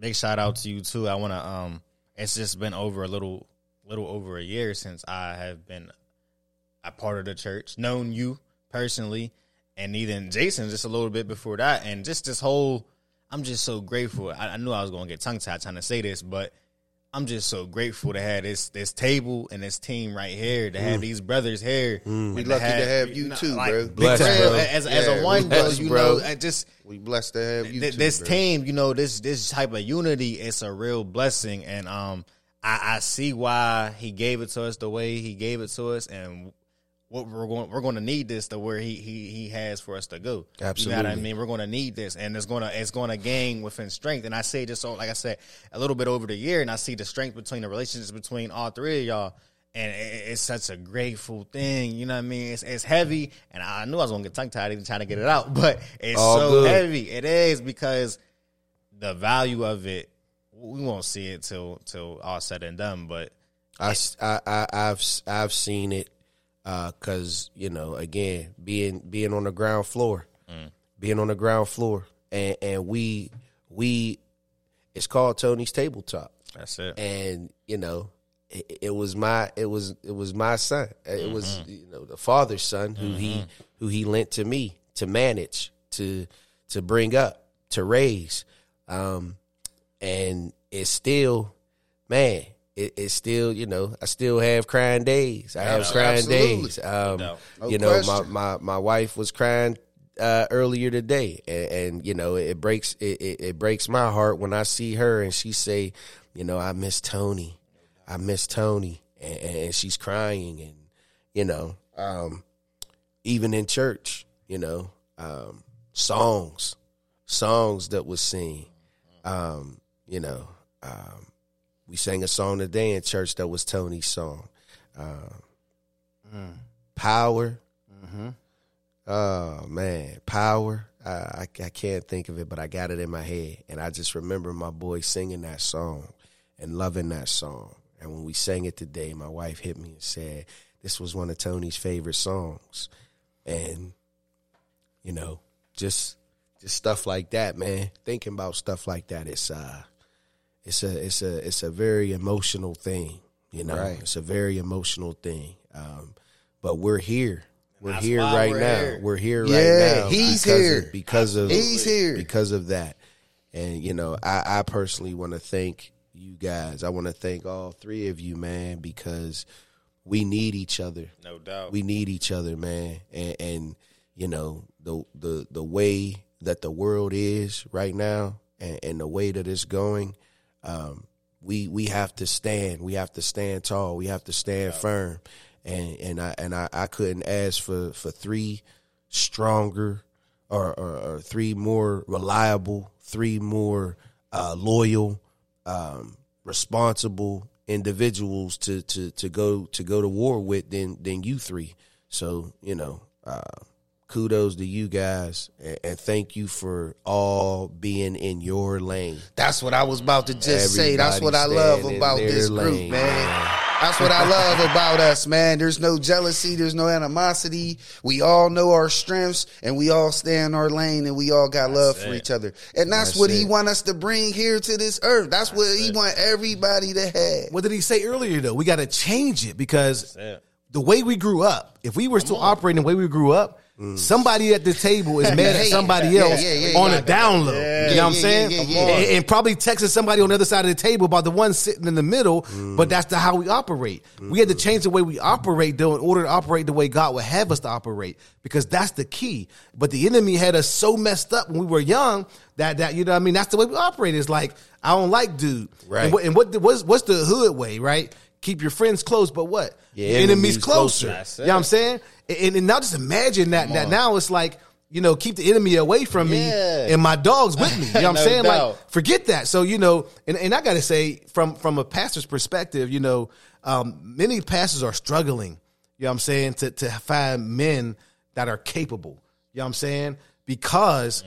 big shout out to you too. I want to um it's just been over a little little over a year since I have been a part of the church, known you personally, and even Jason just a little bit before that, and just this whole. I'm just so grateful. I, I knew I was going to get tongue tied trying to say this, but I'm just so grateful to have this this table and this team right here, to have these brothers here. and We lucky to have you too, bro. Big Bless, bro. As, as Yeah, a one, bro, bless, you bro. know, I just We blessed to have you th- too, this bro. team, you know, this this type of unity, it's a real blessing, and um, I, I see why he gave it to us the way he gave it to us, and what we're going we're going to need this to where he he he has for us to go. Absolutely, you know what I mean? We're going to need this, and it's going to it's to gain within strength. And I say this, so like I said, a little bit over the year, and I see the strength between the relationships between all three of y'all. And it- it's such a grateful thing, you know what I mean? It's, it's heavy, and I knew I was gonna get tongue tied even trying to get it out, [laughs] but it's All so good. heavy. It is because the value of it, we won't see it till till all said and done. But I, I, I, have I've seen it Uh, because you know again being being on the ground floor, mm. being on the ground floor, and and we we it's called Tony's Table Talk, that's it. and you know it, it was my it was it was my son, it mm-hmm. was you know the father's son who he mm-hmm. who he lent to me to manage to to bring up to raise, um, and it's still man it, it's still you know i still have crying days i have Abs- crying absolutely. days um doubt. No you know my, question. my my wife was crying uh earlier today and, and you know it breaks it, it, it breaks my heart when i see her and she say you know i miss tony i miss tony and, and she's crying and you know um even in church you know um songs songs that was sing um you know um we sang a song today in church that was Tony's song. Um, Power. Oh man, power. Uh, I I can't think of it, but I got it in my head, and I just remember my boy singing that song and loving that song. And when we sang it today, my wife hit me and said, "This was one of Tony's favorite songs," and you know, just just stuff like that, man. Thinking about stuff like that, it's uh, it's a it's a it's a very emotional thing. You know, Right. it's a very emotional thing. Um, but we're here. We're That's here right we're now. here. We're here Yeah, right now. he's because here. Of, because of He's here. because of that. And you know, I, I personally want to thank you guys. I want to thank all three of you, man, because we need each other No doubt. we need each other, man. And, and you know the the the way that the world is right now, and, and the way that it's going, um, we we have to stand. We have to stand tall. We have to stand firm. And and I and I, I couldn't ask for for three stronger or, or, or three more reliable, three more uh, loyal, um, responsible individuals to, to to go to go to war with than than you three. So you know, uh, kudos to you guys, and, and thank you for all being in your lane. That's what I was about to just say. That's what I love about their this group, lane, man. man. That's what I love [laughs] about us, man. There's no jealousy, there's no animosity. We all know our strengths and we all stay in our lane and we all got love for each other. And that's, That's what he want us to bring here to this earth. That's, what he want everybody to have. What did he say earlier though? We got to change it because it. the way we grew up, if we were still operating the way we grew up, Mm. somebody at the table is [laughs] mad at somebody else yeah, yeah, on a down low. Yeah. you know what I'm saying? yeah, yeah, And, yeah. and probably texting somebody on the other side of the table about the one sitting in the middle. Mm. But that's the how we operate. We had to mm. change the way we operate though in order to operate the way God would have us to operate because that's the key. But the enemy had us so messed up when we were young that that you know what I mean. That's the way we operate. It's like I don't like dude. Right. And what, and what what's what's the hood way, right? Keep your friends close, but what? Yeah, enemies enemies closer. closer. You know what I'm saying? And, and now just imagine that that now it's like, you know, keep the enemy away from me Yeah. and my dogs with me. You know what I'm [laughs] No saying? doubt. Like forget that. So, you know, and, and I gotta say, from from a pastor's perspective, you know, um, many pastors are struggling, you know what I'm saying, to to find men that are capable. You know what I'm saying? Because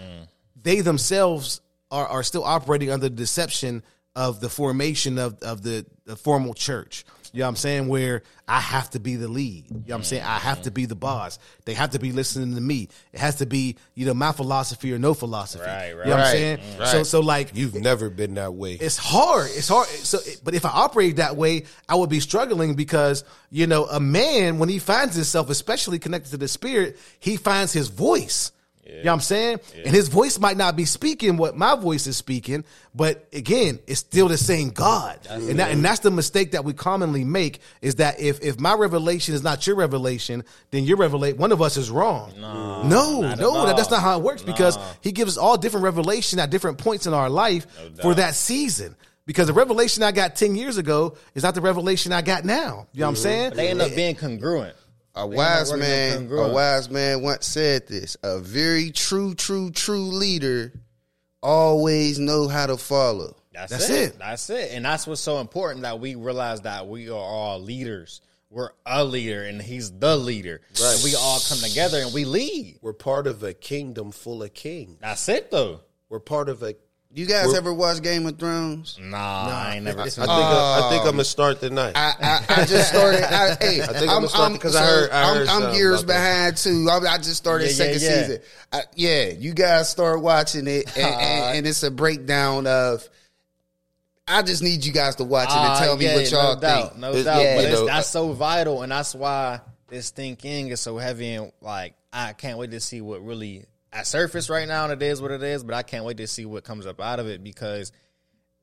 they themselves are, are still operating under the deception of the formation of, of the, the formal church. You know what I'm saying? Where I have to be the lead. You know what I'm saying? I have to be the boss. They have to be listening to me. It has to be, you know, my philosophy or no philosophy. Right, You know what I'm saying? Right. So so like You've never been that way. it's hard. It's hard. So, but if I operated that way, I would be struggling because you know a man when he finds himself, especially connected to the spirit, he finds his voice. You know what I'm saying? And his voice might not be speaking what my voice is speaking, but again, it's still the same God. and that, and that's the mistake that we commonly make is that if if my revelation is not your revelation, then your revelation one of us is wrong. No, no, no that, that's not how it works because he gives all different revelation at different points in our life for that season. Because the revelation I got 10 years ago is not the revelation I got now. You know what I'm mm-hmm. saying? They end up eh, being congruent. A They end up wise man, a wise man once said this: "A very true, true, true leader always know how to follow." That's, That's it. it. That's it. And that's what's so important that we realize that we are all leaders. We're a leader and he's the leader. Right. we all come together and we lead. We're part of a kingdom full of kings. That's it though. We're part of a. You guys We're- ever watch Game of Thrones? Nah, I ain't never I seen think I, I think I'm gonna start tonight. I, I, I just started. I, [laughs] hey, I think I'm gonna start because I heard- I I'm, heard I'm years about that. behind too. I, I just started Yeah, second yeah, yeah. season. I, yeah, you guys start watching it, and, [laughs] and, and it's a breakdown of. I just need you guys to watch it and Ah, tell me yeah, what y'all no doubt, think. No It's- doubt. yeah, but it's, know, that's so vital, and that's why this thinking is so heavy. And like, I can't wait to see what really at surface right now. And it is what it is, but I can't wait to see what comes up out of it because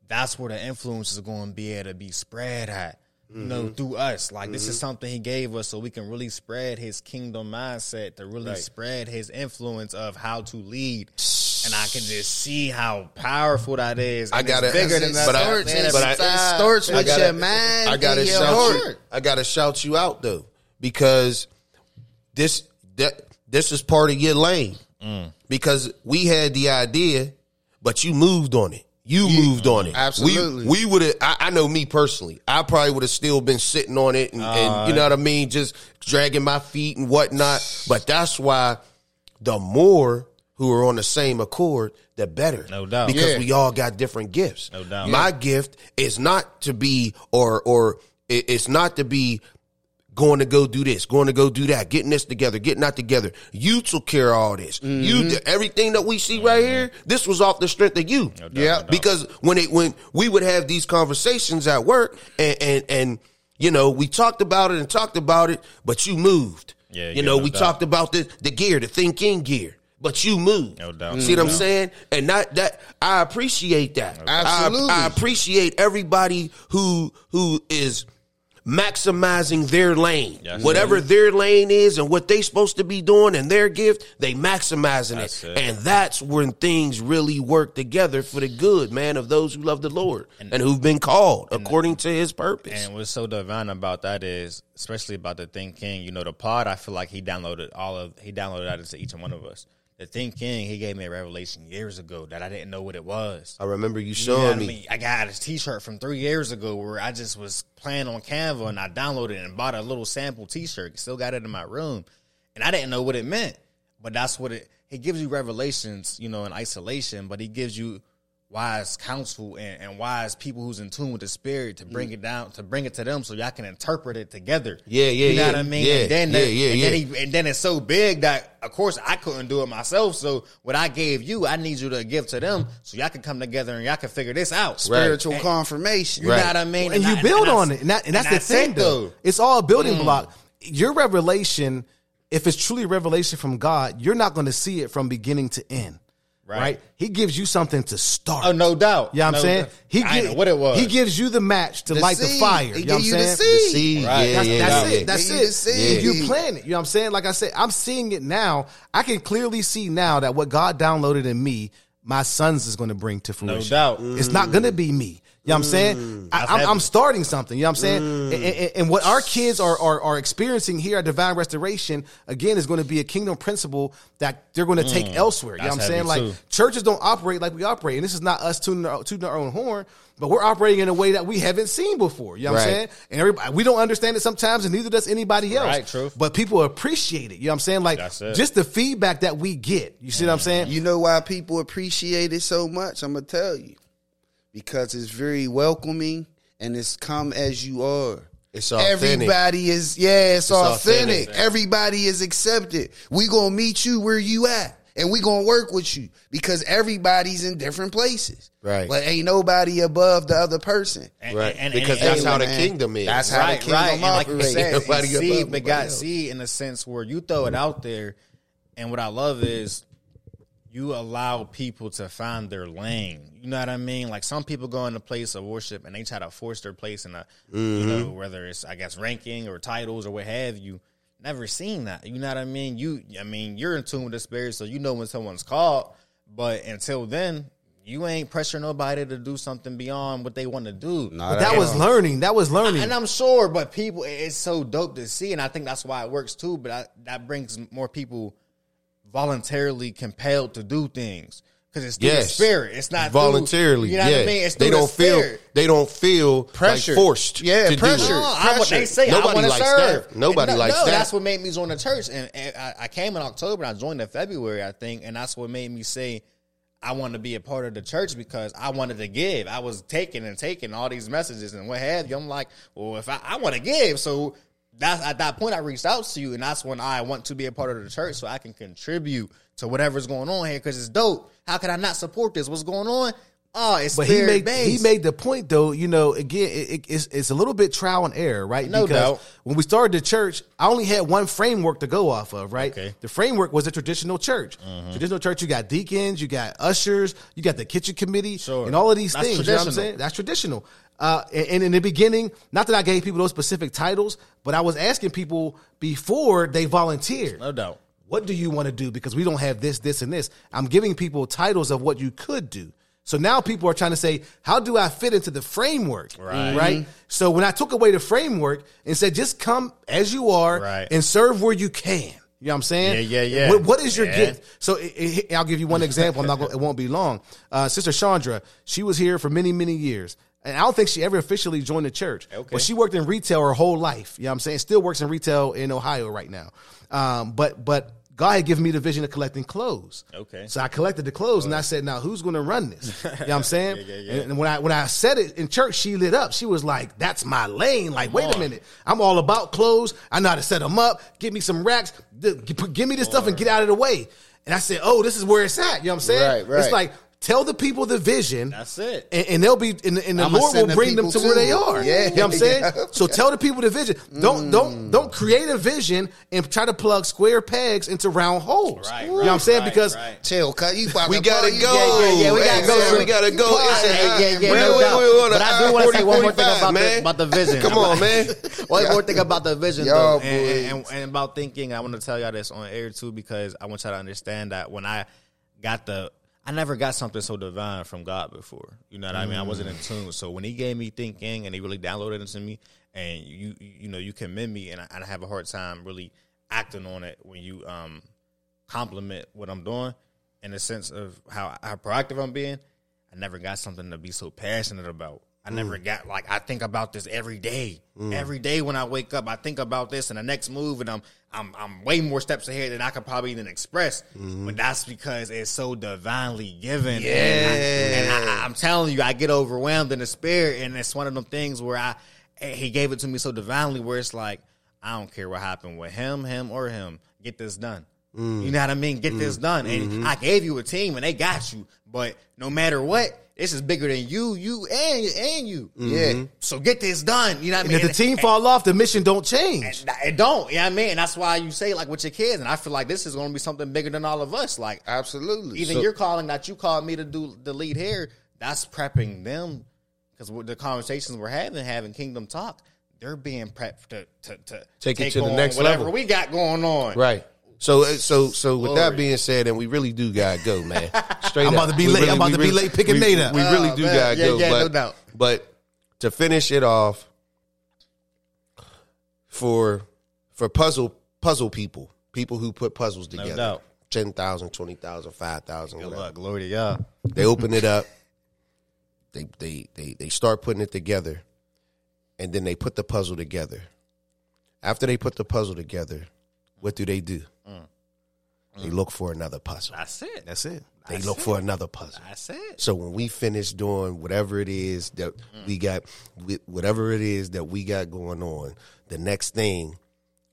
that's where the influence is going to be able to be spread at. You know, Mm-hmm. through us. Like this is something he gave us so we can really spread his kingdom mindset to really Right. spread his influence of how to lead. And I can just [sighs] see how powerful that is. I And it's gotta- bigger than that. but I- man, it but I- starts I gotta- your mind I gotta shout heart. you. I gotta shout you out though because this that this is part of your lane Mm. because we had the idea, but you moved on it. You moved on it. Absolutely. We, we would have. I, I know me personally. I probably would have still been sitting on it, and, and you know what I mean, just dragging my feet and whatnot. But that's why the more who are on the same accord, the better. No doubt. Because Yeah. we all got different gifts. No doubt. My gift is not to be or or it's not to be going to go do this, going to go do that, getting this together, getting that together. You took care of all this. You mm-hmm. did everything that we see right here. This was off the strength of you. doubt, Yeah. no. Because when it when we would have these conversations at work and and and you know we talked about it and talked about it, but you moved. Yeah, you yeah, know no we doubt. talked about the the gear, the thinking gear. But you moved. No doubt. See what I'm saying? And not that I appreciate that. I- Absolutely. I, appreciate everybody who who is maximizing their lane. Yes, Whatever their lane is and what they're supposed to be doing and their gift, they maximizing it. it. And that's when things really work together for the good, man, of those who love the Lord and, who've been called according to his purpose. And what's so divine about that is, especially about the Think King, you know, the pod. I feel like he downloaded all of he downloaded that into each and one of us. The Think King, he gave me a revelation years ago that I didn't know what it was. I remember you You know showing I me. mean? I got a T-shirt from three years ago where I just was playing on Canva and I downloaded it and bought a little sample T-shirt. Still got it in my room, and I didn't know what it meant. But that's what it. He gives you revelations, you know, in isolation, but he gives you wise counsel and, and wise people who's in tune with the spirit to bring it down, to bring it to them, so y'all can interpret it together. Yeah, yeah, you know yeah. what I mean. Yeah, and then, yeah, that- yeah, and yeah. Then he, and then it's so big that, of course, I couldn't do it myself. So what I gave you, I need you to give to them, so y'all can come together and y'all can figure this out. Spiritual And- confirmation. You know what I mean? and you I- build I- on it, and, that, and that's the thing, it, though. It's all a building mm. block. Your revelation, if it's truly revelation from God, you're not going to see it from beginning to end. Right. Right. He gives you something to start. Oh, no doubt. You know what I'm saying? He I gi- what it was. He gives you the match to The light the fire. He You know what I'm you the saying? seed. See, Right. yeah, That's, yeah, that's yeah. it. That's it. you the seed. You plan it. You know what I'm saying? Like I said, I'm seeing it now. I can clearly see now that what God downloaded in me, my sons is going to bring to fruition. doubt. It's not going to be me. You know what I'm saying? Mm. I, I'm, I'm starting something. You know what I'm saying? Mm. And, and- and what our kids are, are are experiencing here at Divine Restoration again is going to be a kingdom principle that they're going to take mm. elsewhere. You know what I'm saying? heavy, Like too. churches don't operate like we operate, and this is not us tooting our, tooting our own horn, but we're operating in a way that we haven't seen before. You know what I'm saying? And everybody, we don't understand it sometimes, and neither does anybody else. Right, true. But people appreciate it. You know what I'm saying? Like just the feedback that we get. You see what I'm saying? You know why people appreciate it so much? I'm gonna tell you. Because it's very welcoming and it's come as you are. It's authentic. Everybody is yeah, it's, authentic. authentic. Everybody is accepted. We gonna meet you where you at. And we gonna work with you because everybody's in different places. Right. But ain't nobody above the other person. And- Right. and- and- because and- that's hey, how the man, kingdom is. that's how the kingdom right. And like you operates. said, Nobody it's above seed nobody begot else. seed in the sense where you throw it out there, and what I love is you allow people to find their lane. You know what I mean? Like some people go in a place of worship and they try to force their place in a, you Mm-hmm. know, whether it's I guess ranking or titles or what have you. Never seen that. You know what I mean? You, I mean, you're in tune with the spirit, so you know when someone's called. But until then, you ain't pressure nobody to do something beyond what they want to do. But that was learning. That was learning. And I'm sure, but people, it's so dope to see, and I think that's why it works too. But I, that brings more people voluntarily compelled to do things because it's through the spirit. It's not through- voluntarily. you know yeah. what I mean? It's they don't the feel they don't feel Pressure. like forced. Yeah, to pressure. Do No, it. I, what they say, Nobody I want to likes serve. that. Nobody no, likes no, that. That's what made me join the church, and, and I, I came in October. and I joined in February, I think, and that's what made me say I want to be a part of the church because I wanted to give. I was taking and taking all these messages and what have you. I'm like, well, if I, I want to give, so that's at that point I reached out to you, and that's when I want to be a part of the church so I can contribute to whatever's going on here because it's dope. How can I not support this? What's going on? Oh, it's But he made based. he made the point though. You know, again, it, it- it's it's a little bit trial and error, right? No because doubt. when we started the church, I only had one framework to go off of, right? Okay. Mm-hmm. The framework was a traditional church. Traditional church, you got deacons, you got ushers, you got the kitchen committee, Sure. and all of these That's things. You know what I'm saying? That's traditional. Uh, and, in the beginning, not that I gave people those specific titles, but I was asking people before they volunteered. no doubt. What do you want to do? Because we don't have this, this, and this. I'm giving people titles of what you could do. So now people are trying to say, how do I fit into the framework? Right. Right. So when I took away the framework and said, just come as you are Right. and serve where you can. You know what I'm saying? Yeah, yeah, yeah. What, what is your Yeah. gift? So it, it- I'll give you one example. I'm not. Gonna, it won't be long. Uh, Sister Chandra, she was here for many, many years, and I don't think she ever officially joined the church. Okay. But she worked in retail her whole life. You know what I'm saying? Still works in retail in Ohio right now. Um, but but God had given me the vision of collecting clothes. Okay. So I collected the clothes and I said, now who's going to run this? [laughs] You know what I'm saying? And when I when I said it in church, she lit up. She was like, that's my lane. Like, wait a minute. I'm all about clothes. I know how to set them up. Give me some racks. Give me this stuff and get out of the way. And I said, oh, this is where it's at. You know what I'm saying? Right, right. It's like, tell the people the vision. That's it. And, and they'll be, and, and the I'ma Lord send will the bring them to people where they are. Yeah, You know what I'm saying? [laughs] yeah. So tell the people the vision. Don't, mm. don't, don't create a vision and try to plug square pegs into round holes. Right, you know what I'm saying? right, Because right. Chill, cut. You about We to gotta you- go. Yeah, yeah, yeah, we gotta go. man, we gotta go. It's a- Yeah, yeah, yeah, we- no we- doubt. we on But I do want to say one more thing 45, about the, about the vision. [laughs] Come on, man. One more thing about the vision, Y'all though, and, and, and about thinking. I want to tell y'all this on air too because I want y'all to understand that when I got the, I never got something so divine from God before. You know what I mean? I wasn't in tune. So when He gave me thinking and He really downloaded it to me, and you you know you commend me, and I, I have a hard time really acting on it when you um compliment what I'm doing in the sense of how how proactive I'm being. I never got something to be so passionate about. I never mm. got like I think about this every day. Mm. Every day when I wake up, I think about this and the next move, and I'm I'm I'm way more steps ahead than I could probably even express. Mm-hmm. But that's because it's so divinely given. Yeah, and, I, and I, I'm telling you, I get overwhelmed in the spirit, and it's one of them things where I eh, he gave it to me so divinely, where it's like I don't care what happened with him, him or him, get this done. Mm. You know what I mean? Get this done. And mm-hmm. I gave you a team, and they got you. But no matter what, this is bigger than you, you, and and you. Yeah. Mm-hmm. So get this done. You know what I And mean? if the team fall off, the mission don't change. And it don't. You know what I mean? And that's why you say like with your kids. And I feel like this is going to be something bigger than all of us. Like Absolutely. even you're calling that you called me to do the lead here. That's prepping them because the conversations we're having, having Kingdom Talk, they're being prepped to to, to Take it to the next whatever level. we got going on. Right. So, uh, so, so, with that being said, and we really do gotta go, man. [laughs] Straight I'm about to be We late. I'm about we to be late picking we, Nate up. We really Oh, do man. gotta Yeah, go, yeah, but, no doubt. but to finish it off, for for puzzle puzzle people, people who put puzzles together, doubt. 10,000, 20,000, 5,000, Good whatever. luck. Glory to God. They open it up. They they they they start putting it together, and then they put the puzzle together. After they put the puzzle together, what do they do? They look for another puzzle. That's it. That's it. They look for another puzzle. That's it. So when we finish doing whatever it is that mm. we got, with whatever it is that we got going on, the next thing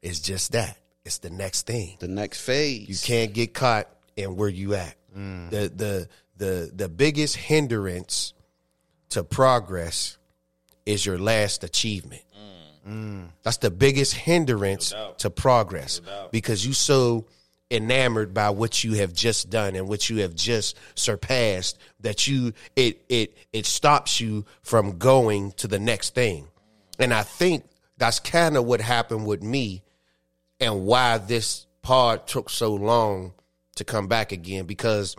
is just that. It's the next thing. the next phase. You can't get caught in where you at. Mm. The the the the biggest hindrance to progress is your last achievement. Mm. That's the biggest hindrance to progress because you so enamored by what you have just done and what you have just surpassed that you it it it stops you from going to the next thing. And I think that's kind of what happened with me and why this pod took so long to come back again because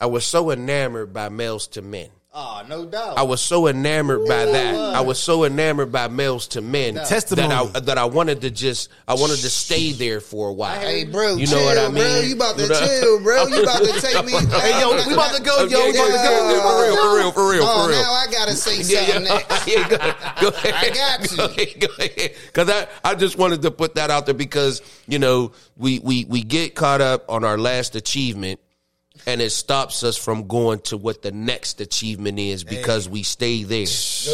I was so enamored by males to men. Oh, no doubt. I was so enamored by that. I was so enamored by males to men Testimony. that I that I wanted to just I wanted to stay there for a while. Hey, bro, you chill, know what I mean? bro. You about to You know- chill, bro. You about to take me. [laughs] Hey, yo, we about to go, yo. We about to go. yeah, for real, for real, for real, Oh, for real. now I gotta say something yeah. next. [laughs] Yeah, go ahead. Go ahead. I got to. Go ahead. Go ahead. Because I, I just wanted to put that out there because, you know, we, we, we get caught up on our last achievement and it stops us from going to what the next achievement is because we stay there.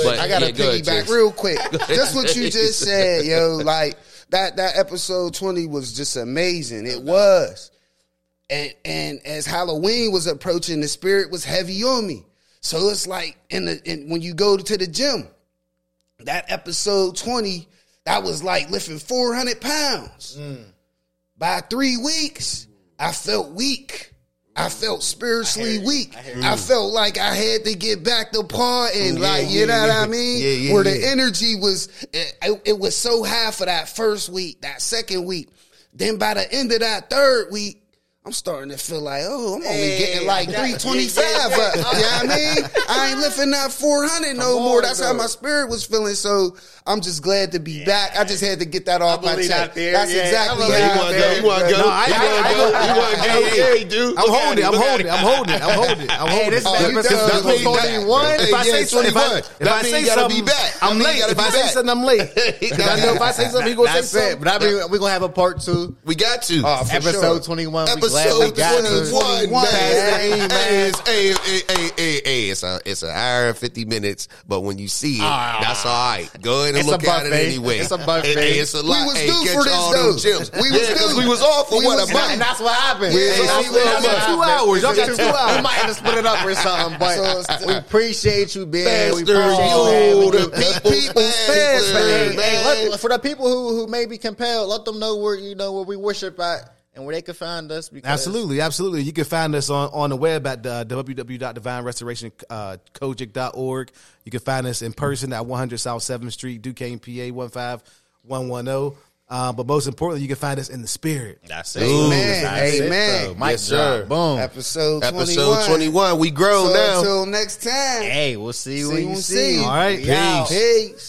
But I gotta yeah, piggyback Chase. real quick. [laughs] Just what you [laughs] just said, yo. Like that that episode twenty was just amazing. It was, and and as Halloween was approaching, the spirit was heavy on me. So it's like in the in, when you go to the gym, that episode twenty, that was like lifting four hundred pounds. Mm. By three weeks, I felt weak. I felt spiritually weak. I felt like I had to get back to par and like, you yeah, know what. I mean? Yeah, yeah, Where the energy was, it, it- it was so high for that first week, that second week. Then by the end of that third week, I'm starting to feel like, oh, I'm only Hey, getting like got- 325 yeah, yeah, up. You know [laughs] what I mean? I ain't lifting that 400 no on, more. That's how my spirit was feeling. So I'm just glad to be back. I just had to get that off my chest. That's yeah. exactly I believe how You want to go? You want to go? No, I- you want to go? You want to go? I- Yeah, he do. I'm holding it. I'm holding it. I'm holding it. I'm holding it. I'm Hey, holding this it. is episode done. That means episode that- 21. If I say something, if I, 21. if I say you gotta be something, I'm late. [laughs] If I say something, I'm late. 'Cause I know if I say something, he gonna say That's it. something. But I mean, we're gonna have a part two. We got to. Oh, for Episode 21. Episode glad we got to. 21, 21, man. man. Hey, it's, hey, hey, hey, hey, hey, it's a, it's an hour and 50 minutes, but when you see it, Ah. that's all right. Go ahead and It's a look at it anyway. It's a buffet. Hey, hey, it's a lot. was hey, due for this, all though. gyms. We was yeah, due. we was off for We what, a month? And that's what happened. Yeah, And that's see, what happened. got two hours. Y'all got Two- two hours. We might have to split it up or something, but we appreciate you being here. We appreciate you, you. man. The people, people man. hey, for the people who who may be compelled, let them know where you know where we worship at and where they can find us. Because Absolutely, absolutely. You can find us on, on the web at uh, www.divinerestorationcogic.org. You can find us in person at 100 South 7th Street, Duquesne, PA 15110. Uh, but most importantly, you can find us in the spirit. That's it. Amen. That's Amen. though. Mic Yes, sir. Boom. Episode 21. Episode 21. We grown So now. until next time. Hey, we'll see you See when you you see. see you. you. All right, We out. peace. Peace.